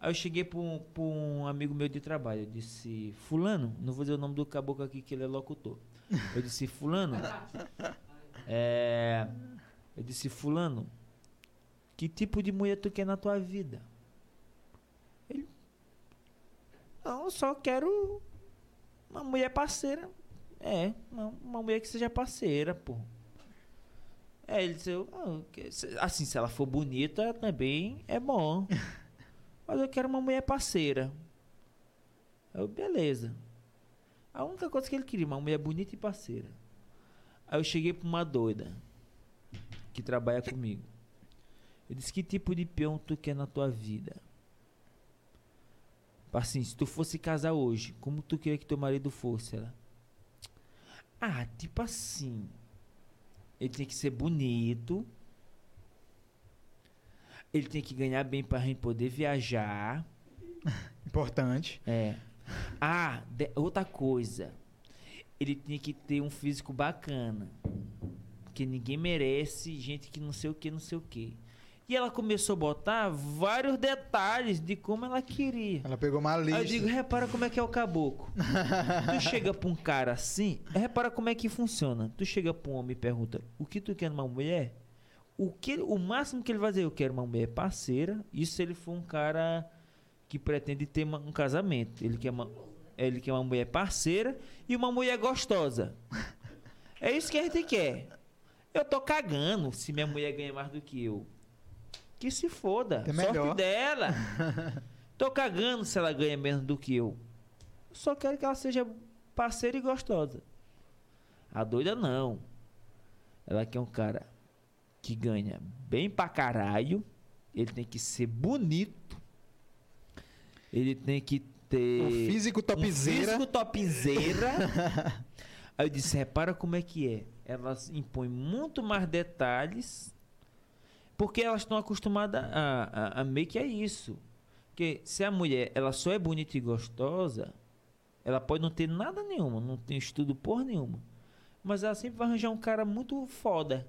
Aí eu cheguei para um, um amigo meu de trabalho, eu disse, fulano, não vou dizer o nome do caboclo aqui que ele é locutor. Eu disse, fulano, é, eu disse, fulano, que tipo de mulher tu quer na tua vida? Ele. Não, eu só quero uma mulher parceira. É, uma, uma mulher que seja parceira, pô. É, ele disse, assim, se ela for bonita também é bom. Mas eu quero uma mulher parceira. Eu, beleza. A única coisa que ele queria, uma mulher bonita e parceira. Aí eu cheguei pra uma doida que trabalha comigo. Eu disse, que tipo de peão tu quer na tua vida? Assim, se tu fosse casar hoje, como tu queria que teu marido fosse? Ela, ah, tipo assim. Ele tem que ser bonito. Ele tem que ganhar bem pra gente poder viajar. Importante. É. Ah, de- outra coisa. Ele tinha que ter um físico bacana. Porque ninguém merece gente que não sei o que, não sei o que. E ela começou a botar vários detalhes de como ela queria. Ela pegou uma Aí lista. eu digo, repara como é que é o caboclo. tu chega pra um cara assim, repara como é que funciona. Tu chega pra um homem e pergunta, o que tu quer numa mulher? O, que, o máximo que ele vai dizer, eu quero uma mulher parceira. Isso se ele for um cara que pretende ter uma- um casamento. Ele quer uma, ele quer uma mulher parceira e uma mulher gostosa. É isso que a gente quer. Eu tô cagando se minha mulher ganha mais do que eu. Que se foda. É Sorte melhor. dela. Tô cagando se ela ganha menos do que eu. Eu só quero que ela seja parceira e gostosa. A doida não. Ela quer um cara que ganha bem pra caralho. Ele tem que ser bonito. Ele tem que ter. O físico Um topzeira. físico topzeira. Aí eu disse, repara como é que é. Elas impõem muito mais detalhes. Porque elas estão acostumadas a, a, a meio que é isso. Porque se a mulher ela só é bonita e gostosa, ela pode não ter nada nenhuma, não tem estudo porra nenhuma. Mas ela sempre vai arranjar um cara muito foda.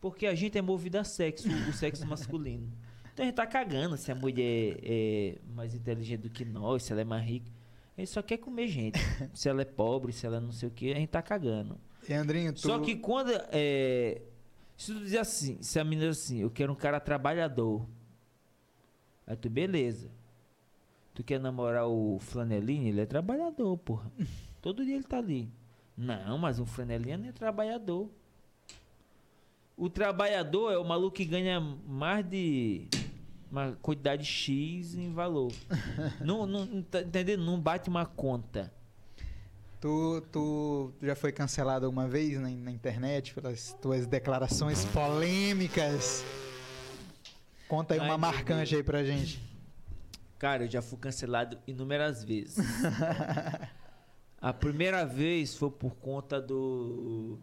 Porque a gente é movido a sexo, o sexo masculino. Então a gente tá cagando se a mulher é mais inteligente do que nós, se ela é mais rica. A gente só quer comer gente. se ela é pobre, se ela é não sei o que, a gente tá cagando. E Andrinho, tu... Só que quando. É, se tu dizer assim, se a menina diz assim, eu quero um cara trabalhador. Aí tu, beleza. Tu quer namorar o Flanelinha? Ele é trabalhador, porra. Todo dia ele tá ali. Não, mas o Flanelinha não é trabalhador. O trabalhador é o maluco que ganha mais de uma quantidade X em valor. não, não, tá entendendo? Não bate uma conta. Tu, tu já foi cancelado alguma vez na, na internet pelas tuas declarações polêmicas? Conta aí Ai, uma meu marcante aí pra gente. Cara, eu já fui cancelado inúmeras vezes. A primeira vez foi por conta do.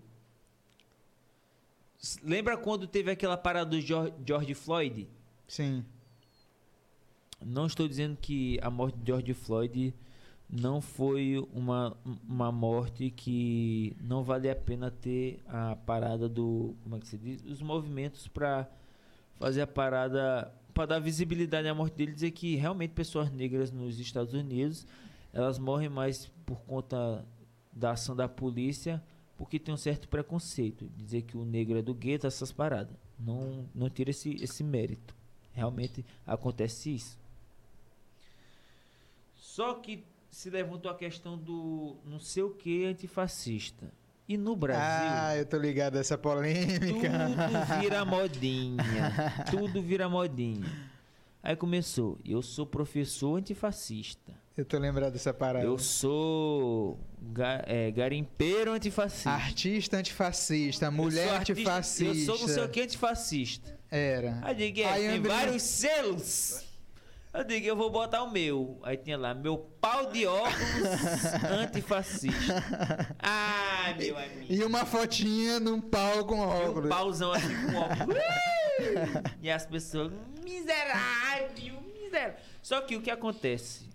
Lembra quando teve aquela parada do Geor- George Floyd? Sim. Não estou dizendo que a morte de George Floyd não foi uma, uma morte que não vale a pena ter a parada do. Como é que se diz? Os movimentos para fazer a parada. Para dar visibilidade à morte dele, dizer que realmente pessoas negras nos Estados Unidos elas morrem mais por conta da ação da polícia porque tem um certo preconceito. Dizer que o negro é do gueto, essas paradas. Não, não tira esse, esse mérito. Realmente acontece isso. Só que se levantou a questão do não sei o que antifascista. E no Brasil, Ah, eu tô ligado a essa polêmica. tudo vira modinha. tudo vira modinha. Aí começou, eu sou professor antifascista. Eu tô lembrado dessa parada. Eu sou ga- é, garimpeiro antifascista. Artista antifascista, Eu mulher sou artista- antifascista. Eu sou não sei o que antifascista. Era. Aí eu digo, é, Aí, tem André- vários selos. Eu digo, eu vou botar o meu. Aí tinha lá, meu pau de óculos antifascista. Ai, meu amigo. E uma fotinha num pau com E um óculos. pauzão assim com óculos. E as pessoas, miserável, miserável. Só que o que acontece?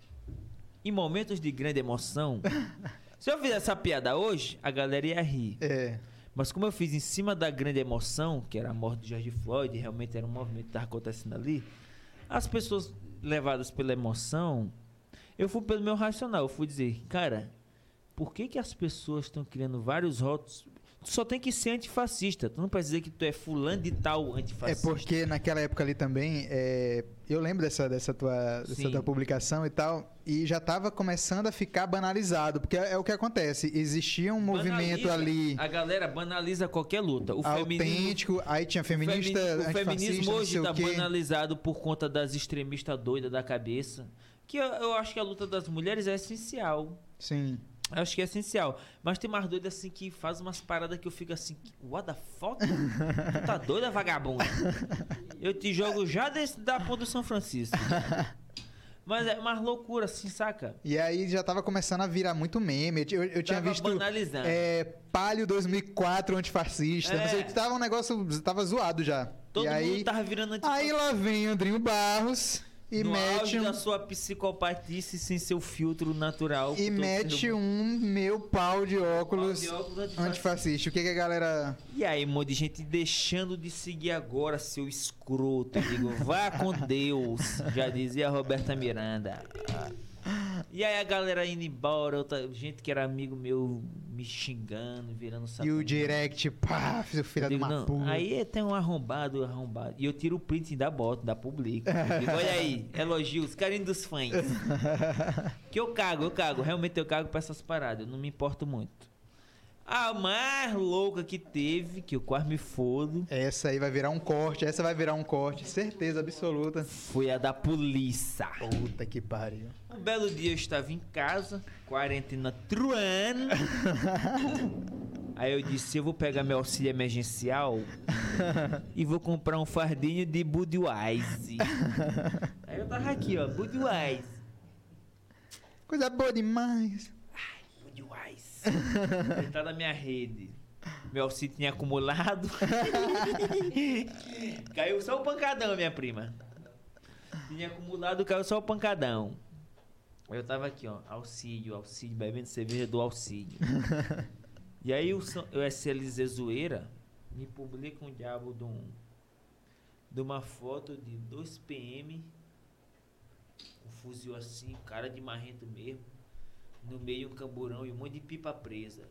Em momentos de grande emoção, se eu fizer essa piada hoje, a galera ia rir. É. Mas como eu fiz em cima da grande emoção, que era a morte de George Floyd, realmente era um movimento que estava acontecendo ali, as pessoas levadas pela emoção, eu fui pelo meu racional, eu fui dizer, cara, por que que as pessoas estão criando vários rótulos? Tu só tem que ser antifascista, tu não precisa dizer que tu é fulano de tal É antifascista. porque naquela época ali também, é, eu lembro dessa, dessa, tua, dessa Sim. tua publicação e tal, e já tava começando a ficar banalizado, porque é, é o que acontece, existia um movimento Banaliza- ali A galera banaliza qualquer luta. O feminismo autêntico, aí tinha feminista, femini- o feminismo hoje está banalizado por conta das extremistas doidas da cabeça. Que eu, eu acho que a luta das mulheres é essencial. Sim. Eu acho que é essencial. Mas tem mais doido assim que faz umas paradas que eu fico assim, what the fuck? tu tá doida, vagabundo? Eu te jogo já desse, da ponta do São Francisco. Mas é uma loucura, assim, saca? E aí já tava começando a virar muito meme. Eu, eu tinha Tava visto banalizando. é, Palio 2004 antifascista. É. Não sei, tava um negócio, tava zoado já. Todo e mundo aí, tava virando anti aí lá vem Andrinho Barros e no mete um, da sua psicopatice sem seu filtro natural. e mete um meu pau de óculos, Pau de óculos antifascista. antifascista. O que, que a galera. E aí, um monte de gente deixando de seguir agora, seu escroto. Eu digo, vá com Deus, já dizia a Roberta Miranda. E aí a galera indo embora, outra, gente que era amigo meu me xingando, virando E satanás. o direct, pá, seu filho Eu de digo, uma puta. Aí tem um arrombado, arrombado. E eu tiro o print da bota, da digo, olha aí, elogios, carinho dos fãs. Que eu cago, eu cago. Realmente eu cago pra essas paradas. Eu não me importo muito. A mais louca que teve, que eu quase me fodo, Essa aí vai virar um corte, essa vai virar um corte, certeza absoluta. foi a da polícia. Puta que pariu. Um belo dia eu estava em casa, quarentena truando. Aí eu disse, eu vou pegar meu auxílio emergencial e vou comprar um fardinho de Budweiser. Aí eu tava aqui, ó, Budweiser. Coisa boa demais. Budweiser. Ele tá na minha rede. Meu auxílio tinha acumulado. caiu só o pancadão, minha prima. Tinha acumulado, caiu só o pancadão. Eu tava aqui, ó, auxílio, auxílio, bebendo cerveja do auxílio. e aí o, o SLZ Zoeira me publica um diabo de, um, de uma foto de dois PM, um fuzil assim, cara de marrento mesmo, no meio um camburão e um monte de pipa presa.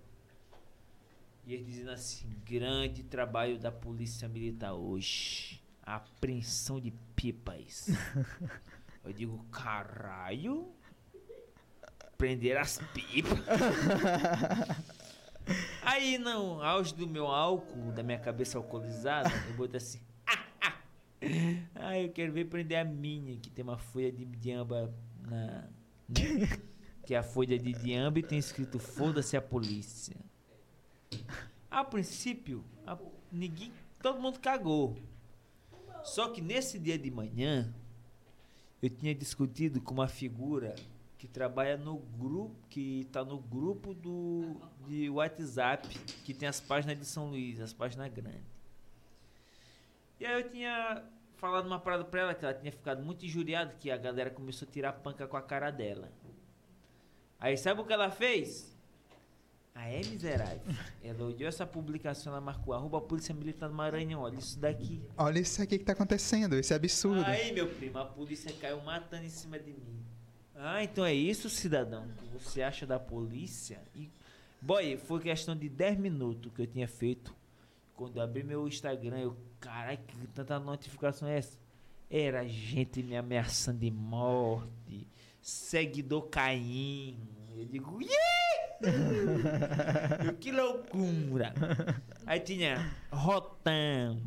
E eles dizendo assim, grande trabalho da polícia militar hoje. A apreensão de pipas. Eu digo, caralho. Prender as pipas. Aí, no auge do meu álcool, da minha cabeça alcoolizada, eu botei assim. ah, eu quero ver prender a minha, que tem uma folha de diamba na. né? Que é a folha de diamba e tem escrito foda-se a polícia. A princípio, a- ninguém, todo mundo cagou. Só que nesse dia de manhã, eu tinha discutido com uma figura que trabalha no grupo, que tá no grupo do de WhatsApp, que tem as páginas de São Luís, as páginas grandes. E aí eu tinha falado uma parada pra ela que ela tinha ficado muito injuriada que a galera começou a tirar panca com a cara dela. Aí sabe o que ela fez? Ah, é miserável. Ela olhou essa publicação, ela marcou arroba Polícia Militar do Maranhão, olha isso daqui. Olha isso aqui que tá acontecendo, isso é absurdo. Aí, meu primo, a polícia caiu matando em cima de mim. Ah, então é isso, cidadão, que você acha da polícia? E, boy, foi questão de 10 minutos que eu tinha feito. Quando eu abri meu Instagram, eu, caralho, que tanta notificação é essa? Era gente me ameaçando de morte, seguidor caindo. Eu digo, yeah! que loucura! Aí tinha Rotan,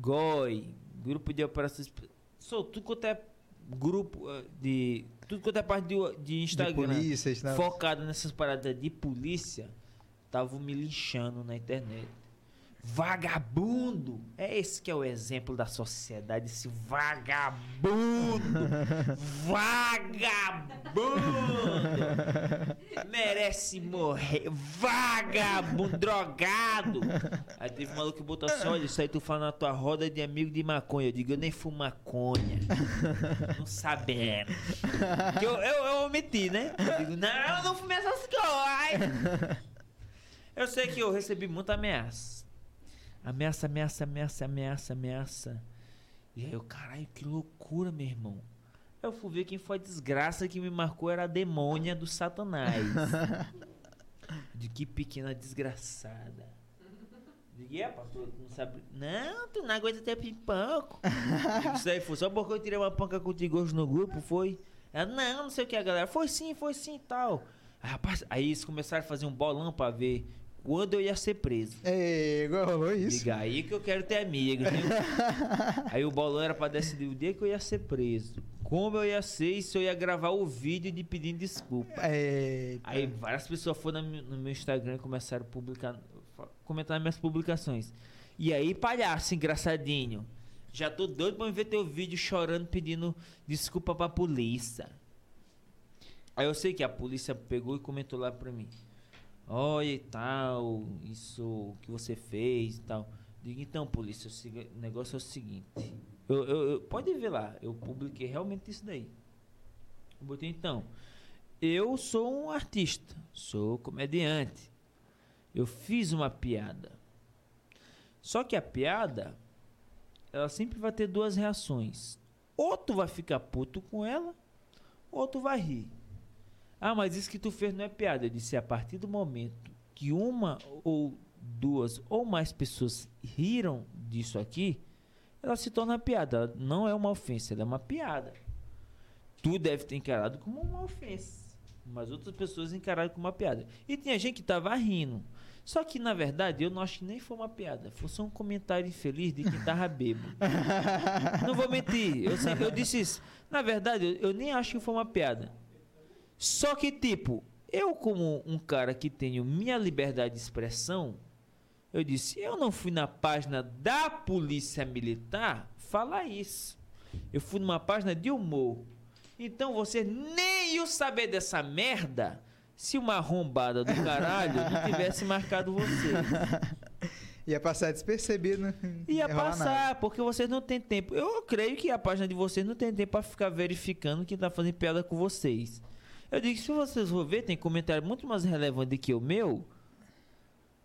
Goi, grupo de operações. Sou tudo quanto é grupo eh, de. Tudo quanto é parte de, de de Instagram. polícias, né? Focado nessas paradas de polícia, estavam me linchando na internet. Vagabundo! É esse que é o exemplo da sociedade, esse vagabundo! Vagabundo! Merece morrer! Vagabundo! Drogado! Aí teve um maluco que botou assim: olha, isso aí tu fala na tua roda de amigo de maconha. Eu digo, eu nem fumo maconha. Não sabendo. Que eu, eu, eu omiti, né? Eu digo, não, eu não fumei essas coisas. Eu sei que eu recebi muita ameaça. Ameaça, ameaça, ameaça, ameaça, ameaça. E aí eu, caralho, que loucura, meu irmão. Eu fui ver quem foi a desgraça que me marcou era a demônia do satanás. De que pequena desgraçada. Digo, é, pastor, tu não sabe. Não, tu não aguenta ter pipoco. Isso aí foi só porque eu tirei uma panca contigo hoje no grupo, foi? Ela, não, não sei o que, a galera. Foi sim, foi sim e tal. Aí, rapaz, aí eles começaram a fazer um bolão pra ver quando eu ia ser preso. Ei, agora rolou isso. Diga aí que eu quero ter amigos. viu? aí o bolão era pra decidir o dia que eu ia ser preso. Como eu ia ser e se eu ia gravar o vídeo de pedindo desculpa. É, Aí várias pessoas foram no meu- Instagram e começaram a publicar, comentar nas minhas publicações. E aí, palhaço engraçadinho, Já tô doido pra ver teu vídeo chorando, pedindo desculpa pra polícia. Aí eu sei que a polícia pegou e comentou lá pra mim. Olha e tal, isso que você fez e tal. Digo, então, polícia, o negócio é o seguinte. Eu, eu, eu, pode ver lá, eu publiquei realmente isso daí. Eu botei, então, eu sou um artista, sou comediante. Eu fiz uma piada. Só que a piada, ela sempre vai ter duas reações. Ou tu vai ficar puto com ela, ou tu vai rir. Ah, mas isso que tu fez não é piada. Eu disse, a partir do momento que uma ou duas ou mais pessoas riram disso aqui, ela se torna piada. Ela não é uma ofensa, ela é uma piada. Tu deve ter encarado como uma ofensa. Mas outras pessoas encararam como uma piada. E tinha gente que tava rindo. Só que, na verdade, eu não acho que nem foi uma piada. Foi só um comentário infeliz de quem tava bêbado. não vou mentir. Eu, eu disse isso. Na verdade, eu, eu nem acho que foi uma piada. Só que, tipo, eu, como um cara que tenho minha liberdade de expressão, eu disse: eu não fui na página da Polícia Militar falar isso. Eu fui numa página de humor. Então você nem ia saber dessa merda se uma arrombada do caralho não tivesse marcado você. Ia passar despercebido, né? Ia passar, nada. porque vocês não têm tempo. Eu creio que a página de vocês não tem tempo para ficar verificando quem tá fazendo piada com vocês. Eu digo se vocês vão ver, tem comentário muito mais relevante que o meu,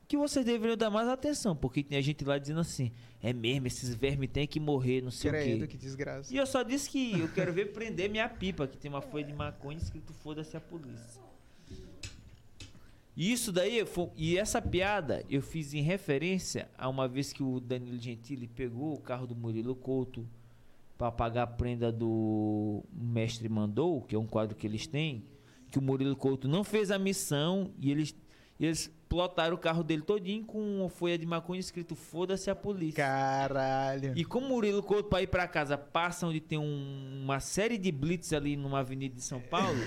que vocês deveriam dar mais atenção, porque tem a gente lá dizendo assim, é mesmo, esses vermes têm que morrer, não sei Credo, o quê. que desgraça. E eu só disse que eu quero ver prender minha pipa, que tem uma folha de maconha escrito foda-se a polícia. E isso daí, foi, e essa piada eu fiz em referência a uma vez que o Danilo Gentili pegou o carro do Murilo Couto para pagar a prenda do Mestre Mandou, que é um quadro que eles têm, que o Murilo Couto não fez a missão e eles, eles plotaram o carro dele todinho com uma folha de maconha escrito foda-se a polícia. Caralho. E como o Murilo Couto para ir para casa passa onde tem um, uma série de blitz ali numa avenida de São Paulo,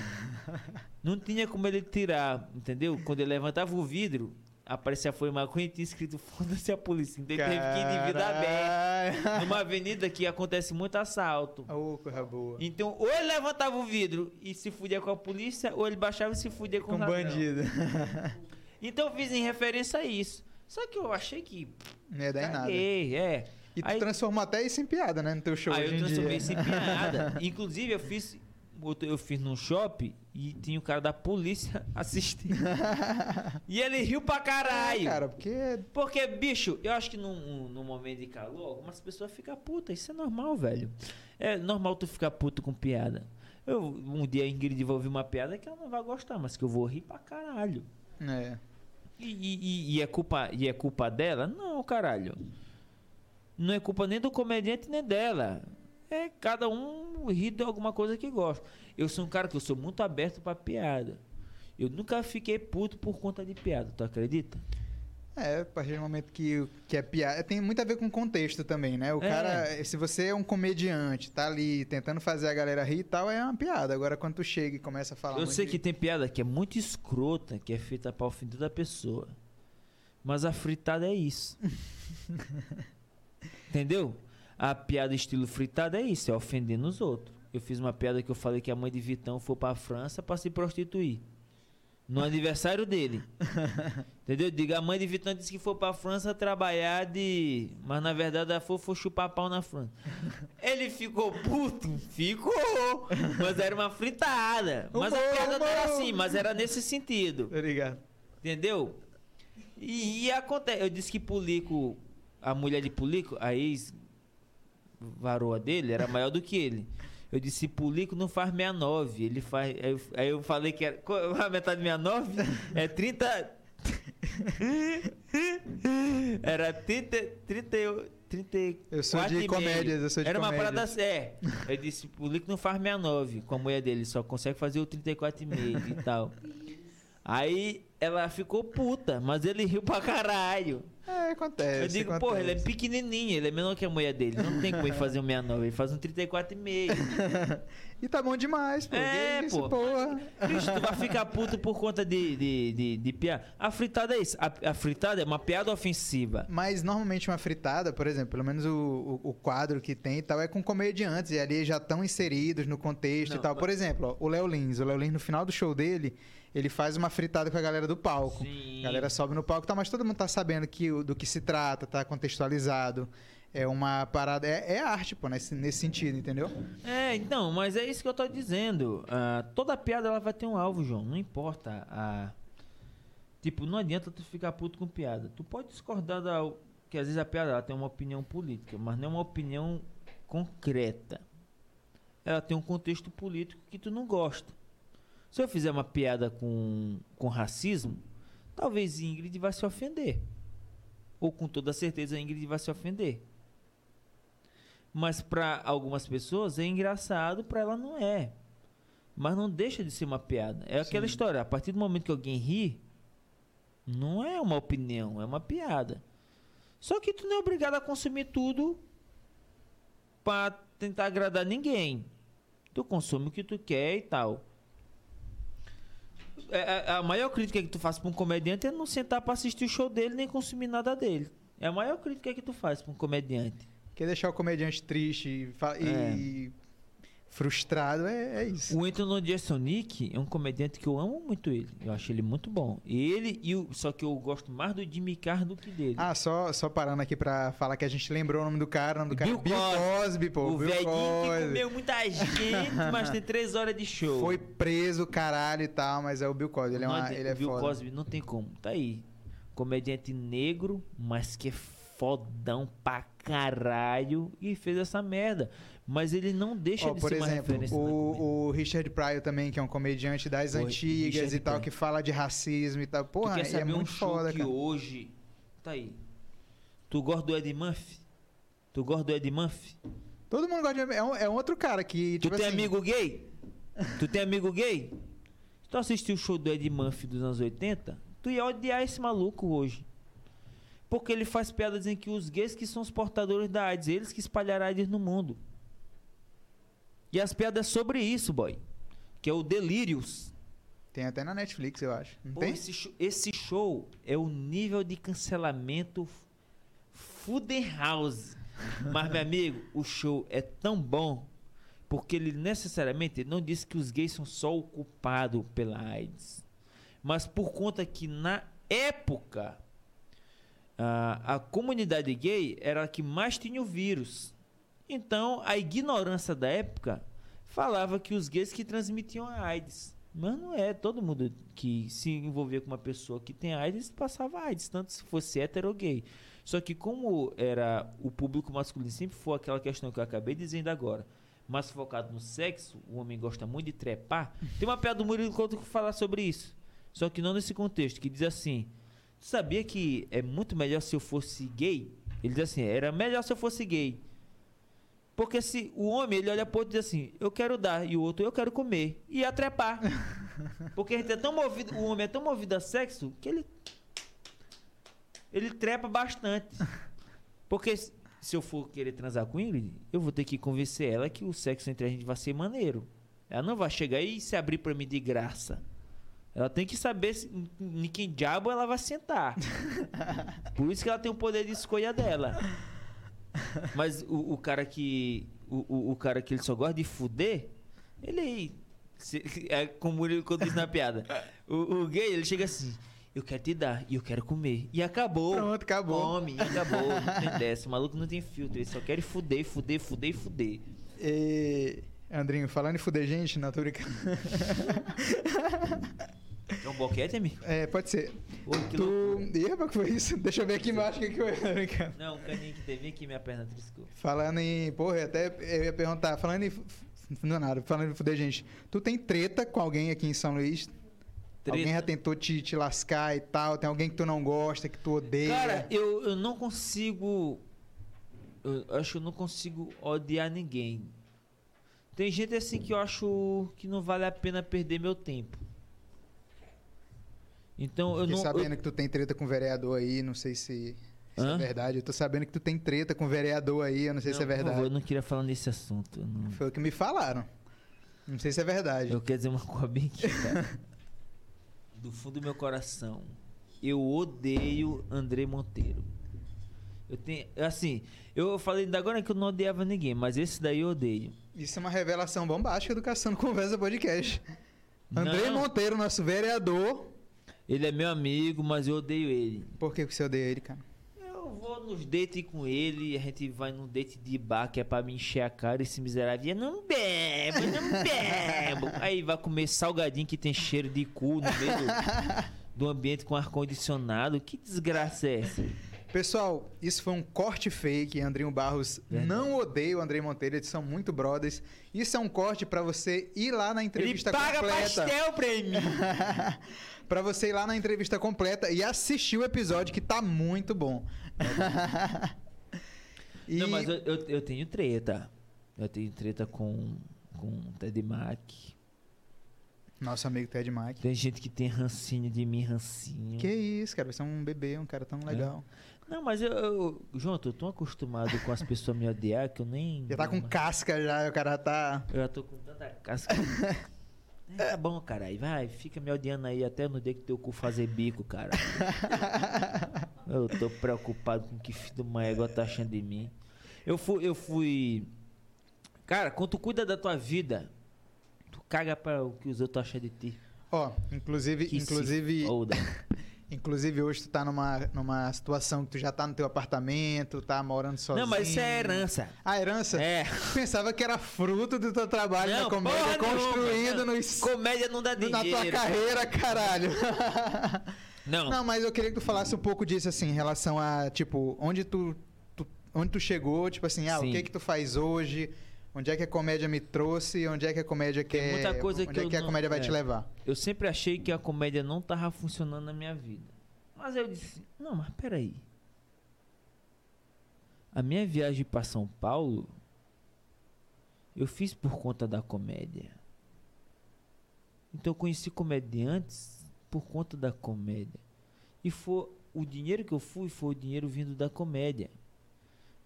não tinha como ele tirar, entendeu? Quando ele levantava o vidro, aparecia foi e tinha escrito foda-se a polícia. Então ele teve que ir de vida aberta. Numa avenida que acontece muito assalto. Oh, corra boa. Então, ou ele levantava o vidro e se fudia com a polícia, ou ele baixava e se fudia com, com o bandido. então eu fiz em referência a isso. Só que eu achei que. Não ia dar em nada. É. E tu aí, transformou até isso em piada, né? No teu show. Aí eu transformei isso em piada. Inclusive, eu fiz eu fiz num shopping e tinha o cara da polícia assistindo. e ele riu pra caralho. É, cara, porque. Porque, bicho, eu acho que num, num momento de calor, algumas pessoas ficam putas. Isso é normal, velho. É normal tu ficar puto com piada. Eu, um dia a Ingrid vai ouvir uma piada que ela não vai gostar, mas que eu vou rir pra caralho. É. E, e, e, é culpa, e é culpa dela? Não, caralho. Não é culpa nem do comediante nem dela é cada um ri de alguma coisa que gosta. Eu sou um cara que eu sou muito aberto para piada. Eu nunca fiquei puto por conta de piada, tu acredita? É, a partir do momento que, que é piada. Tem muito a ver com contexto também, né? O é. cara, se você é um comediante, tá ali tentando fazer a galera rir e tal, é uma piada. Agora, quando tu chega e começa a falar. Eu sei de... que tem piada que é muito escrota, que é feita para ofender da pessoa. Mas a fritada é isso. Entendeu? A piada estilo fritada é isso, é ofendendo os outros. Eu fiz uma piada que eu falei que a mãe de Vitão foi pra França para se prostituir. No aniversário dele. Entendeu? Diga, a mãe de Vitão disse que foi pra França trabalhar de. Mas na verdade ela foi, foi chupar pau na França. Ele ficou puto? Ficou! Mas era uma fritada. Mas a piada não era assim, mas era nesse sentido. Obrigado. Entendeu? E, e acontece. Eu disse que Pulico, a mulher de Pulico, a ex varoa dele era maior do que ele. Eu disse, Pulico não faz 69. Ele faz. Aí eu, aí eu falei que era. A metade de 69 é 30. era 30. 30 30 eu sou de comédias, eu sou de Era uma parada é. Eu disse, o Lico não faz 69 com a mulher dele, só consegue fazer o 34,5 e tal. Aí ela ficou puta, mas ele riu pra caralho. É, acontece. Eu digo, acontece. porra, ele é pequenininho, ele é menor que a mulher dele. Não tem como ele fazer um 69, ele faz um 34,5. E tá bom demais, pô. É, isso, pô. porra. Bicho, tu vai ficar puto por conta de, de, de, de piada. A fritada é isso. A, a fritada é uma piada ofensiva. Mas normalmente uma fritada, por exemplo, pelo menos o, o, o quadro que tem e tal, é com comediantes. E ali já estão inseridos no contexto Não, e tal. Por exemplo, ó, o Léo Lins. O Léo Lins, no final do show dele, ele faz uma fritada com a galera do palco. Sim. A galera sobe no palco, tá, mas todo mundo tá sabendo que, do que se trata, tá contextualizado. É uma parada. É, é arte, pô, nesse, nesse sentido, entendeu? É, então, mas é isso que eu tô dizendo. Ah, toda piada ela vai ter um alvo, João. Não importa. a Tipo, não adianta tu ficar puto com piada. Tu pode discordar da. Que às vezes a piada ela tem uma opinião política, mas não é uma opinião concreta. Ela tem um contexto político que tu não gosta. Se eu fizer uma piada com, com racismo, talvez Ingrid vai se ofender. Ou com toda certeza Ingrid vai se ofender. Mas para algumas pessoas é engraçado, para ela não é. Mas não deixa de ser uma piada. É aquela Sim. história, a partir do momento que alguém ri, não é uma opinião, é uma piada. Só que tu não é obrigado a consumir tudo para tentar agradar ninguém. Tu consome o que tu quer e tal. É, é, a maior crítica que tu faz para um comediante é não sentar para assistir o show dele nem consumir nada dele. É a maior crítica que tu faz para um comediante. Quer deixar o comediante triste e, É. e frustrado, é, é isso. O Anthony Jeselnik é um comediante que eu amo muito ele. Eu acho ele muito bom. Ele e o. Só que eu gosto mais do Jimmy Carr do que dele. Ah, só, só parando aqui pra falar que a gente lembrou o nome do cara. O nome do cara é Bill Bill Cosby. Cosby, pô. o Bill velhinho que Cosby. comeu muita gente, mas tem três horas de show. Foi preso, caralho e tal, mas é o Bill Cosby. Ele é, uma, ele é Bill foda. Cosby não tem como. Tá aí. Comediante negro, mas que é fodão pra caralho e fez essa merda. Mas ele não deixa Ó, de por ser uma exemplo, referência na comédia. o, o Richard Pryor também, que é um comediante das antigas Richard e tal, Pryor. que fala de racismo e tal. Tu Porra, quer e saber é um muito show foda, que cara. hoje. Tá aí. Tu gosta do Ed Murphy? Tu gosta do Ed Murphy? Todo mundo gosta de... É um, é um outro cara que, Tu tipo tem assim... amigo gay? Tu tem amigo gay? Se tu assistiu o show do Ed Murphy dos anos 80, tu ia odiar esse maluco hoje. Porque ele faz piada dizendo que os gays que são os portadores da AIDS, eles que espalharam AIDS no mundo. E as piadas é sobre isso, boy. Que é o Delírios. Tem até na Netflix, eu acho. Não Pô, tem? esse, show, esse show é o nível de cancelamento Fuder House. Mas, meu amigo, o show é tão bom porque ele necessariamente não disse que os gays são só o culpado pela AIDS. Mas por conta que na época a, a comunidade gay era a que mais tinha o vírus. Então a ignorância da época falava que os gays que transmitiam a AIDS. Mas não é, todo mundo que se envolvia com uma pessoa que tem AIDS passava AIDS, tanto se fosse hétero ou gay. Só que como era o público masculino sempre foi aquela questão que eu acabei dizendo agora, mais focado no sexo, o homem gosta muito de trepar. Tem uma piada do Murilo Couto que fala sobre isso. Só que não nesse contexto, que diz assim: "Tu sabia que é muito melhor se eu fosse gay?" Ele diz assim: "Era melhor se eu fosse gay." Porque se o homem ele olha pro outro e diz assim, eu quero dar, e o outro eu quero comer. E ia trepar. Porque a gente é tão movido, o homem é tão movido a sexo que ele. Ele trepa bastante. Porque se eu for querer transar com Ingrid, eu vou ter que convencer ela que o sexo entre a gente vai ser maneiro. Ela não vai chegar e se abrir pra mim de graça. Ela tem que saber se, em em quem diabo ela vai sentar. Por isso que ela tem o poder de escolha dela. Mas o, o cara que. O, o, o cara que ele só gosta de fuder, ele. se- é como ele quando diz na piada. O, o gay, ele chega assim. Eu quero te dar e eu quero comer. E acabou. Pronto, acabou. Come, acabou. Não tem dessa. O maluco não tem filtro. Ele só quer fuder, fuder, fuder, fuder. E... Andrinho, falando em fuder gente, não tô brincando. É um boquete, amigo? É, pode ser. Pô, que loucura. Tu. Ih, rapaz, que foi isso? Deixa eu ver aqui embaixo o que que foi. Não, um caninho que teve aqui, minha perna triscou. Falando em. Porra, até eu ia perguntar. Falando em. Não é nada, falando em fuder gente. Tu tem treta com alguém aqui em São Luís? Alguém já Treta. tentou te, te lascar e tal? Tem alguém que tu não gosta, que tu odeia? Cara, eu, eu não consigo. Eu acho que eu não consigo odiar ninguém. Tem gente assim que eu acho que não vale a pena perder meu tempo. Então eu Fiquei não. sabendo eu- que tu tem treta com vereador aí, não sei se, se é verdade. Eu tô sabendo que tu tem treta com vereador aí, eu não sei se é Não, verdade. favor, eu não queria falar nesse assunto. não- Foi o que me falaram. Não sei se é verdade. Eu quero dizer uma coisa bem aqui, cara. Do fundo do meu coração. Eu odeio André Monteiro. Eu tenho. Assim, eu falei ainda agora que eu não odiava ninguém, mas esse daí eu odeio. Isso é uma revelação bombástica do Caçando Conversa Podcast. André Não. Monteiro, nosso vereador. Ele é meu amigo, mas eu odeio ele. Por que você odeia ele, cara? Eu vou nos dates com ele, a gente vai num date de bar que é pra me encher a cara. Esse miserável, eu não bebo, não bebo. Aí vai comer salgadinho que tem cheiro de cu no meio do, do ambiente com ar-condicionado. Que desgraça é essa? Pessoal, isso foi um corte fake. Andrinho Barros Verdade. não odeia o André Monteiro, eles são muito brothers. Isso é um corte pra você ir lá na Ele entrevista paga completa. pastel pra mim. Pra você ir lá na entrevista completa e assistir o episódio que tá muito bom. E- Não, mas eu, eu, eu tenho treta. Eu tenho treta com, com o Ted Mac. Nosso amigo Ted Mack. Tem gente que tem rancinho de mim, rancinho. Que isso, cara. Você é um bebê, um cara tão legal. Não, mas eu, eu. João, eu tô tão acostumado com as pessoas me odiar que eu nem. Já tá com casca já, o cara tá. Eu já tô com tanta casca. É, tá bom, caralho. Vai, fica me odiando aí até no dia que teu cu fazer bico, cara. Eu tô preocupado com o que filho de uma égua tá achando de mim. Eu fui, eu fui. Cara, quando tu cuida da tua vida, tu caga para o que os outros acham de ti. Ó, inclusive, Que se inclusive, foda. inclusive hoje tu tá numa, numa situação que tu já tá no teu apartamento, tá morando sozinho. Não, mas isso é herança. A herança? É. Pensava que era fruto do teu trabalho na Não, comédia, porra nenhuma, construído não. no, es- Comédia não dá na dinheiro. tua carreira, caralho. Não. Não, mas eu queria que tu falasse um pouco disso, assim, em relação a, tipo, onde tu, tu- onde tu chegou, tipo assim, ah, Sim. o que que tu faz hoje, onde é que a comédia me trouxe, onde é que a comédia quer... muita coisa onde que é que a não- comédia vai é. te levar? Eu sempre achei que a comédia não tava funcionando na minha vida. Mas eu disse, não, mas peraí. A minha viagem para São Paulo, eu fiz por conta da comédia. Então eu conheci comediantes por conta da comédia. E foi o dinheiro que eu fui foi o dinheiro vindo da comédia.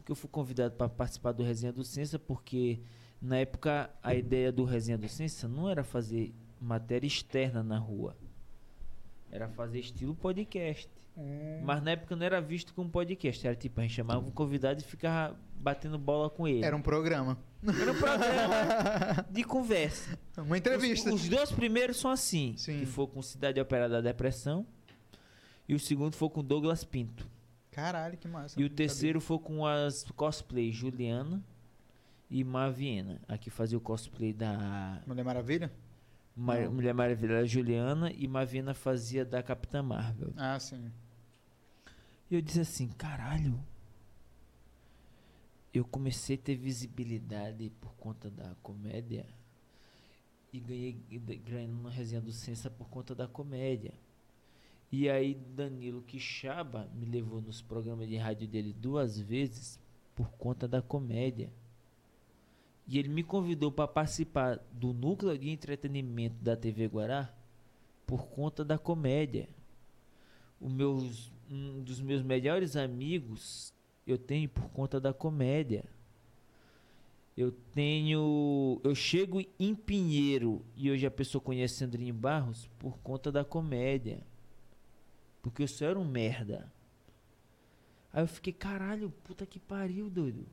Porque eu fui convidado para participar do Resenha do Ciência porque na época a ideia do Resenha do Ciência não era fazer matéria externa na rua. Era fazer estilo podcast. Mas na época não era visto como podcast. Era tipo, a gente chamava um convidado e ficava batendo bola com ele. Era um programa. Era um programa de conversa. Uma entrevista. Os, os dois primeiros são assim. Sim. Que foi com Cidade Operária da Depressão. E o segundo foi com Douglas Pinto. Caralho, que massa. E o terceiro foi com as cosplay Juliana e Maviena. A que fazia o cosplay da sabia. Mulher Maravilha? Mulher Maravilha era Juliana e Maviena fazia da Capitã Marvel. Ah, sim. E eu disse assim, caralho. Eu comecei a ter visibilidade por conta da comédia e ganhei ganhando uma resenha do Sensa por conta da comédia. E aí Danilo Quixaba me levou nos programas de rádio dele duas vezes por conta da comédia. E ele me convidou para participar do núcleo de entretenimento da TV Guará por conta da comédia. O meus, um dos meus melhores amigos eu tenho por conta da comédia. Eu tenho. Eu chego em Pinheiro e hoje a pessoa conhece Sandrinho Barros por conta da comédia. Porque eu só era um merda. Aí eu fiquei, caralho, puta que pariu, doido.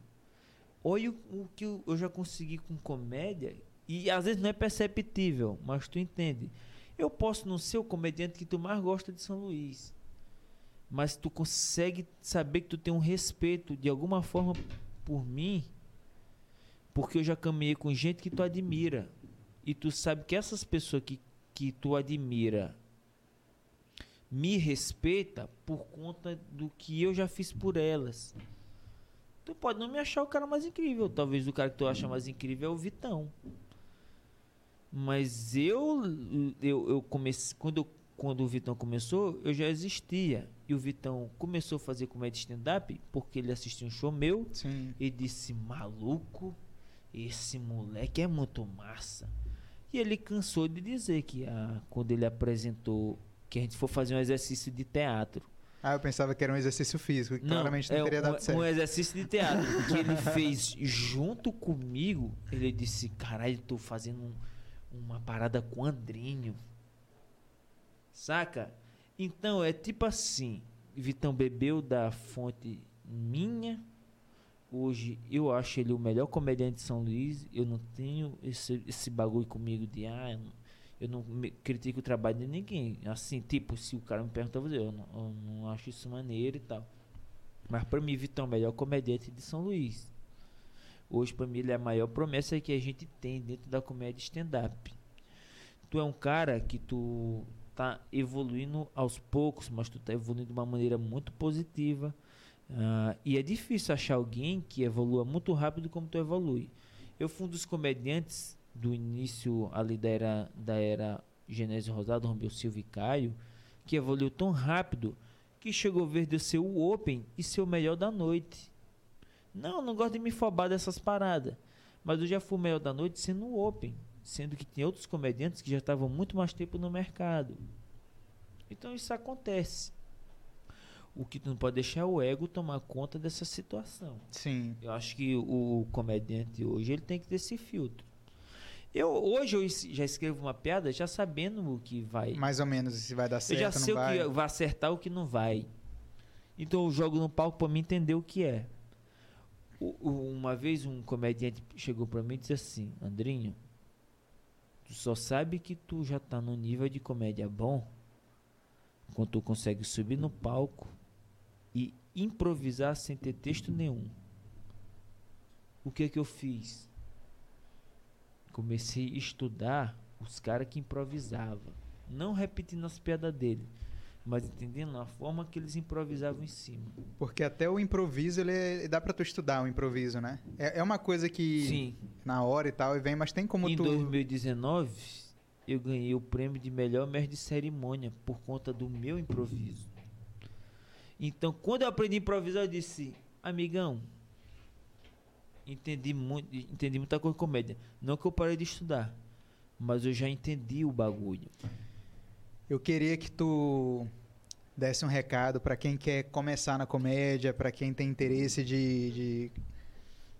Olha o, o que eu, eu já consegui com comédia. E às vezes não é perceptível, mas tu entende. Eu posso não ser o comediante que tu mais gosta de São Luís. Mas tu consegue saber que tu tem um respeito de alguma forma por mim. Porque eu já caminhei com gente que tu admira. E tu sabe que essas pessoas que, que tu admira me respeita por conta do que eu já fiz por elas. Tu pode não me achar o cara mais incrível. Talvez o cara que tu acha mais incrível é o Vitão. Mas eu, eu, eu comecei. Quando, eu- quando o Vitão começou, eu já existia. E o Vitão começou a fazer comédia stand-up porque ele assistiu um show meu Sim. e disse: Maluco, esse moleque é muito massa. E ele cansou de dizer que ah, quando ele apresentou que a gente for fazer um exercício de teatro. Ah, eu pensava que era um exercício físico, que Não, claramente não é teria um, dado certo. um exercício de teatro que ele fez junto comigo. Ele disse: Caralho, tô fazendo um- uma parada com o Andrinho. Saca? Então é tipo assim: Vitão bebeu da fonte minha. Hoje eu acho ele o melhor comediante de São Luís. Eu não tenho esse, esse bagulho comigo de ah, eu não, eu não critico o trabalho de ninguém. Assim, tipo, se o cara me perguntar, eu eu não, eu não acho isso maneiro e tal. Mas pra mim, Vitão é o melhor comediante de São Luís. Hoje, pra mim, ele é a maior promessa que a gente tem dentro da comédia stand-up. Tu é um cara que tu tá evoluindo aos poucos, mas tu tá evoluindo de uma maneira muito positiva. Ah, e é difícil achar alguém que evolua muito rápido como tu evolui. Eu fui um dos comediantes do início ali da era, da era Genésio Rosado, Romeu Silva e Caio, que evoluiu tão rápido que chegou a ver de ser o open e ser o melhor da noite. Não, não gosto de me fobar dessas paradas. Mas eu já fui o melhor da noite sendo o open. Sendo que tem outros comediantes que já estavam muito mais tempo no mercado. Então isso acontece. O que tu não pode deixar é o ego tomar conta dessa situação. Sim. Eu acho que o comediante hoje ele tem que ter esse filtro. Eu hoje eu já escrevo uma piada já sabendo o que vai. Mais ou menos se vai dar eu certo já ou sei o vai. que vai acertar o que não vai. Então eu jogo no palco para mim entender o que é. O- o- uma vez um comediante chegou para mim e disse assim: Andrinho, tu só sabe que tu já tá no nível de comédia bom quando tu consegue subir no palco e improvisar sem ter texto nenhum. O que é que eu fiz? Comecei a estudar os caras que improvisavam. Não repetindo as piadas dele, mas entendendo a forma que eles improvisavam em cima. Porque até o improviso, ele é- dá pra tu estudar o improviso, né? É, é uma coisa que Sim. na hora e tal, e vem, mas tem como em tu... 2019, eu ganhei o prêmio de melhor mestre de cerimônia por conta do meu improviso. Então, quando eu aprendi a improvisar, eu disse, amigão, entendi muito, entendi muita coisa de comédia. Não que eu parei de estudar, mas eu já entendi o bagulho. Eu queria que tu desse um recado pra quem quer começar na comédia, pra quem tem interesse de, de,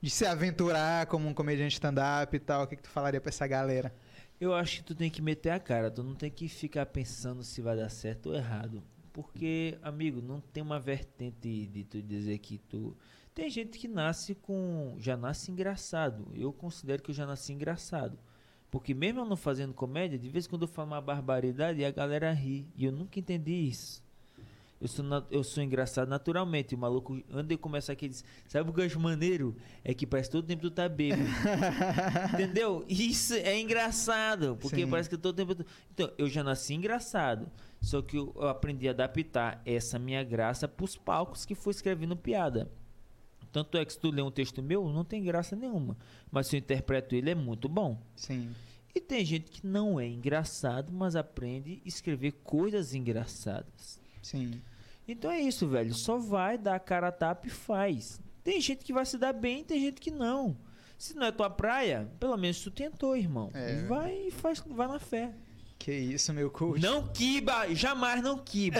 de se aventurar como um comediante stand-up e tal. O que, que tu falaria pra essa galera? Eu acho que tu tem que meter a cara, tu não tem que ficar pensando se vai dar certo ou errado. Porque, amigo, não tem uma vertente de tu dizer que tu. Tem gente que nasce com. já nasce engraçado. Eu considero que eu já nasci engraçado. Porque mesmo eu não fazendo comédia, de vez em quando eu falo uma barbaridade e a galera ri. E eu nunca entendi isso. Eu sou, eu sou engraçado naturalmente. O maluco anda e começa aqueles. Sabe o gancho maneiro? É que parece que todo tempo tu tá bêbado. Entendeu? Isso é engraçado, porque Sim. parece que todo tempo. tô- Então, eu já nasci engraçado. Só que eu, eu aprendi a adaptar essa minha graça pros palcos que fui escrevendo piada. Tanto é que se tu lê um texto meu, não tem graça nenhuma. Mas se eu interpreto ele, é muito bom. Sim. E tem gente que não é engraçado, mas aprende a escrever coisas engraçadas. Sim. Então é isso, velho. Só vai dar a cara a tapa e faz. Tem gente que vai se dar bem, tem gente que não. Se não é tua praia, pelo menos tu tentou, irmão. É. Vai e faz, vai na fé. Que isso, meu coach. Não quiba, jamais não quiba.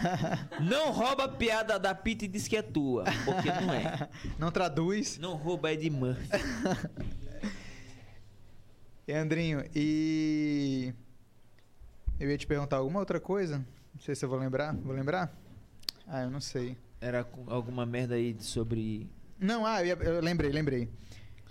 não rouba a piada da pita e diz que é tua, porque não é. Não traduz. Não rouba é de Murphy. E Andrinho, e. Eu ia te perguntar alguma outra coisa? Não sei se eu vou lembrar. Vou lembrar? Ah, eu não sei. Era alguma merda aí sobre. Não, ah, eu, ia- eu lembrei, lembrei.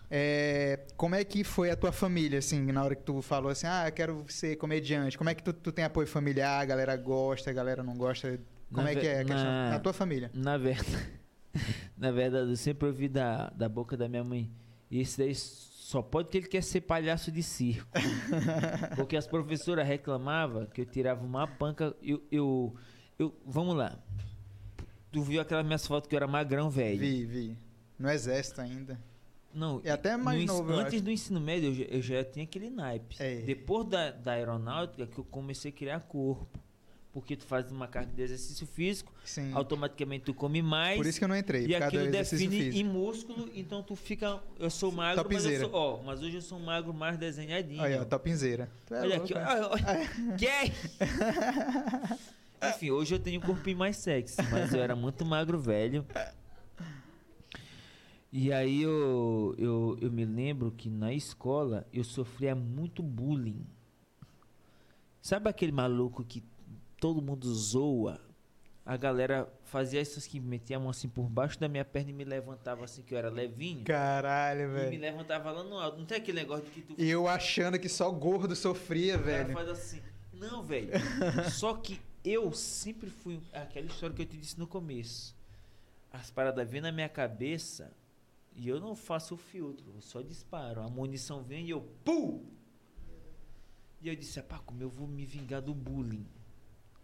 É, como é que foi a tua família, assim, na hora que tu falou assim, ah, eu quero ser comediante? Como é que tu, tu tem apoio familiar? A galera gosta, a galera não gosta? Como Na é que é a questão? na- Na tua família. Na verdade, na verdade, eu sempre ouvi da, da boca da minha mãe. Esse daí só pode que ele quer ser palhaço de circo. Porque as professoras reclamavam que eu tirava uma panca. Eu, eu, eu- vamos lá. Tu viu aquelas minhas fotos que eu era magrão, velho? Vi, vi. No exército ainda. Não, É até mais no novo, Antes do ensino médio, eu já, eu já tinha aquele naipe. É. Depois da, da aeronáutica, que eu comecei a criar corpo. porque tu faz uma carga de exercício físico, Sim. automaticamente tu come mais. Por isso que eu não entrei. E aquilo define físico. em músculo, então tu fica. Eu sou magro, mas, eu sou, ó, mas hoje eu sou magro mais desenhadinho. Ó, topinzeira. É Olha louco, aqui, né? Olha, olha. Gay! Enfim, hoje eu tenho um corpinho mais sexy, mas eu era muito magro, velho. E aí eu, eu, eu me lembro que na escola eu sofria muito bullying. Sabe aquele maluco que todo mundo zoa? A galera fazia isso que metia a mão assim por baixo da minha perna e me levantava assim que eu era levinho. Caralho, E me velho. levantava lá no alto. Não tem aquele negócio de que tu E eu achando que só gordo sofria, o cara velho. faz assim. Não, velho. Só que eu sempre fui. Aquela história que eu te disse no começo. As paradas vêm na minha cabeça e eu não faço o filtro, eu só disparo. A munição vem e eu. Pum! E eu disse, pá, como eu vou me vingar do bullying?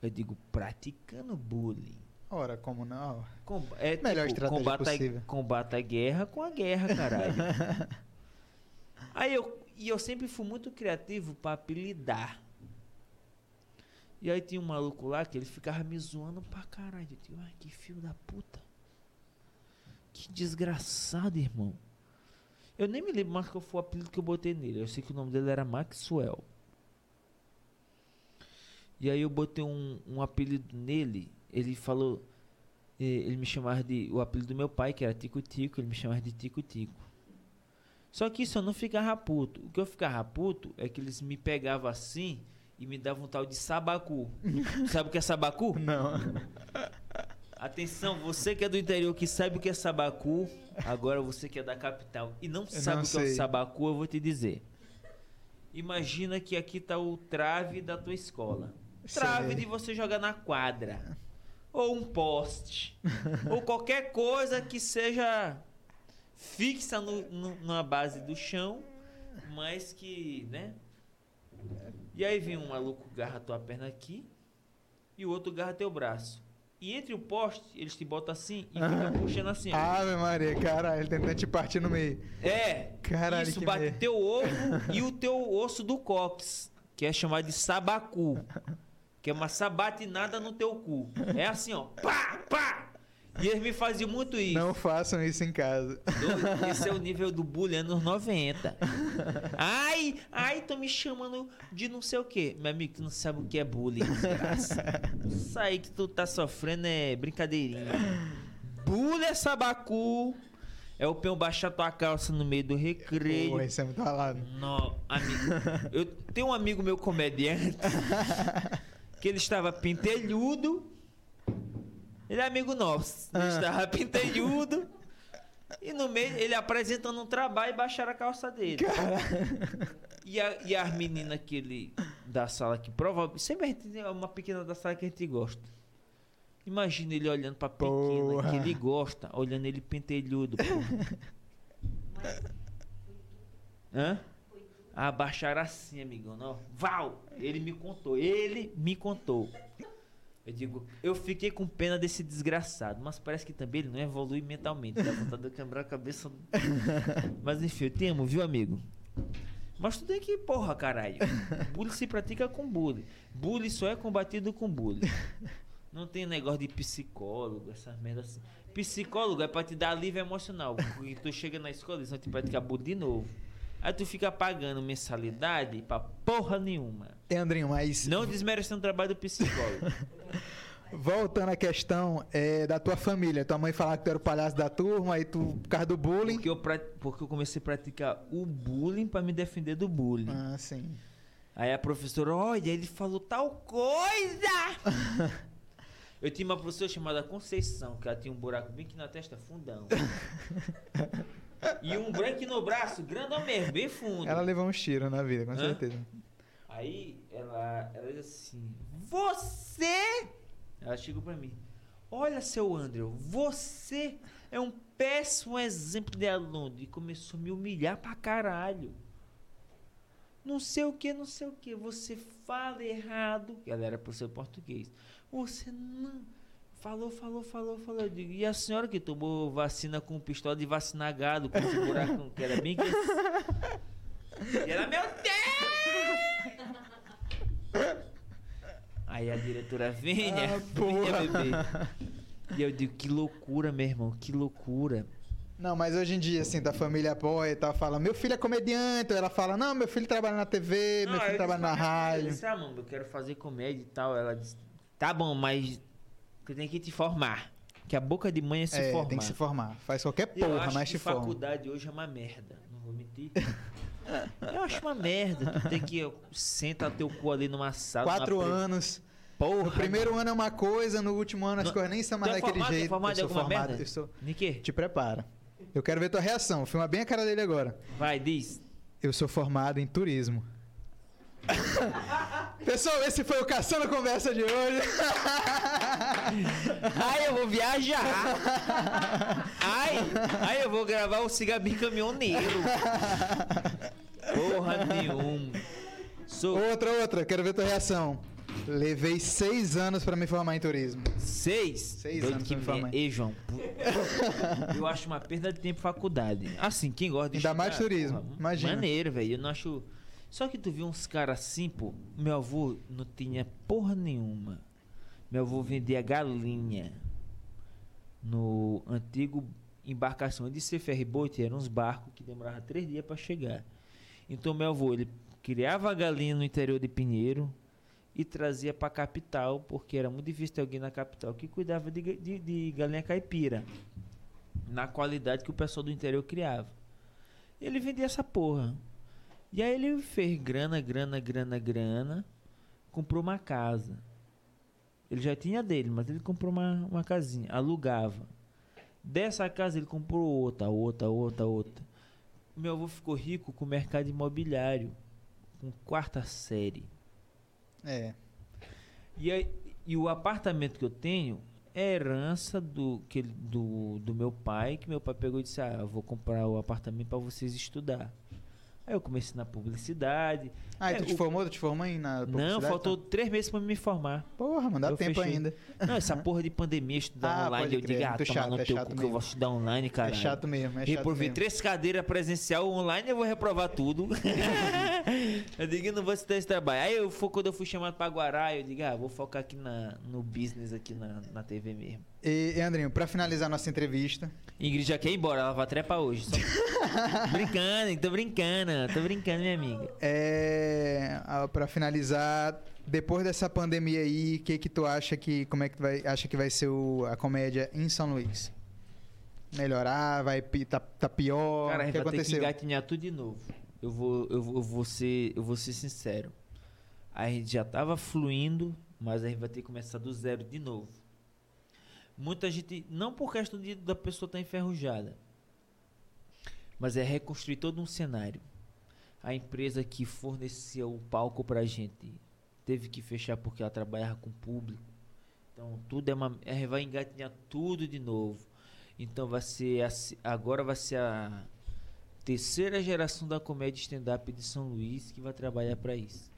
Eu digo, praticando bullying. Ora, como não? Com- é Melhor tipo, estratégia combata, possível. combata a guerra com a guerra, caralho. Aí eu, e eu sempre fui muito criativo pra apelidar. E aí tinha um maluco lá que ele ficava me zoando pra caralho. Eu digo, ai, que filho da puta. Que desgraçado, irmão. Eu nem me lembro mais qual foi o apelido que eu botei nele. Eu sei que o nome dele era Maxwell. E aí eu botei um, um apelido nele. Ele falou. Ele me chamava de. O apelido do meu pai, que era Tico Tico, ele me chamava de Tico Tico. Só que isso eu não ficava puto. O que eu ficava puto é que eles me pegavam assim e me davam um tal de sabacu. sabe o que é sabacu? Não. Atenção, você que é do interior que sabe o que é sabacu, agora você que é da capital e não sabe não o que é o sei. sabacu, eu vou te dizer. Imagina que aqui tá o trave da tua escola. Trave Sei. de você jogar na quadra. Ou um poste. ou qualquer coisa que seja fixa no, no- na base do chão, mas que, né? E aí vem um maluco garra tua perna aqui e o outro garra teu braço. E entre o poste, eles te botam assim e ficam puxando assim. Ave Maria, caralho, tentando te partir no meio. É, Caralho, isso bate merda. teu ovo e o teu osso do cox, que é chamado de sabacu, que é uma sabatinada no teu cu. É assim, ó, pá, pá. E eles me faziam muito isso. Não façam isso em casa. Esse é o nível do bullying anos 90. Ai, ai, tô me chamando de não sei o quê. Meu amigo, tu não sabe o que é bullying, desgraça. Isso aí que tu tá sofrendo é brincadeirinha. Bullying é sabacu. É o peão baixar tua calça no meio do recreio. Porra, isso é muito ralado. Não, amigo. Eu tenho um amigo meu comediante que ele estava pentelhudo. Ele é amigo nosso. Ah. estava pentelhudo. E no meio, ele apresentando um trabalho e baixaram a calça dele. E, a- e as meninas que ele. Da sala que provavelmente. Sempre a gente tem uma pequena da sala que a gente gosta. Imagina ele olhando pra pequena Porra. que ele gosta, olhando ele pentelhudo. Hã? Ah, baixaram assim, amigão. Não. Val! Ele me contou. Ele me contou. Eu digo, eu fiquei com pena desse desgraçado, mas parece que também ele não evolui mentalmente. Dá vontade de quebrar a cabeça. Mas enfim, eu te amo, viu, amigo? Mas tu tem que, porra, caralho. Bullying se pratica com bullying. Bullying só é combatido com bullying. Não tem negócio de psicólogo, essas merdas assim. Psicólogo é pra te dar alívio emocional. Porque tu chega na escola, eles vão te praticar bullying de novo. Aí tu fica pagando mensalidade pra porra nenhuma. E Andrinho, mas Não desmerecendo o trabalho do psicólogo. voltando à questão é, da tua família. Tua mãe falava que tu era o palhaço da turma, aí tu, por causa do bullying. Porque eu, porque eu comecei a praticar o bullying pra me defender do bullying. Ah, sim. Aí a professora, olha, ele falou tal coisa! Eu tinha uma professora chamada Conceição, que ela tinha um buraco bem aqui na testa, fundão. E um branco no braço, grandão mesmo, bem fundo. Ela levou uns tiros na vida, com Hã? certeza. Aí ela, ela diz assim: Você. Ela chegou pra mim: Olha, seu André, você é um péssimo exemplo de aluno. E começou a me humilhar pra caralho. Não sei o que, não sei o que. Você fala errado. Ela era professor de português. Você não. Falou, falou, falou, falou. Eu digo, e a senhora que tomou vacina com pistola de vacinar gado, com esse buracão, que era bem que. E ela, meu Deus! Aí a diretora, venha, Ah, bebê. E eu digo, que loucura, meu irmão, que loucura. Não, mas hoje em dia, assim, da família apoia e tal, fala, meu filho é comediante. Ela fala, não, meu filho trabalha na TV, meu Não, filho eu trabalha na disse filha, Eu rádio. disse, ah, mano, eu quero fazer comédia e tal. Ela disse, tá bom, mas você tem que te formar. Que a boca de mãe é se é, formar. tem que se formar. Faz qualquer porra, mas te forma. faculdade hoje é uma merda. Não vou mentir. Eu acho uma merda. Tu tem que senta teu cu ali numa sala. Quatro numa anos. Porra. No primeiro ano é uma coisa, no último ano as Não- coisas nem são mais Tu é daquele formado? Tu é jeito. formado eu sou formado, merda? eu sou... Quê? Te prepara. Eu quero ver tua reação. Filma bem a cara dele agora. Vai, diz. Eu sou formado em turismo. Pessoal, esse foi o Caçando Conversa de hoje. Ai, eu vou viajar. Ai, ai, eu vou gravar o Cigabi Caminhoneiro. Porra nenhuma. Sou outra, outra. Quero ver tua reação. Levei seis anos pra me formar em turismo. seis. Seis Doido anos que pra me formar. Ei, João. Eu acho uma perda de tempo faculdade. Assim, quem gosta de Ainda mais estudar, turismo, porra, imagina. Maneiro, velho. Eu não acho... Só que tu viu uns caras assim, pô. Meu avô não tinha porra nenhuma. Meu avô vendia galinha no antigo embarcação de ser ferryboat. Eram uns barcos que demoravam três dias pra chegar. Então meu avô, ele criava a galinha no interior de Pinheiro e trazia pra capital, porque era muito difícil ter alguém na capital que cuidava de, de, de galinha caipira. Na qualidade que o pessoal do interior criava. Ele vendia essa porra. E aí ele fez grana, grana, grana, grana. Comprou uma casa. Ele já tinha dele, mas ele comprou uma, uma casinha. Alugava. Dessa casa ele comprou outra, outra, outra, outra. Meu avô ficou rico com o mercado imobiliário. Com quarta série. É. E, aí, e o apartamento que eu tenho é herança do, que, do, do meu pai, que meu pai pegou e disse, ah, eu vou comprar o apartamento para vocês estudar. Aí eu comecei na publicidade. Ah, É, tu te o- formou? Tu te formou aí na Não, publicidade, faltou tá? três meses para me formar. Porra, mano, dá Eu tempo fechei. ainda. Não, essa porra de pandemia, estudar Ah, online, eu digo, ah, muito toma chato, no é teu cu que eu vou estudar online, cara. É chato mesmo, é chato Reprovei três cadeiras presencial online, eu vou reprovar tudo. eu digo, não vou estudar esse trabalho. Aí eu, fui- quando eu fui chamado pra Guará, eu digo, ah, vou focar aqui na, no business, aqui na, na TV mesmo. E, e Andrinho, pra finalizar nossa entrevista, Ingrid já quer ir embora, ela vai trepar hoje. Só... brincando, tô brincando, tô brincando, minha amiga. é, pra finalizar, depois dessa pandemia aí, o que que tu acha que, como é que tu vai, acha que vai ser o- a comédia em São Luís? Melhorar, vai tá, tá pior, Cara, a o gente que vai ter que aconteceu? engatinhar tudo de novo. Eu vou, eu, eu vou ser, eu vou ser sincero. A gente já tava fluindo, mas a gente vai ter que começar do zero de novo. Muita gente, não por questão de, da pessoa estar enferrujada, mas é reconstruir todo um cenário. A empresa que fornecia o palco pra gente teve que fechar porque ela trabalhava com público. Então tudo é uma. A gente vai engatinhar tudo de novo. Então vai ser. a se- agora vai ser a terceira geração da comédia stand-up de São Luís que vai trabalhar pra isso.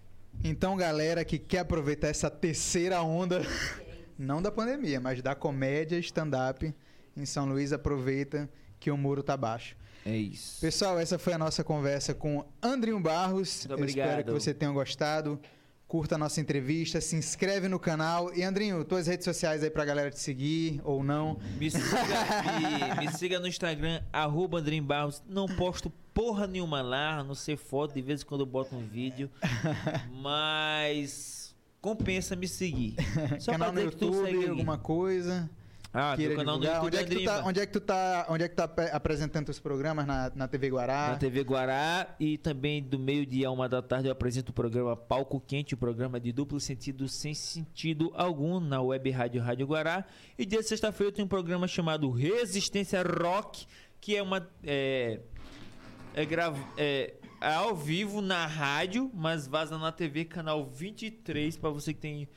Então, galera que quer aproveitar essa terceira onda, não da pandemia, mas da comédia stand-up em São Luís, aproveita que o muro tá baixo. É isso. Pessoal, essa foi a nossa conversa com Andrinho Barros. Muito Eu espero obrigado. que você tenha gostado. Curta a nossa entrevista, se inscreve no canal. E Andrinho, tuas redes sociais aí pra galera te seguir ou não. Me siga, me, me siga no Instagram, arroba Andrim Barros. Não posto porra nenhuma lá, não sei foto, de vez em quando eu boto um vídeo. Mas compensa me seguir. Só canal pra no dizer que tu YouTube, alguma coisa. Ah, queira canal no divulgar. YouTube onde, é que tu tá, onde é que tu tá, onde é que tá ap- apresentando os programas na, na TV Guará? Na TV Guará e também do meio-dia a uma da tarde eu apresento o programa Palco Quente, o programa de duplo sentido sem sentido algum na web rádio Rádio Guará. E dia de sexta-feira eu tenho um programa chamado Resistência Rock, que é uma. É, é, grava, é, é ao vivo na rádio, mas vaza na TV, canal 23, para você que tem.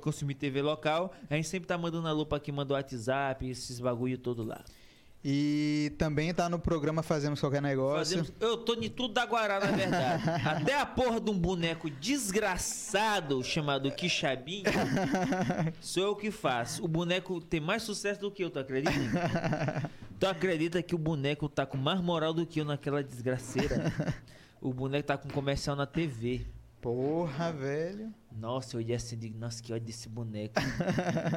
Consumir TV local. A gente sempre tá mandando a lupa aqui, manda o WhatsApp, esses bagulho todo lá. E também tá no programa Fazemos Qualquer Negócio. Fazemos- eu tô de tudo da Guará, na verdade. Até a porra de um boneco desgraçado chamado Quixabinho sou eu que faço. O boneco tem mais sucesso do que eu, tu acredita? tu acredita que o boneco tá com mais moral do que eu naquela desgraceira? O boneco tá com comercial na TV. Porra, velho. Nossa, eu olhei assim, digo, nossa, que ódio desse boneco.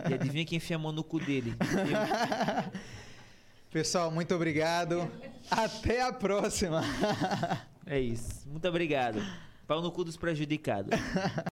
e adivinha quem enfia a mão no cu dele? Pessoal, muito obrigado. Até a próxima. É isso. Muito obrigado. Pau no cu dos prejudicados.